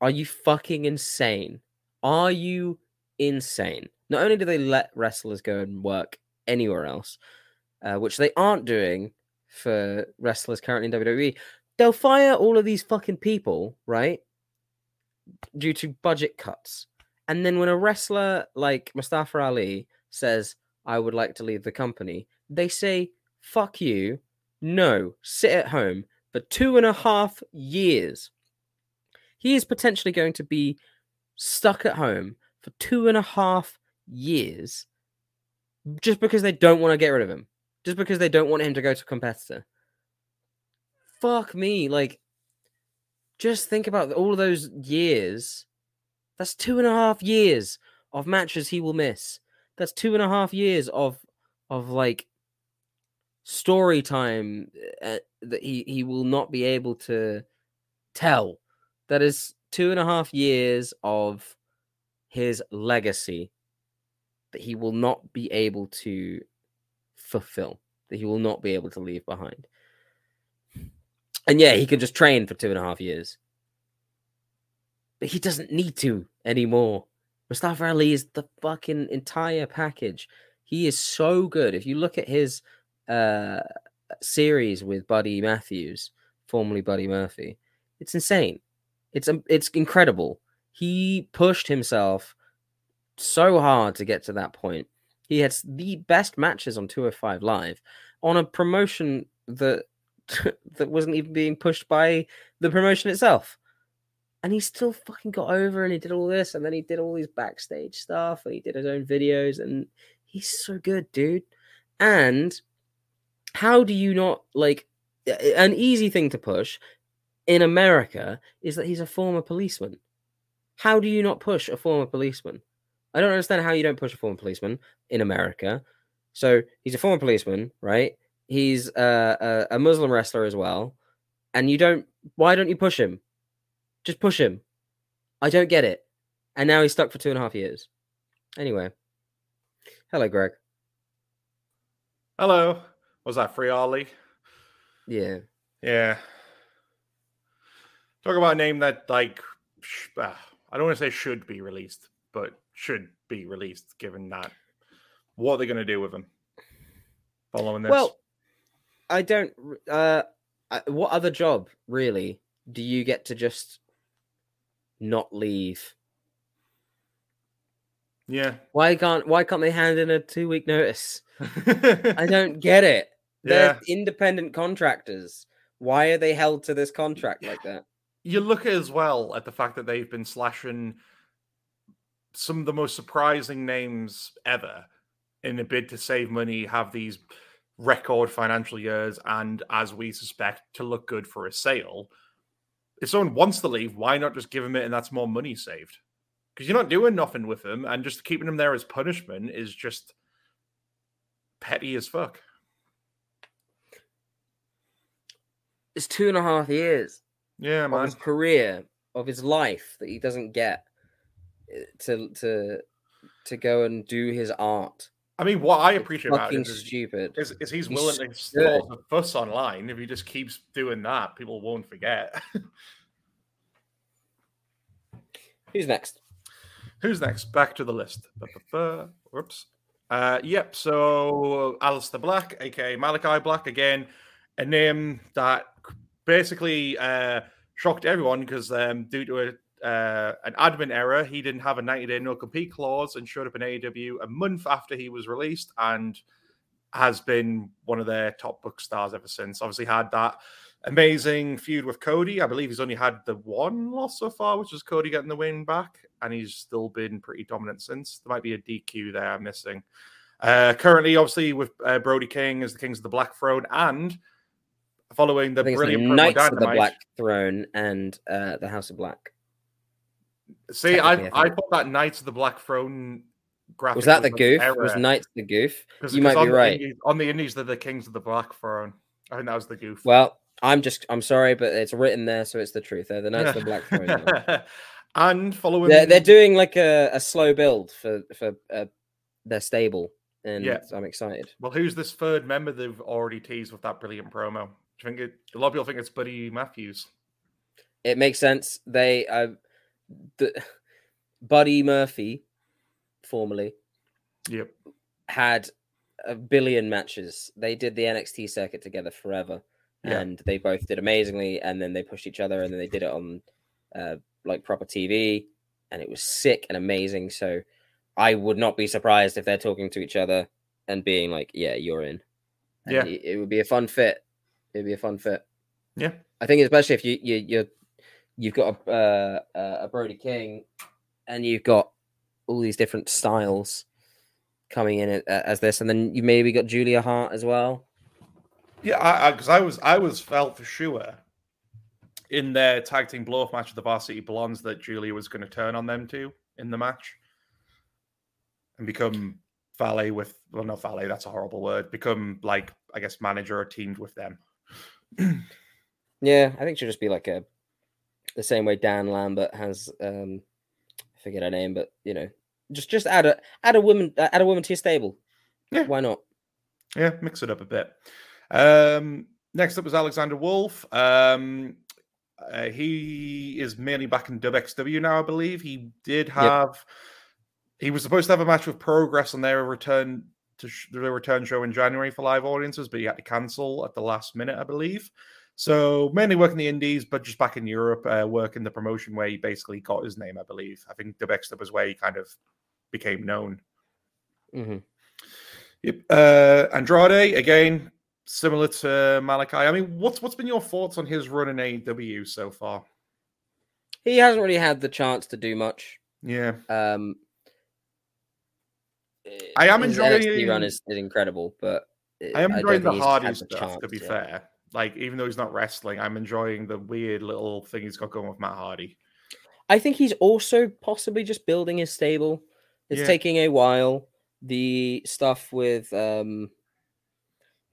[SPEAKER 2] Are you fucking insane? Are you insane? Not only do they let wrestlers go and work anywhere else, uh, which they aren't doing for wrestlers currently in WWE, they'll fire all of these fucking people, right? Due to budget cuts. And then when a wrestler like Mustafa Ali says, I would like to leave the company, they say, fuck you. No, sit at home for two and a half years. He is potentially going to be stuck at home for two and a half years just because they don't want to get rid of him, just because they don't want him to go to a competitor. Fuck me. Like, just think about all of those years. That's two and a half years of matches he will miss. That's two and a half years of of like story time uh, that he he will not be able to tell. That is two and a half years of his legacy that he will not be able to fulfill, that he will not be able to leave behind. And yeah, he can just train for two and a half years. But he doesn't need to anymore. Mustafa Ali is the fucking entire package. He is so good. If you look at his uh, series with Buddy Matthews, formerly Buddy Murphy, it's insane. It's um, it's incredible. He pushed himself so hard to get to that point. He had the best matches on 205 Live on a promotion that that wasn't even being pushed by the promotion itself. And he still fucking got over and he did all this and then he did all these backstage stuff and he did his own videos and he's so good, dude. And how do you not like an easy thing to push in America is that he's a former policeman. How do you not push a former policeman? I don't understand how you don't push a former policeman in America. So he's a former policeman, right? He's a, a Muslim wrestler as well, and you don't. Why don't you push him? Just push him. I don't get it. And now he's stuck for two and a half years. Anyway, hello, Greg.
[SPEAKER 1] Hello. Was that Free Ali?
[SPEAKER 2] Yeah.
[SPEAKER 1] Yeah. Talk about a name that, like, sh- uh, I don't want to say should be released, but should be released given that. What are they going to do with him following this?
[SPEAKER 2] Well, I don't. Uh, what other job really do you get to just not leave?
[SPEAKER 1] Yeah.
[SPEAKER 2] Why can't Why can't they hand in a two week notice? I don't get it. They're
[SPEAKER 1] Yeah.
[SPEAKER 2] independent contractors. Why are they held to this contract like that?
[SPEAKER 1] you look as well at the fact that they've been slashing some of the most surprising names ever in a bid to save money, have these record financial years, and as we suspect, to look good for a sale. If someone wants to leave, why not just give them it and that's more money saved? Because you're not doing nothing with them, and just keeping them there as punishment is just petty as fuck.
[SPEAKER 2] It's two and a half years
[SPEAKER 1] Yeah,
[SPEAKER 2] of
[SPEAKER 1] man.
[SPEAKER 2] his career, of his life that he doesn't get uh, to to to go and do his art.
[SPEAKER 1] I mean, what I
[SPEAKER 2] It's
[SPEAKER 1] appreciate about it is,
[SPEAKER 2] stupid.
[SPEAKER 1] is, is he's
[SPEAKER 2] He's
[SPEAKER 1] willing to start the fuss online. If he just keeps doing that, people won't forget.
[SPEAKER 2] Who's next?
[SPEAKER 1] Who's next? Back to the list. Whoops. Uh, yep. So Aleister Black, aka Malachi Black, again, a name that basically uh, shocked everyone because um, due to a, uh, an admin error, he didn't have a 90 day no compete clause and showed up in AEW a month after he was released and has been one of their top book stars ever since. Obviously, had that amazing feud with Cody. I believe he's only had the one loss so far, which was Cody getting the win back, and he's still been pretty dominant since. There might be a DQ there missing. Uh, currently, obviously, with uh, Brody King as the Kings of the Black Throne, and following the
[SPEAKER 2] I think it's the
[SPEAKER 1] brilliant promo
[SPEAKER 2] Knights of the Black Throne and uh, the House of Black.
[SPEAKER 1] See, I,
[SPEAKER 2] I
[SPEAKER 1] I thought that Knights of the Black Throne graphic
[SPEAKER 2] Was that the goof?
[SPEAKER 1] error.
[SPEAKER 2] Was Knights the goof? You might be right.
[SPEAKER 1] Indies- on the Indies, they're the Kings of the Black Throne. I think that was the goof.
[SPEAKER 2] Well, I'm just I'm sorry, but it's written there, so it's the truth. They're the Knights of the Black Throne.
[SPEAKER 1] and following
[SPEAKER 2] they're, they're doing like a, a slow build for for uh, their stable. and
[SPEAKER 1] Yeah.
[SPEAKER 2] I'm excited.
[SPEAKER 1] Well, who's this third member they've already teased with that brilliant promo? You think it? A lot of people think it's Buddy Matthews.
[SPEAKER 2] It makes sense. They, uh, the Buddy Murphy, formerly,
[SPEAKER 1] Yep.
[SPEAKER 2] had a billion matches. They did the NXT circuit together forever,
[SPEAKER 1] Yeah.
[SPEAKER 2] and they both did amazingly. And then they pushed each other, and then they did it on uh, like proper TV, and it was sick and amazing. So I would not be surprised if they're talking to each other and being like, "Yeah, you're in." And
[SPEAKER 1] Yeah.
[SPEAKER 2] it, it would be a fun fit. It'd be a fun fit.
[SPEAKER 1] Yeah.
[SPEAKER 2] I think especially if you you you're you've got a uh, a Brody King, and you've got all these different styles coming in as this, and then you maybe got Julia Hart as well.
[SPEAKER 1] Yeah, I because I, was I was felt for sure in their tag team blow off match of the Varsity Blondes that Julia was going to turn on them too in the match and become valet with well not valet that's a horrible word become like I guess manager or teamed with them.
[SPEAKER 2] Yeah, I think she'll just be like a the same way Dan Lambert has um I forget her name, but you know, just just add a add a woman uh, add a woman to your stable.
[SPEAKER 1] Yeah.
[SPEAKER 2] Why not?
[SPEAKER 1] Yeah, mix it up a bit. Um, next up was Alexander Wolfe. Um, uh, he is mainly back in WXW now, I believe. He did have. He was supposed to have a match with Progress on their return to sh- their return show in January for live audiences, but he had to cancel at the last minute, I believe. So mainly working the Indies, but just back in Europe, uh, working the promotion where he basically got his name, I believe. I think WXW was where he kind of became known.
[SPEAKER 2] hmm
[SPEAKER 1] Yep. Uh, Andrade again, similar to Malachi. I mean, what's what's been your thoughts on his run in AEW so far?
[SPEAKER 2] He hasn't really had the chance to do much.
[SPEAKER 1] Yeah,
[SPEAKER 2] Um,
[SPEAKER 1] I am
[SPEAKER 2] his NXT
[SPEAKER 1] enjoying-
[SPEAKER 2] run is, is incredible, but
[SPEAKER 1] I am
[SPEAKER 2] don't
[SPEAKER 1] enjoying the
[SPEAKER 2] think
[SPEAKER 1] Hardy
[SPEAKER 2] had the
[SPEAKER 1] stuff. To be
[SPEAKER 2] yet.
[SPEAKER 1] fair, like even though he's not wrestling, I'm enjoying the weird little thing he's got going with Matt Hardy.
[SPEAKER 2] I think he's also possibly just building his stable. It's
[SPEAKER 1] Yeah.
[SPEAKER 2] taking a while. The stuff with um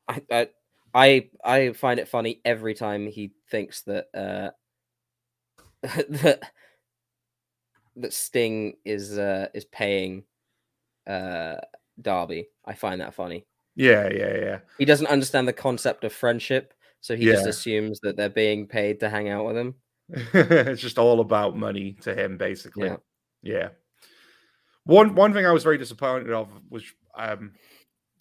[SPEAKER 2] I, I I I find it funny every time he thinks that uh that that Sting is uh is paying uh Darby. I find that funny.
[SPEAKER 1] Yeah, yeah, yeah.
[SPEAKER 2] He doesn't understand the concept of friendship, so he just assumes that they're being paid to hang out with him.
[SPEAKER 1] it's just all about money to him, basically.
[SPEAKER 2] Yeah.
[SPEAKER 1] Yeah. One one thing I was very disappointed of was um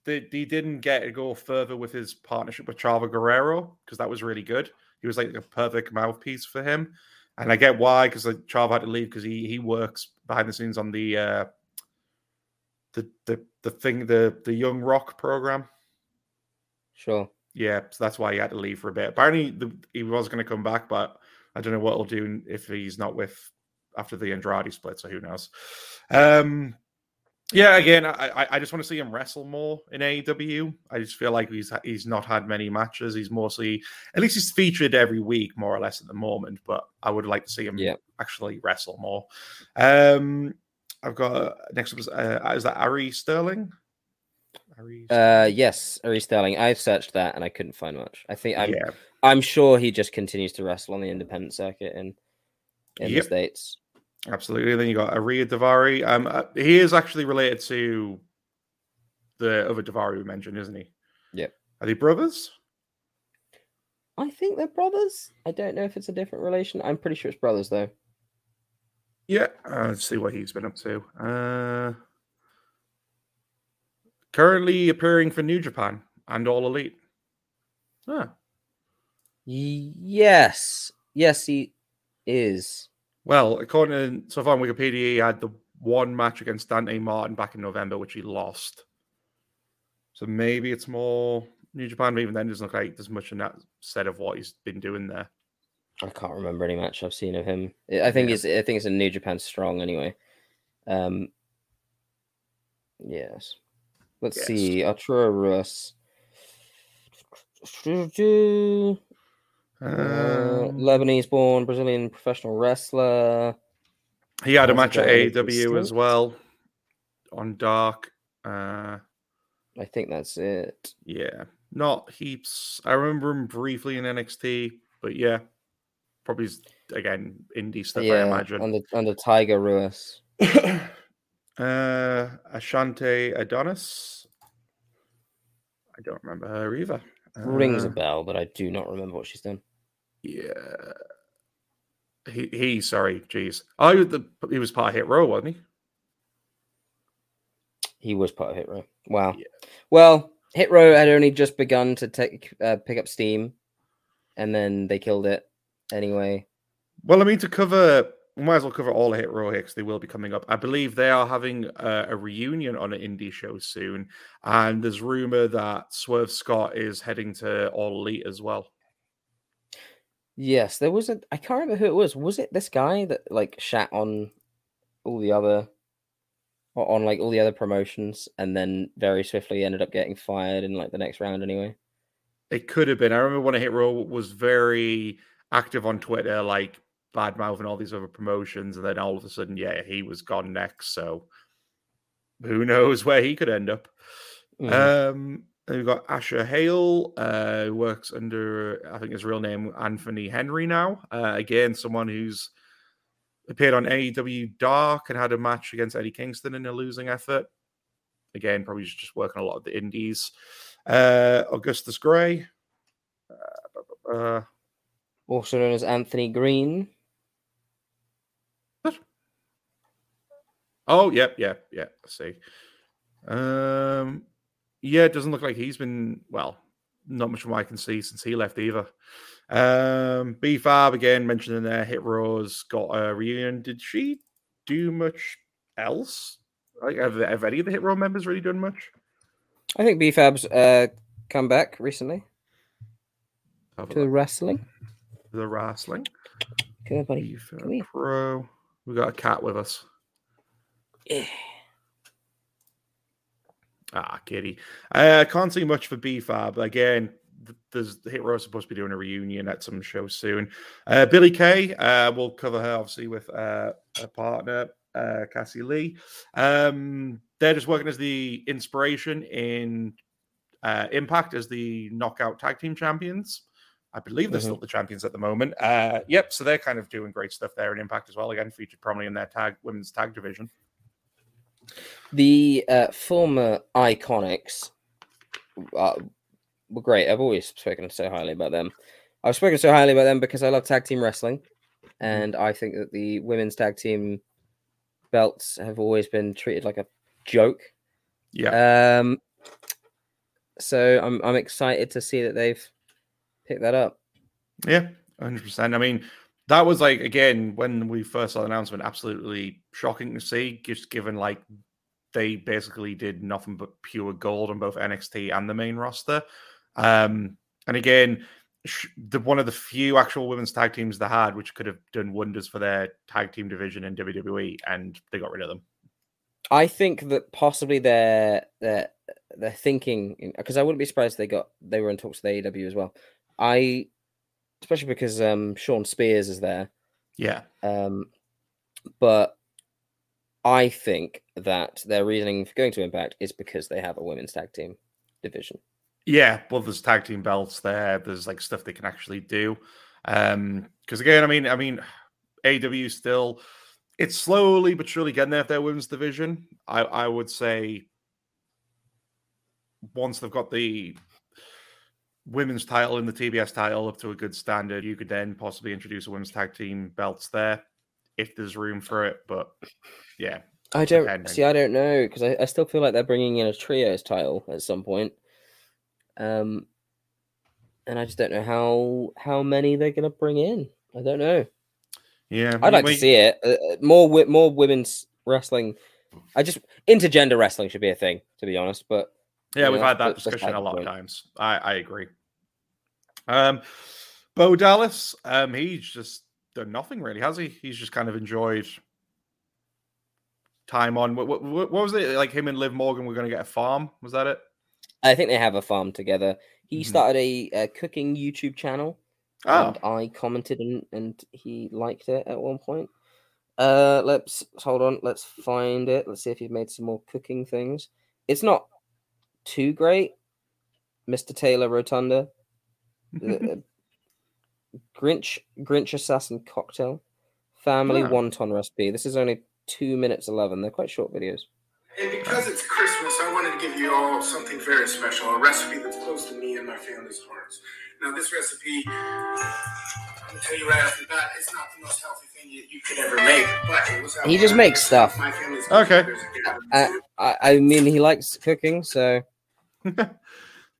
[SPEAKER 1] that he didn't get to go further with his partnership with Chavo Guerrero because that was really good. He was like a perfect mouthpiece for him, and I get why because like Chavo had to leave because he he works behind the scenes on the uh the the the thing the the Young Rock program.
[SPEAKER 2] Sure.
[SPEAKER 1] Yeah, so that's why he had to leave for a bit. Apparently, the, he was going to come back, but I don't know what he'll do if he's not with after the Andrade split. So who knows? Um, yeah, again, I, I- just want to see him wrestle more in AEW. I just feel like he's he's not had many matches. He's mostly, at least he's featured every week, more or less at the moment. But I would like to see him
[SPEAKER 2] Yeah.
[SPEAKER 1] actually wrestle more. Um, I've got next up is, uh, is that Ari Sterling? Ari
[SPEAKER 2] Uh, yes, Ari Sterling. I've searched that and I couldn't find much. I think I'm
[SPEAKER 1] yeah,
[SPEAKER 2] I'm sure he just continues to wrestle on the independent circuit in in
[SPEAKER 1] Yep.
[SPEAKER 2] the states.
[SPEAKER 1] Absolutely. Then you got Ariya Daivari. Um, uh, he is actually related to the other Daivari we mentioned, isn't he?
[SPEAKER 2] Yep.
[SPEAKER 1] Are they brothers?
[SPEAKER 2] I think they're brothers. I don't know if it's a different relation. I'm pretty sure it's brothers though.
[SPEAKER 1] Yeah. Uh, let's see what he's been up to. Uh, currently appearing for New Japan and All Elite. Ah,
[SPEAKER 2] Yes, yes, he is.
[SPEAKER 1] well, according to so far on Wikipedia, he had the one match against Dante Martin back in November, which he lost. So maybe it's more New Japan, but even then, it doesn't look like there's much in that set of what he's been doing there.
[SPEAKER 2] I can't remember any match I've seen of him. I think
[SPEAKER 1] Yeah.
[SPEAKER 2] it's I think it's in New Japan Strong anyway. Um. Yes. Let's
[SPEAKER 1] Yes.
[SPEAKER 2] see. Arturo Ruas. Uh,
[SPEAKER 1] Um,
[SPEAKER 2] Lebanese born Brazilian professional wrestler.
[SPEAKER 1] He had a match at AEW as well on Dark. Uh,
[SPEAKER 2] I think that's it.
[SPEAKER 1] yeah, not heaps. I remember him briefly in NXT, but yeah, probably again indie stuff. I
[SPEAKER 2] yeah,
[SPEAKER 1] imagine.
[SPEAKER 2] under under Tiger Ruiz.
[SPEAKER 1] uh, Ashante Adonis. I don't remember her either.
[SPEAKER 2] Rings a
[SPEAKER 1] Uh,
[SPEAKER 2] bell, but I do not remember what she's done.
[SPEAKER 1] Yeah. He, he, sorry, jeez. Oh, he was, the, he was part of Hit Row, wasn't he?
[SPEAKER 2] He was part of Hit Row. Wow.
[SPEAKER 1] Yeah.
[SPEAKER 2] Well, Hit Row had only just begun to take uh, pick up steam, and then they killed it anyway.
[SPEAKER 1] Well, I mean, to cover, we might as well cover all the Hit Row hits. They will be coming up. I believe they are having a, a reunion on an indie show soon, and there's rumor that Swerve Scott is heading to All Elite as well.
[SPEAKER 2] Yes, there was a. I can't remember who it was. Was it this guy that like shat on all the other, on like all the other promotions, and then very swiftly ended up getting fired in like the next round anyway?
[SPEAKER 1] It could have been. I remember when Hit Row was very active on Twitter, like bad mouthing all these other promotions, and then all of a sudden, yeah, he was gone next. So who knows where he could end up?
[SPEAKER 2] Mhm.
[SPEAKER 1] Um, and we've got Asher Hale, uh, who works under, I think his real name, Anthony Henry now. Uh, again, someone who's appeared on AEW Dark and had a match against Eddie Kingston in a losing effort. Again, probably just working a lot of the indies. Uh, Augustus Gray. Uh,
[SPEAKER 2] also known as Anthony Greene. What?
[SPEAKER 1] oh, yep, yep, yep. I see. Um, yeah, it doesn't look like he's been well. Not much from what I can see since he left either. Um, B Fab again mentioned in there. Hit Rose got a reunion. Did she do much else? Like, have, have any of the Hit Row members really done much?
[SPEAKER 2] I think BFAB's uh come back recently to wrestling.
[SPEAKER 1] The wrestling.
[SPEAKER 2] Come here, buddy.
[SPEAKER 1] Fab
[SPEAKER 2] come here.
[SPEAKER 1] Pro. We got a cat with us.
[SPEAKER 2] Yeah.
[SPEAKER 1] Ah, kitty. Uh, I can't see much for BFAB. Again, th- there's Hit Row supposed to be doing a reunion at some show soon. Uh, Billy Kay, uh, we'll cover her obviously with uh, a partner, uh, Cassie Lee. Um, they're just working as the inspiration in uh, Impact as the knockout tag team champions. I believe they're
[SPEAKER 2] Mhm.
[SPEAKER 1] still the champions at the moment. Uh, yep, so they're kind of doing great stuff there in Impact as well. Again, featured prominently in their tag women's tag division.
[SPEAKER 2] The uh, former Iconics uh, were great. I've always spoken so highly about them. I've spoken so highly about them because I love tag team wrestling, and I think that the women's tag team belts have always been treated like a joke.
[SPEAKER 1] Yeah.
[SPEAKER 2] Um, so I'm I'm excited to see that they've picked that up.
[SPEAKER 1] Yeah, hundred percent. I mean, that was like again when we first saw the announcement, absolutely shocking to see. Just given like they basically did nothing but pure gold on both NXT and the main roster. Um, and again, sh- the one of the few actual women's tag teams they had, which could have done wonders for their tag team division in WWE, and they got rid of them.
[SPEAKER 2] I think that possibly they're they're they're thinking because I wouldn't be surprised if they got they were in talks with AEW as well. I especially because um Shawn Spears is there.
[SPEAKER 1] Yeah,
[SPEAKER 2] Um but I think that their reasoning for going to Impact is because they have a women's tag team division.
[SPEAKER 1] Yeah, well, there's tag team belts there. There's like stuff they can actually do. Um, because again, I mean, I mean, AW still it's slowly but surely getting there. If their women's division, I I would say once they've got the women's title and the TBS title up to a good standard, you could then possibly introduce a women's tag team belts there if there's room for it. But yeah,
[SPEAKER 2] I don't
[SPEAKER 1] Depending.
[SPEAKER 2] see. I don't know because I, I still feel like they're bringing in a trios title at some point. Um, and I just don't know how how many they're gonna bring in. I don't know.
[SPEAKER 1] yeah,
[SPEAKER 2] I'd like
[SPEAKER 1] we-
[SPEAKER 2] to see it. Uh, uh, more wi- more women's wrestling. I just intergender wrestling should be a thing, to be honest. But
[SPEAKER 1] Yeah,
[SPEAKER 2] you
[SPEAKER 1] we've had that discussion a lot of times. I, I agree. Um, Bo Dallas, um, he's just done nothing really, has he? He's just kind of enjoyed time on. What, what, what was it like? Him and Liv Morgan were going to get a farm. Was that it?
[SPEAKER 2] I think they have a farm together. He
[SPEAKER 1] Mhm.
[SPEAKER 2] started a, a cooking YouTube channel,
[SPEAKER 1] Oh,
[SPEAKER 2] and I commented and, and he liked it at one point. Uh, let's hold on. Let's find it. Let's see if he's made some more cooking things. It's not too great, Mister Taylor Rotunda. Uh, Grinch Grinch Assassin Cocktail Family
[SPEAKER 1] Ah.
[SPEAKER 2] Wonton Recipe. This is only two minutes eleven. They're quite short videos.
[SPEAKER 3] And because it's Christmas, I wanted to give you all something very special, a recipe that's close to me and my family's hearts. Now, this recipe, I'm gonna tell you right off the bat, it's not the most healthy thing you, you could ever make, but it was.
[SPEAKER 2] He just makes stuff.
[SPEAKER 3] My family's
[SPEAKER 1] Okay.
[SPEAKER 2] I, I, I mean, he likes cooking, so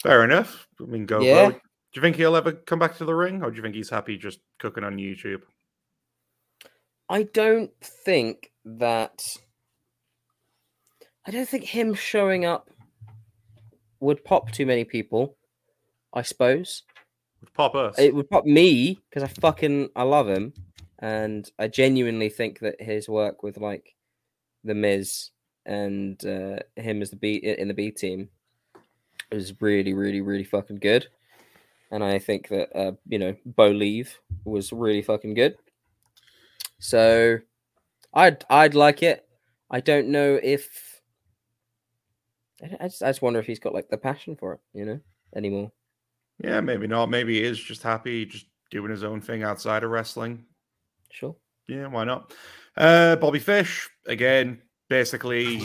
[SPEAKER 1] Fair enough. I mean, go.
[SPEAKER 2] Yeah.
[SPEAKER 1] bro. Do you think he'll ever come back to the ring, or do you think he's happy just cooking on YouTube?
[SPEAKER 2] I don't think that. I don't think him showing up would pop too many people. I suppose
[SPEAKER 1] Would pop us.
[SPEAKER 2] it would pop me because I fucking I love him, and I genuinely think that his work with like the Miz and uh, him as the B in the B team is really, really, really fucking good. And I think that uh, you know Bo Leave was really fucking good. So I'd I'd like it. I don't know if I just, I just wonder if he's got like the passion for it, you know, anymore.
[SPEAKER 1] yeah, maybe not. Maybe he is just happy, just doing his own thing outside of wrestling.
[SPEAKER 2] Sure.
[SPEAKER 1] Yeah, why not? Uh, Bobby Fish again, basically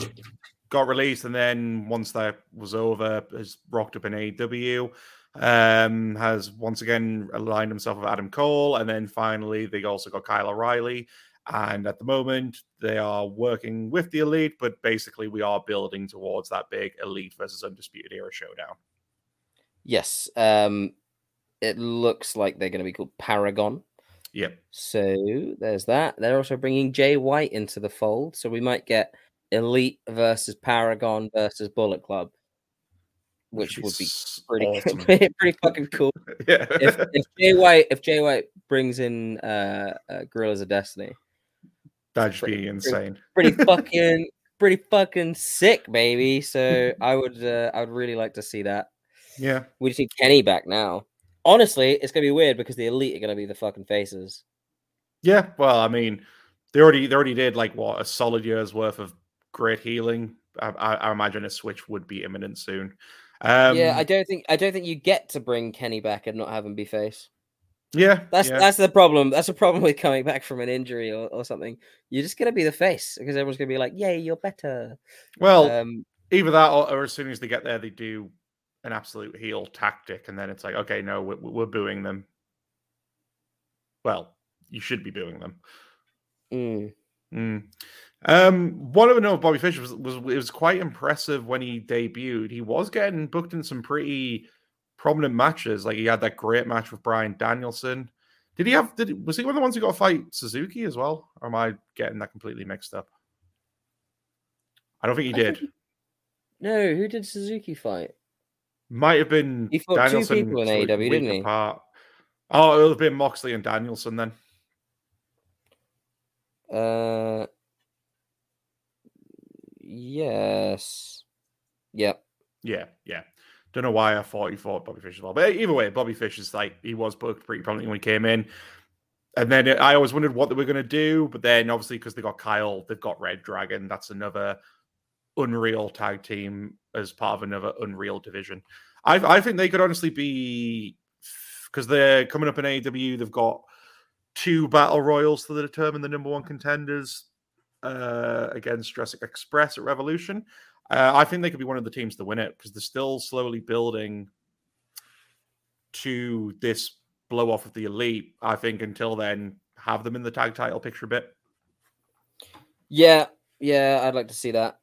[SPEAKER 1] got released, and then once that was over, has rocked up in AEW. Um, has once again aligned himself with Adam Cole, and then finally they also got Kyle O'Reilly. And at the moment, they are working with the Elite, but basically, we are building towards that big Elite versus Undisputed Era showdown.
[SPEAKER 2] Yes. Um, it looks like they're going to be called Paragon.
[SPEAKER 1] Yep.
[SPEAKER 2] So there's that. They're also bringing Jay White into the fold, so we might get Elite versus Paragon versus Bullet Club, which would be pretty
[SPEAKER 1] awesome.
[SPEAKER 2] pretty fucking cool.
[SPEAKER 1] yeah.
[SPEAKER 2] If, if Jay White if Jay White brings in uh, uh Guerrillas of Destiny,
[SPEAKER 1] That'd
[SPEAKER 2] pretty-
[SPEAKER 1] be insane.
[SPEAKER 2] pretty fucking pretty fucking sick, baby. So I would uh, I would really like to see that.
[SPEAKER 1] Yeah.
[SPEAKER 2] We just need Kenny back now. Honestly, it's gonna be weird because the elite are gonna be the fucking faces.
[SPEAKER 1] Yeah, well, I mean, they already they already did like what a solid year's worth of great heeling. I, I, I imagine a switch would be imminent soon. Um,
[SPEAKER 2] yeah, I don't think I don't think you get to bring Kenny back and not have him be face.
[SPEAKER 1] yeah,
[SPEAKER 2] That's
[SPEAKER 1] yeah.
[SPEAKER 2] that's the problem. That's the problem with coming back from an injury or, or something. You're just gonna be the face because everyone's gonna be like, "Yay, you're better."
[SPEAKER 1] well,
[SPEAKER 2] Um,
[SPEAKER 1] either that or, or as soon as they get there, they do an absolute heel tactic, and then it's like, okay, no, we're, we're booing them. Well, you should be booing them.
[SPEAKER 2] mm,
[SPEAKER 1] Mm. Um, one of the know Bobby Fish was, was it was quite impressive when he debuted. He was getting booked in some pretty prominent matches. Like he had that great match with Bryan Danielson. Did he have? Did was he one of the ones who got to fight Suzuki as well? Or am I getting that completely mixed up? I don't think he
[SPEAKER 2] I think
[SPEAKER 1] did.
[SPEAKER 2] no, who did Suzuki fight?
[SPEAKER 1] Might have been
[SPEAKER 2] He fought two
[SPEAKER 1] Danielson
[SPEAKER 2] people in
[SPEAKER 1] for
[SPEAKER 2] AEW, didn't he?
[SPEAKER 1] Apart. Oh, it would have been Moxley and Danielson then.
[SPEAKER 2] Uh, yes, yep.
[SPEAKER 1] Yeah, yeah. Don't know why I thought he fought Bobby Fish as well. But either way, Bobby Fish is like he was booked pretty prominently when he came in. And then I always wondered what they were going to do. But then obviously, because they got Kyle, they've got reDRagon. That's another unreal tag team as part of another unreal division. I, I think they could honestly be because they're coming up in AEW. They've got two battle royals to determine the number one contenders uh, against Jurassic Express at Revolution. Uh, I think they could be one of the teams to win it because they're still slowly building to this blow off of the elite. I think until then, have them in the tag title picture a bit.
[SPEAKER 2] Yeah, yeah, I'd like to see that.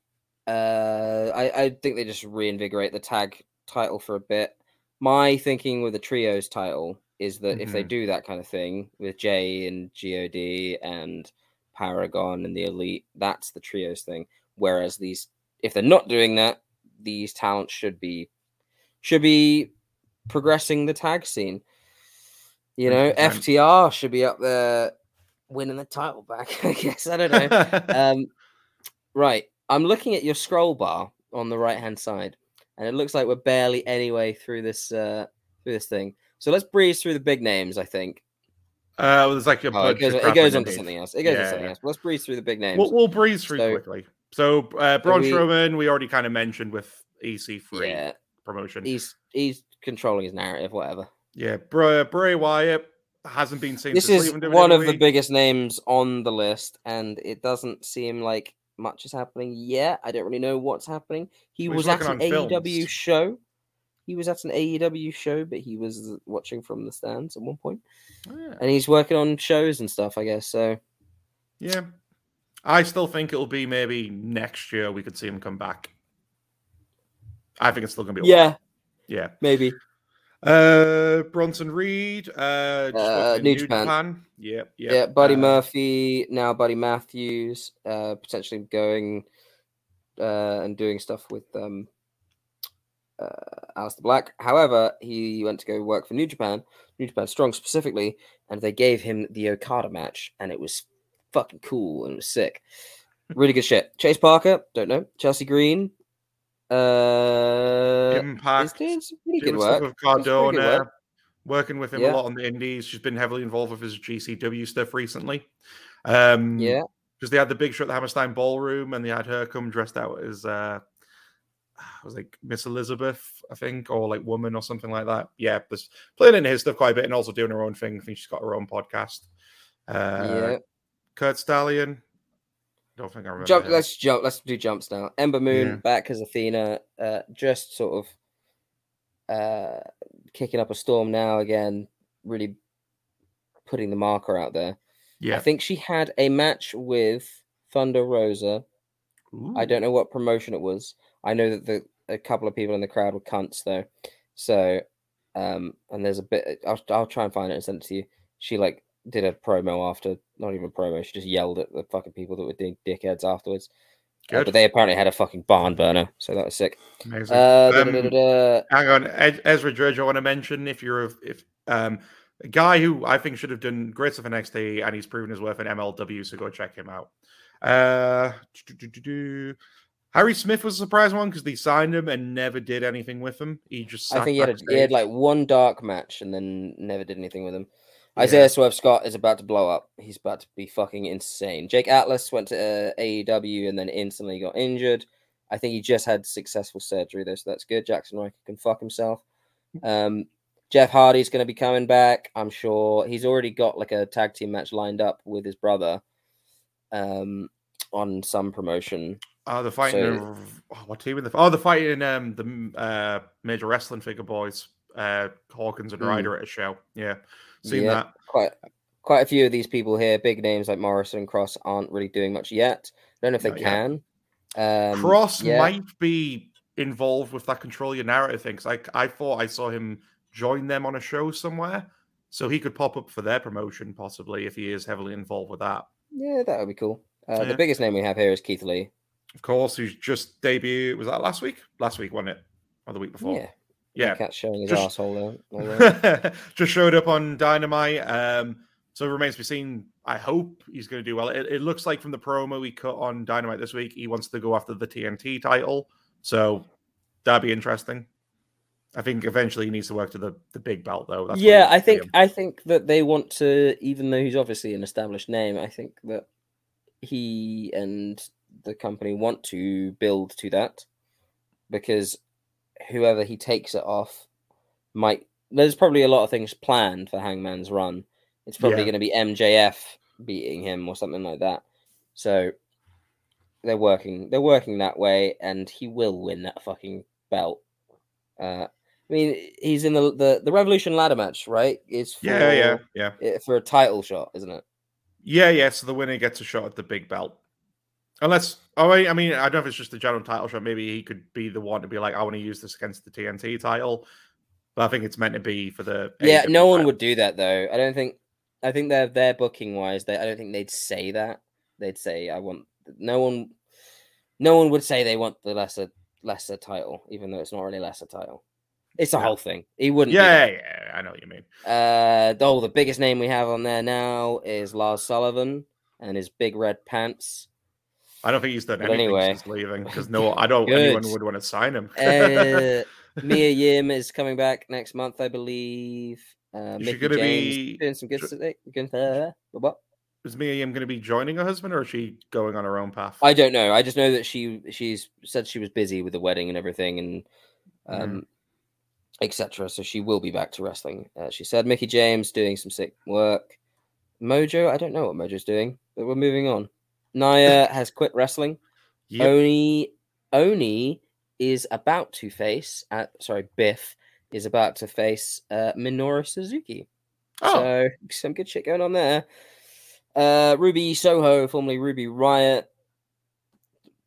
[SPEAKER 2] Uh, I, I think they just reinvigorate the tag title for a bit. My thinking with the trios title is that if they
[SPEAKER 1] Mhm.
[SPEAKER 2] do that kind of thing with Jay and God and Paragon and the Elite, that's the trios thing. Whereas these, if they're not doing that, these talents should be should be progressing the tag scene. You know,
[SPEAKER 1] 100%.
[SPEAKER 2] FTR should be up there winning the title back. I guess I don't know. um, right, I'm looking at your scroll bar on the right hand side, and it looks like we're barely anyway through this uh, through this thing. So let's breeze through the big names. I think
[SPEAKER 1] Uh, well, there's like a
[SPEAKER 2] oh, it goes, it goes on to
[SPEAKER 1] underneath.
[SPEAKER 2] something else. It goes on to something
[SPEAKER 1] yeah.
[SPEAKER 2] else. Let's breeze through the big names.
[SPEAKER 1] We'll, we'll breeze through
[SPEAKER 2] So-
[SPEAKER 1] quickly. So, uh, Braun
[SPEAKER 2] we-
[SPEAKER 1] Strowman, we already kind of mentioned with EC3
[SPEAKER 2] yeah,
[SPEAKER 1] promotion.
[SPEAKER 2] he's he's controlling his narrative. Whatever.
[SPEAKER 1] Yeah, Bray, Bray Wyatt hasn't been seen.
[SPEAKER 2] This is one of the biggest names on the list, and it doesn't seem like much is happening yet. I don't really know what's happening. He
[SPEAKER 1] Well,
[SPEAKER 2] was at an
[SPEAKER 1] on
[SPEAKER 2] AEW
[SPEAKER 1] films.
[SPEAKER 2] show. He was at an AEW show, but he was watching from the stands at one point,
[SPEAKER 1] Yeah.
[SPEAKER 2] and he's working on shows and stuff. I guess so.
[SPEAKER 1] yeah. I still think it'll be maybe next year we could see him come back. I think it's still going to be a while.
[SPEAKER 2] Yeah,
[SPEAKER 1] Yeah.
[SPEAKER 2] maybe.
[SPEAKER 1] Uh, Bronson Reed, uh,
[SPEAKER 2] Uh, New
[SPEAKER 1] New
[SPEAKER 2] Japan.
[SPEAKER 1] Japan. Yep, yep.
[SPEAKER 2] Yeah, Buddy
[SPEAKER 1] uh,
[SPEAKER 2] Murphy now, Buddy Matthews, uh, potentially going uh, and doing stuff with um, uh, Aleister Black. However, he went to go work for New Japan, New Japan Strong specifically, and they gave him the Okada match, and it was fucking cool and it was sick. Really good shit. Chase Parker, don't know. Chelsea Green, uh,
[SPEAKER 1] Impact.
[SPEAKER 2] some really good work.
[SPEAKER 1] with
[SPEAKER 2] Doing some pretty good
[SPEAKER 1] Cardona,
[SPEAKER 2] work.
[SPEAKER 1] working with him
[SPEAKER 2] Yeah.
[SPEAKER 1] a lot on the indies. She's been heavily involved with his GCW stuff recently. Um,
[SPEAKER 2] Yeah,
[SPEAKER 1] because they had the big show at the Hammerstein Ballroom, and they had her come dressed out as uh, it was like Miss Elizabeth, I think, or like woman or something like that. Yeah, there's playing in his stuff quite a bit, and also doing her own thing. I think she's got her own podcast. Uh,
[SPEAKER 2] yeah.
[SPEAKER 1] Curt Stallion. Don't think I remember.
[SPEAKER 2] Jump.
[SPEAKER 1] him.
[SPEAKER 2] Let's jump. Let's do jumps now. Ember Moon
[SPEAKER 1] Yeah.
[SPEAKER 2] back as Athena. Uh, just sort of uh, kicking up a storm now again. Really putting the marker out there.
[SPEAKER 1] yeah.
[SPEAKER 2] I think she had a match with Thunder Rosa. I don't know what promotion it was. I know that the a couple of people in the crowd were cunts though. So, um, and there's a bit. I'll I'll try and find it and send it to you. She like did a promo after, not even a promo. She just yelled at the fucking people that were being dickheads afterwards. Uh, but they apparently had a fucking barn burner, so that was sick.
[SPEAKER 1] Amazing.
[SPEAKER 2] Uh,
[SPEAKER 1] Um,
[SPEAKER 2] da- da- da- da.
[SPEAKER 1] Hang on, Ezra Dredge. I want to mention if you're a, if um a guy who I think should have done great stuff in NXT and he's proven his worth in MLW, so go check him out. Uh. Harry Smith was a surprise one because they signed him and never did anything with him. He just
[SPEAKER 2] I think he had, a, he had like one dark match and then never did anything with him.
[SPEAKER 1] Yeah.
[SPEAKER 2] Isaiah Swerve Scott is about to blow up. He's about to be fucking insane. Jake Atlas went to uh, AEW and then instantly got injured. I think he just had successful surgery though, so that's good. Jaxson Ryker can fuck himself. Um, Jeff Hardy's going to be coming back. I'm sure he's already got like a tag team match lined up with his brother um, on some promotion.
[SPEAKER 1] Oh, the fighting.
[SPEAKER 2] So-
[SPEAKER 1] oh, what team in the? Oh, the fighting. Um, the uh major wrestling figure boys. Uh, Hawkins and
[SPEAKER 2] Mm.
[SPEAKER 1] Ryder at a show. Yeah, seen
[SPEAKER 2] Yeah.
[SPEAKER 1] that.
[SPEAKER 2] quite quite a few of these people here, big names like Morrison and Cross, aren't really doing much yet. Don't know if they
[SPEAKER 1] Not yet.
[SPEAKER 2] can. Um,
[SPEAKER 1] Cross
[SPEAKER 2] yeah.
[SPEAKER 1] might be involved with that control your narrative thing. 'cause I I thought I saw him join them on a show somewhere, so he could pop up for their promotion possibly if he is heavily involved with that.
[SPEAKER 2] Yeah, that would be cool. Uh,
[SPEAKER 1] Yeah.
[SPEAKER 2] The biggest name we have here is Keith Lee.
[SPEAKER 1] Of course, he's just debuted. Was that last week? Last week, wasn't it? Or the week before?
[SPEAKER 2] Yeah,
[SPEAKER 1] Yeah.
[SPEAKER 2] cat's showing his
[SPEAKER 1] Just-
[SPEAKER 2] asshole there.
[SPEAKER 1] just showed up on Dynamite. Um, so it remains to be seen. I hope he's going to do well. It, it looks like from the promo we cut on Dynamite this week, he wants to go after the TNT title. So that'd be interesting. I think eventually he needs to work to the, the big belt, though. That's
[SPEAKER 2] yeah, I think. I think that they want to, even though he's obviously an established name, I think that he and the company want to build to that because whoever he takes it off might. There's probably a lot of things planned for Hangman's run. It's probably
[SPEAKER 1] Yeah.
[SPEAKER 2] going to be MJF beating him or something like that. So they're working. They're working that way, and he will win that fucking belt. Uh, I mean, he's in the, the the Revolution ladder match, right? It's for,
[SPEAKER 1] Yeah, yeah, yeah.
[SPEAKER 2] for a title shot, isn't it?
[SPEAKER 1] Yeah, yeah. So the winner gets a shot at the big belt. Unless, oh, I mean, I don't know if it's just a general title shot. Maybe he could be the one to be like, I want to use this against the TNT title. But I think it's meant to be for the.
[SPEAKER 2] Yeah, no one
[SPEAKER 1] title.
[SPEAKER 2] would do that though. I don't think. I think they're they're booking wise. They I don't think they'd say that. They'd say I want. No one. No one would say they want the lesser lesser title, even though it's not really lesser title. It's a
[SPEAKER 1] Yeah.
[SPEAKER 2] whole thing. He wouldn't.
[SPEAKER 1] Yeah, yeah, I know what you mean.
[SPEAKER 2] Uh, oh, the biggest name we have on there now is Lars Sullivan and his big red pants.
[SPEAKER 1] I don't think he's done
[SPEAKER 2] But
[SPEAKER 1] anything
[SPEAKER 2] anyway.
[SPEAKER 1] since leaving because no, I don't. anyone would want to sign him.
[SPEAKER 2] Uh, Mia Yim is coming back next month, I believe. Uh,
[SPEAKER 1] Is she gonna
[SPEAKER 2] James
[SPEAKER 1] be
[SPEAKER 2] doing some good stuff. Good, uh, what?
[SPEAKER 1] is Mia Yim going to be joining her husband, or is she going on her own path?
[SPEAKER 2] I don't know. I just know that she she's said she was busy with the wedding and everything and um etc. So she will be back to wrestling. Uh, she said Mickie James doing some sick work. Mojo, I don't know what Mojo's doing, but we're moving on. Nia has quit wrestling.
[SPEAKER 1] Yep.
[SPEAKER 2] Oney Oney is about to face. Uh, sorry, Biff is about to face uh, Minoru Suzuki.
[SPEAKER 1] Oh,
[SPEAKER 2] So some good shit going on there. Uh, Ruby Soho, formerly Ruby Riot.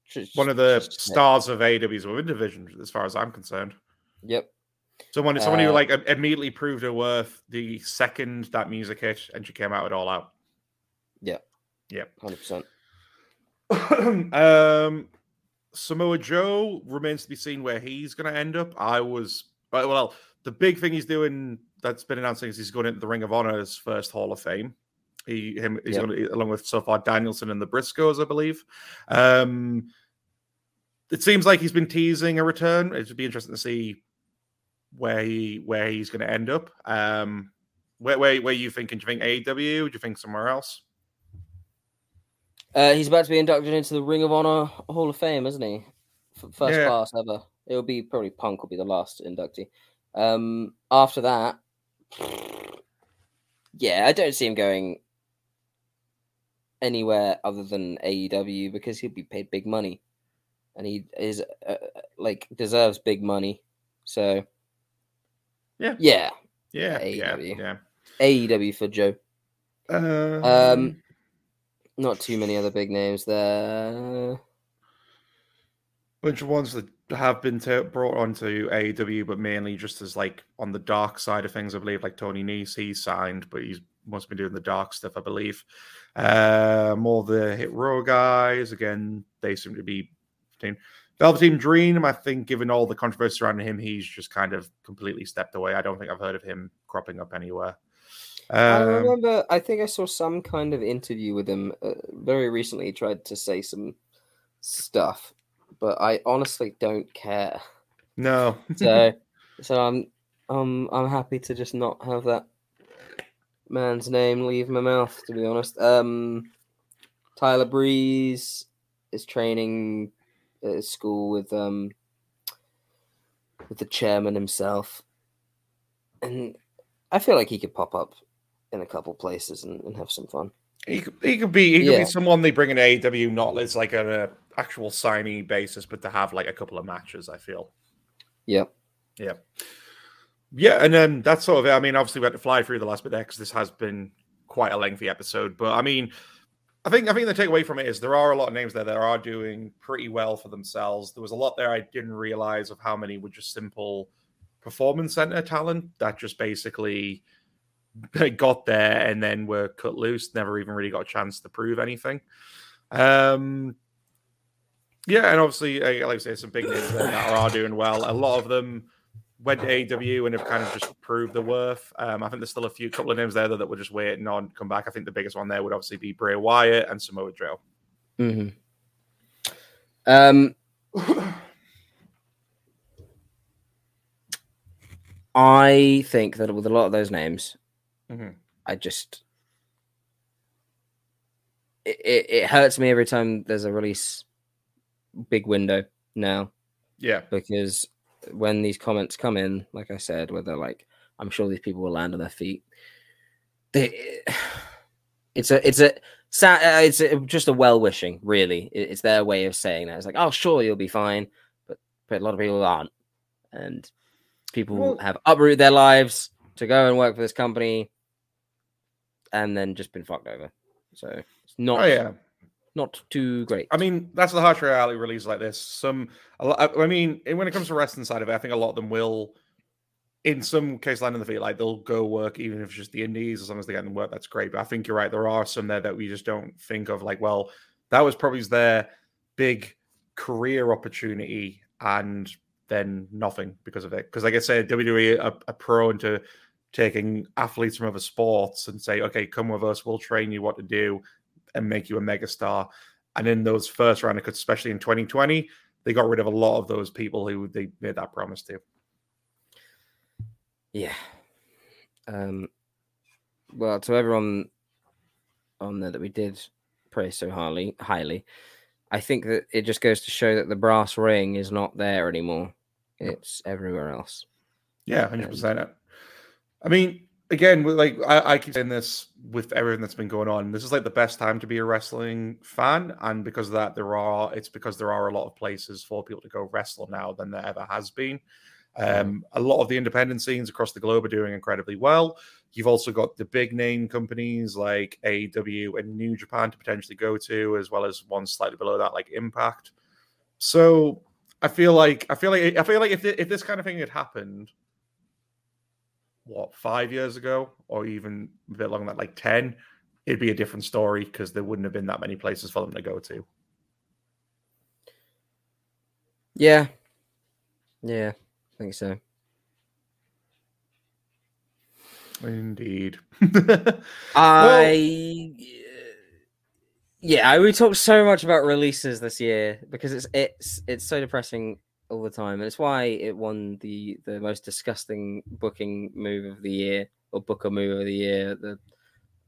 [SPEAKER 2] Just-
[SPEAKER 1] one of the
[SPEAKER 2] just-
[SPEAKER 1] stars of AEW's women division, as far as I'm concerned.
[SPEAKER 2] Yep.
[SPEAKER 1] Someone, someone who
[SPEAKER 2] Uh,
[SPEAKER 1] like immediately proved her worth the second that music hit, and she came out with all out.
[SPEAKER 2] Hundred percent.
[SPEAKER 1] um, Samoa Joe remains to be seen where he's going to end up. I was well, well, the big thing he's doing that's been announced is he's going into the Ring of Honor's first Hall of Fame. He him he's
[SPEAKER 2] Yep.
[SPEAKER 1] going to along with so far Danielson and the Briscoes, I believe. Um, it seems like he's been teasing a return. It would be interesting to see where he where he's going to end up. Um, where where where you thinking? Do you think AEW? Do you think somewhere else?
[SPEAKER 2] Uh, he's about to be inducted into the Ring of Honor Hall of Fame, isn't he? F- First
[SPEAKER 1] Yeah.
[SPEAKER 2] class ever. It will be probably Punk will be the last inductee. Um, after that, yeah, I don't see him going anywhere other than AEW because he'll be paid big money, and he is uh, like deserves big money. So,
[SPEAKER 1] Yeah.
[SPEAKER 2] yeah,
[SPEAKER 1] Yeah, yeah,
[SPEAKER 2] AEW.
[SPEAKER 1] yeah.
[SPEAKER 2] AEW for Joe.
[SPEAKER 1] Um,
[SPEAKER 2] Um, Not too many other big names there.
[SPEAKER 1] bunch of ones that have been ta- brought onto AEW, but mainly just as like on the dark side of things. I believe like Tony Nese, he's signed, but he's must be doing the dark stuff. I believe. Uh, more the Hit Row guys again. They seem to be. Team. Velveteen Dream, I think, given all the controversy around him, he's just kind of completely stepped away. I don't think I've heard of him cropping up anywhere.
[SPEAKER 2] I
[SPEAKER 1] Um,
[SPEAKER 2] remember. I think I saw some kind of interview with him uh, very recently. He tried to say some stuff, but I honestly don't care.
[SPEAKER 1] no,
[SPEAKER 2] So, so I'm, I'm, I'm happy to just not have that man's name leave my mouth. To be honest, um, Tyler Breeze is training at school with um with the chairman himself, and I feel like he could pop up in a couple places and, and have some fun.
[SPEAKER 1] He could, he could be he could
[SPEAKER 2] Yeah.
[SPEAKER 1] be someone they bring in AEW not as like an uh, actual signee basis, but to have like a couple of matches. I feel.
[SPEAKER 2] Yeah.
[SPEAKER 1] Yeah. Yeah, and then that's sort of it. I mean, obviously we had to fly through the last bit there because this has been quite a lengthy episode. But I mean, I think I think the takeaway from it is there are a lot of names there that are doing pretty well for themselves. There was a lot there I didn't realize of how many were just simple performance center talent that just basically got there and then were cut loose, never even really got a chance to prove anything. Um yeah, and obviously, uh, like I say, some big names that are doing well. A lot of them went to AEW and have kind of just proved the worth. Um, I think there's still a few couple of names there that, that we're just waiting on come back. I think the biggest one there would obviously be Bray Wyatt and Samoa Joe.
[SPEAKER 2] hmm Um, I think that with a lot of those names,
[SPEAKER 1] Mhm.
[SPEAKER 2] I just it, it, it hurts me every time there's a release big window now
[SPEAKER 1] Yeah,
[SPEAKER 2] because when these comments come in, like I said, where they're like, I'm sure these people will land on their feet. They, it's a, it's a, uh, it's a, just a well wishing, really. It's their way of saying that. It's like, oh, sure, you'll be fine, but but a lot of people aren't, and people
[SPEAKER 1] Well-
[SPEAKER 2] have uprooted their lives to go and work for this company, and then just been fucked over. So it's not,
[SPEAKER 1] oh yeah.
[SPEAKER 2] not too great.
[SPEAKER 1] I mean, that's the harsh reality release like this. Some, a lot, I mean, when it comes to wrestling side of it, I think a lot of them will, in some case, land on the feet. Like they'll go work, even if it's just the indies, as long as they get them work, that's great. But I think you're right. There are some there that we just don't think of. Like, well, that was probably their big career opportunity, and then nothing because of it. Because, like I said, WWE are, are prone to taking athletes from other sports and say, okay, come with us, we'll train you what to do and make you a megastar. And in those first round of cuts, especially in 2020, they got rid of a lot of those people who they made that promise to.
[SPEAKER 2] Yeah. Um. Well, to everyone on there that we did praise so highly, highly, I think that it just goes to show that the brass ring is not there anymore. It's everywhere else.
[SPEAKER 1] Yeah, hundred percent. I mean, again, like I, I keep saying this with everything that's been going on. This is like the best time to be a wrestling fan, and because of that, there are it's because there are a lot of places for people to go wrestle now than there ever has been. Um, a lot of the independent scenes across the globe are doing incredibly well. You've also got the big name companies like AEW and New Japan to potentially go to, as well as one slightly below that, like Impact. So I feel like I feel like I feel like if if this kind of thing had happened, what five years ago, or even a bit longer, than that, like ten, it'd be a different story because there wouldn't have been that many places for them to go to.
[SPEAKER 2] Yeah. Yeah, I think so.
[SPEAKER 1] Indeed.
[SPEAKER 2] I yeah, we talked so much about releases this year because it's it's it's so depressing all the time, and it's why it won the the most disgusting booking move of the year or booker move of the year, the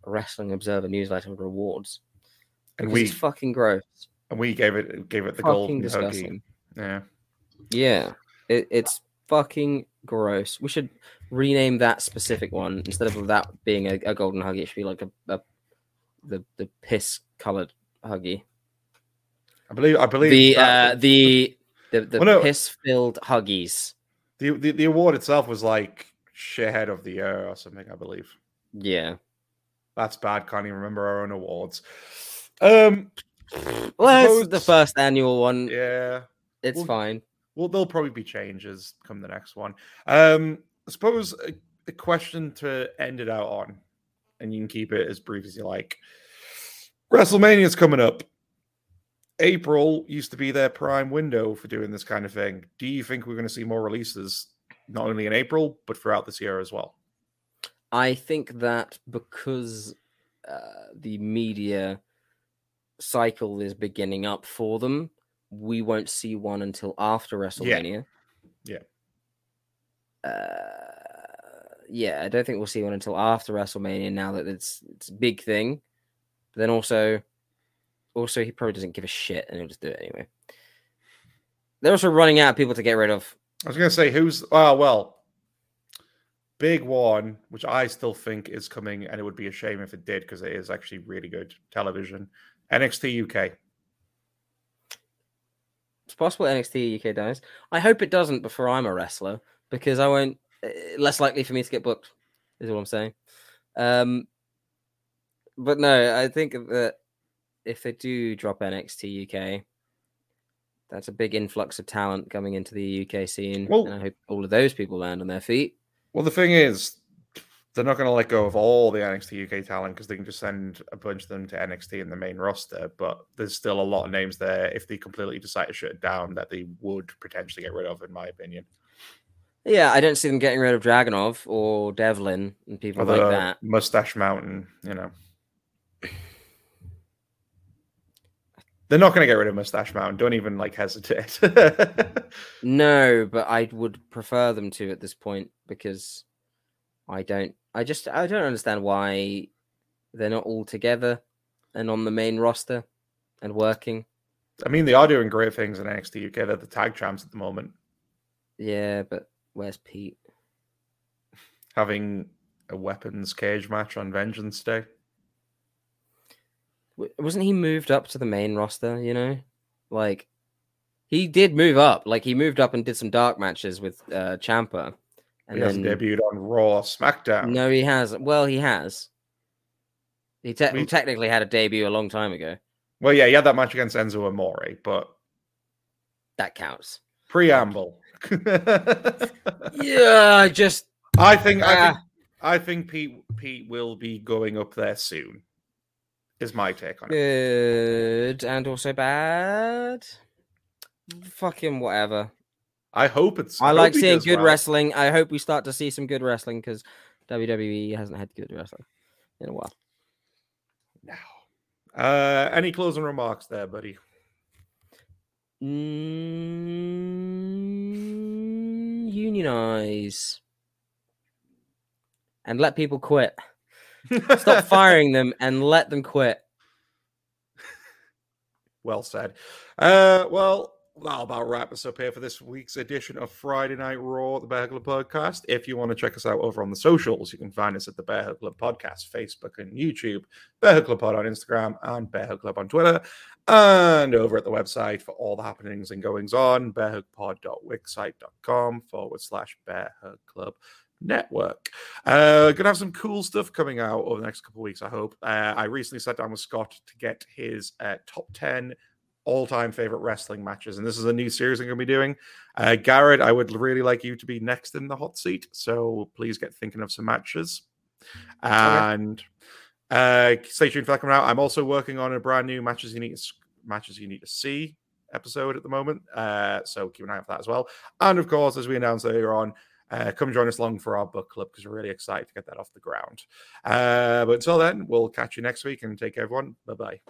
[SPEAKER 2] Wrestling Observer newsletter Rewards.
[SPEAKER 1] and we
[SPEAKER 2] fucking gross,
[SPEAKER 1] and we gave it gave it the
[SPEAKER 2] fucking
[SPEAKER 1] golden. Yeah.
[SPEAKER 2] Yeah, it, it's fucking gross. We should rename that specific one instead of that being a, a golden huggy. It should be like a, a the the piss colored huggy.
[SPEAKER 1] I believe I believe
[SPEAKER 2] The uh the the, the
[SPEAKER 1] Well, no.
[SPEAKER 2] piss filled huggies.
[SPEAKER 1] the, the the award itself was like shithead of the year or something, I believe.
[SPEAKER 2] Yeah.
[SPEAKER 1] That's bad. Can't even remember our own awards. Um,
[SPEAKER 2] Well, it's the first annual one.
[SPEAKER 1] yeah.
[SPEAKER 2] It's
[SPEAKER 1] well-
[SPEAKER 2] fine.
[SPEAKER 1] Well, there'll probably be changes come the next one. Um, I suppose a, a question to end it out on, and you can keep it as brief as you like. WrestleMania's coming up. April used to be their prime window for doing this kind of thing. Do you think we're going to see more releases, not only in April, but throughout this year as well?
[SPEAKER 2] I think that because uh, the media cycle is beginning up for them, we won't see one until after WrestleMania.
[SPEAKER 1] Yeah.
[SPEAKER 2] Uh, yeah, I don't think we'll see one until after WrestleMania. Now that it's it's a big thing, but then also, also he probably doesn't give a shit and he'll just do it anyway. They're also running out of people to get rid of.
[SPEAKER 1] I was going to say who's oh well, big one, which I still think is coming, and it would be a shame if it did because it is actually really good television. NXT UK.
[SPEAKER 2] It's possible NXT UK dies. I hope it doesn't before I'm a wrestler because I won't. uh, Less likely for me to get booked is what I'm saying. Um, but no, I think that if they do drop NXT UK, that's a big influx of talent coming into the UK scene,
[SPEAKER 1] Well-
[SPEAKER 2] and I hope all of those people land on their feet.
[SPEAKER 1] Well, the thing is, they're not going to let go of all the NXT UK talent because they can just send a bunch of them to NXT in the main roster. But there's still a lot of names there if they completely decide to shut it down that they would potentially get rid of, in my opinion.
[SPEAKER 2] Yeah, I don't see them getting rid of Dragunov or Devlin and people
[SPEAKER 1] Or
[SPEAKER 2] like that.
[SPEAKER 1] Mustache Mountain, you know. They're not going to get rid of Mustache Mountain. Don't even like hesitate.
[SPEAKER 2] No, but I would prefer them to at this point because I don't. I just I don't understand why they're not all together and on the main roster and working.
[SPEAKER 1] I mean, they are doing great things in NXT UK. They're the tag champs at the moment,
[SPEAKER 2] Yeah, but where's Pete?
[SPEAKER 1] having a weapons cage match on Vengeance Day.
[SPEAKER 2] Wasn't he moved up to the main roster? You know, like he did move up. Like he moved up and did some dark matches with uh Ciampa, and
[SPEAKER 1] he hasn't debuted on Raw, or SmackDown.
[SPEAKER 2] no, he hasn't. Well, he has. He te-
[SPEAKER 1] We-
[SPEAKER 2] technically had a debut a long time ago.
[SPEAKER 1] Well, yeah, he had that match against Enzo Amore, but
[SPEAKER 2] That counts.
[SPEAKER 1] preamble.
[SPEAKER 2] Yeah, I just
[SPEAKER 1] I think I think
[SPEAKER 2] Ah.
[SPEAKER 1] I think Pete Pete will be going up there soon. Is my take on it.
[SPEAKER 2] good and also bad. Fucking whatever.
[SPEAKER 1] I hope it's.
[SPEAKER 2] I
[SPEAKER 1] hope
[SPEAKER 2] like seeing good
[SPEAKER 1] well.
[SPEAKER 2] wrestling. I hope we start to see some good wrestling because WWE hasn't had good wrestling in a while.
[SPEAKER 1] now. Uh, any closing remarks there, buddy?
[SPEAKER 2] Mm, unionize and let people quit. Stop firing them and let them quit.
[SPEAKER 1] Well said. Uh, well, that'll about wrap us up here for this week's edition of Friday Night Raw, the Bear Club podcast. If you want to check us out over on the socials, you can find us at the Bear Club podcast, Facebook and YouTube, Bear Club Pod on Instagram, and Bear Club on Twitter. And over at the website for all the happenings and goings on, bearhugpod.wixsite.com forward slash Bear Club network. Uh, gonna have some cool stuff coming out over the next couple of weeks. I hope. Uh, I recently sat down with Scott to get his uh, top ten all-time favorite wrestling matches, and this is a new series I'm gonna be doing. Uh, Garrod, I would really like you to be next in the hot seat, so please get thinking of some matches. And uh, stay tuned for that coming out. I'm also working on a brand new matches you need to, matches you need to see episode at the moment, uh, so keep an eye out for that as well. And of course, as we announced earlier on uh, come join us along for our book club because we're really excited to get that off the ground. Uh, but until then, we'll catch you next week and take care, everyone. Bye bye.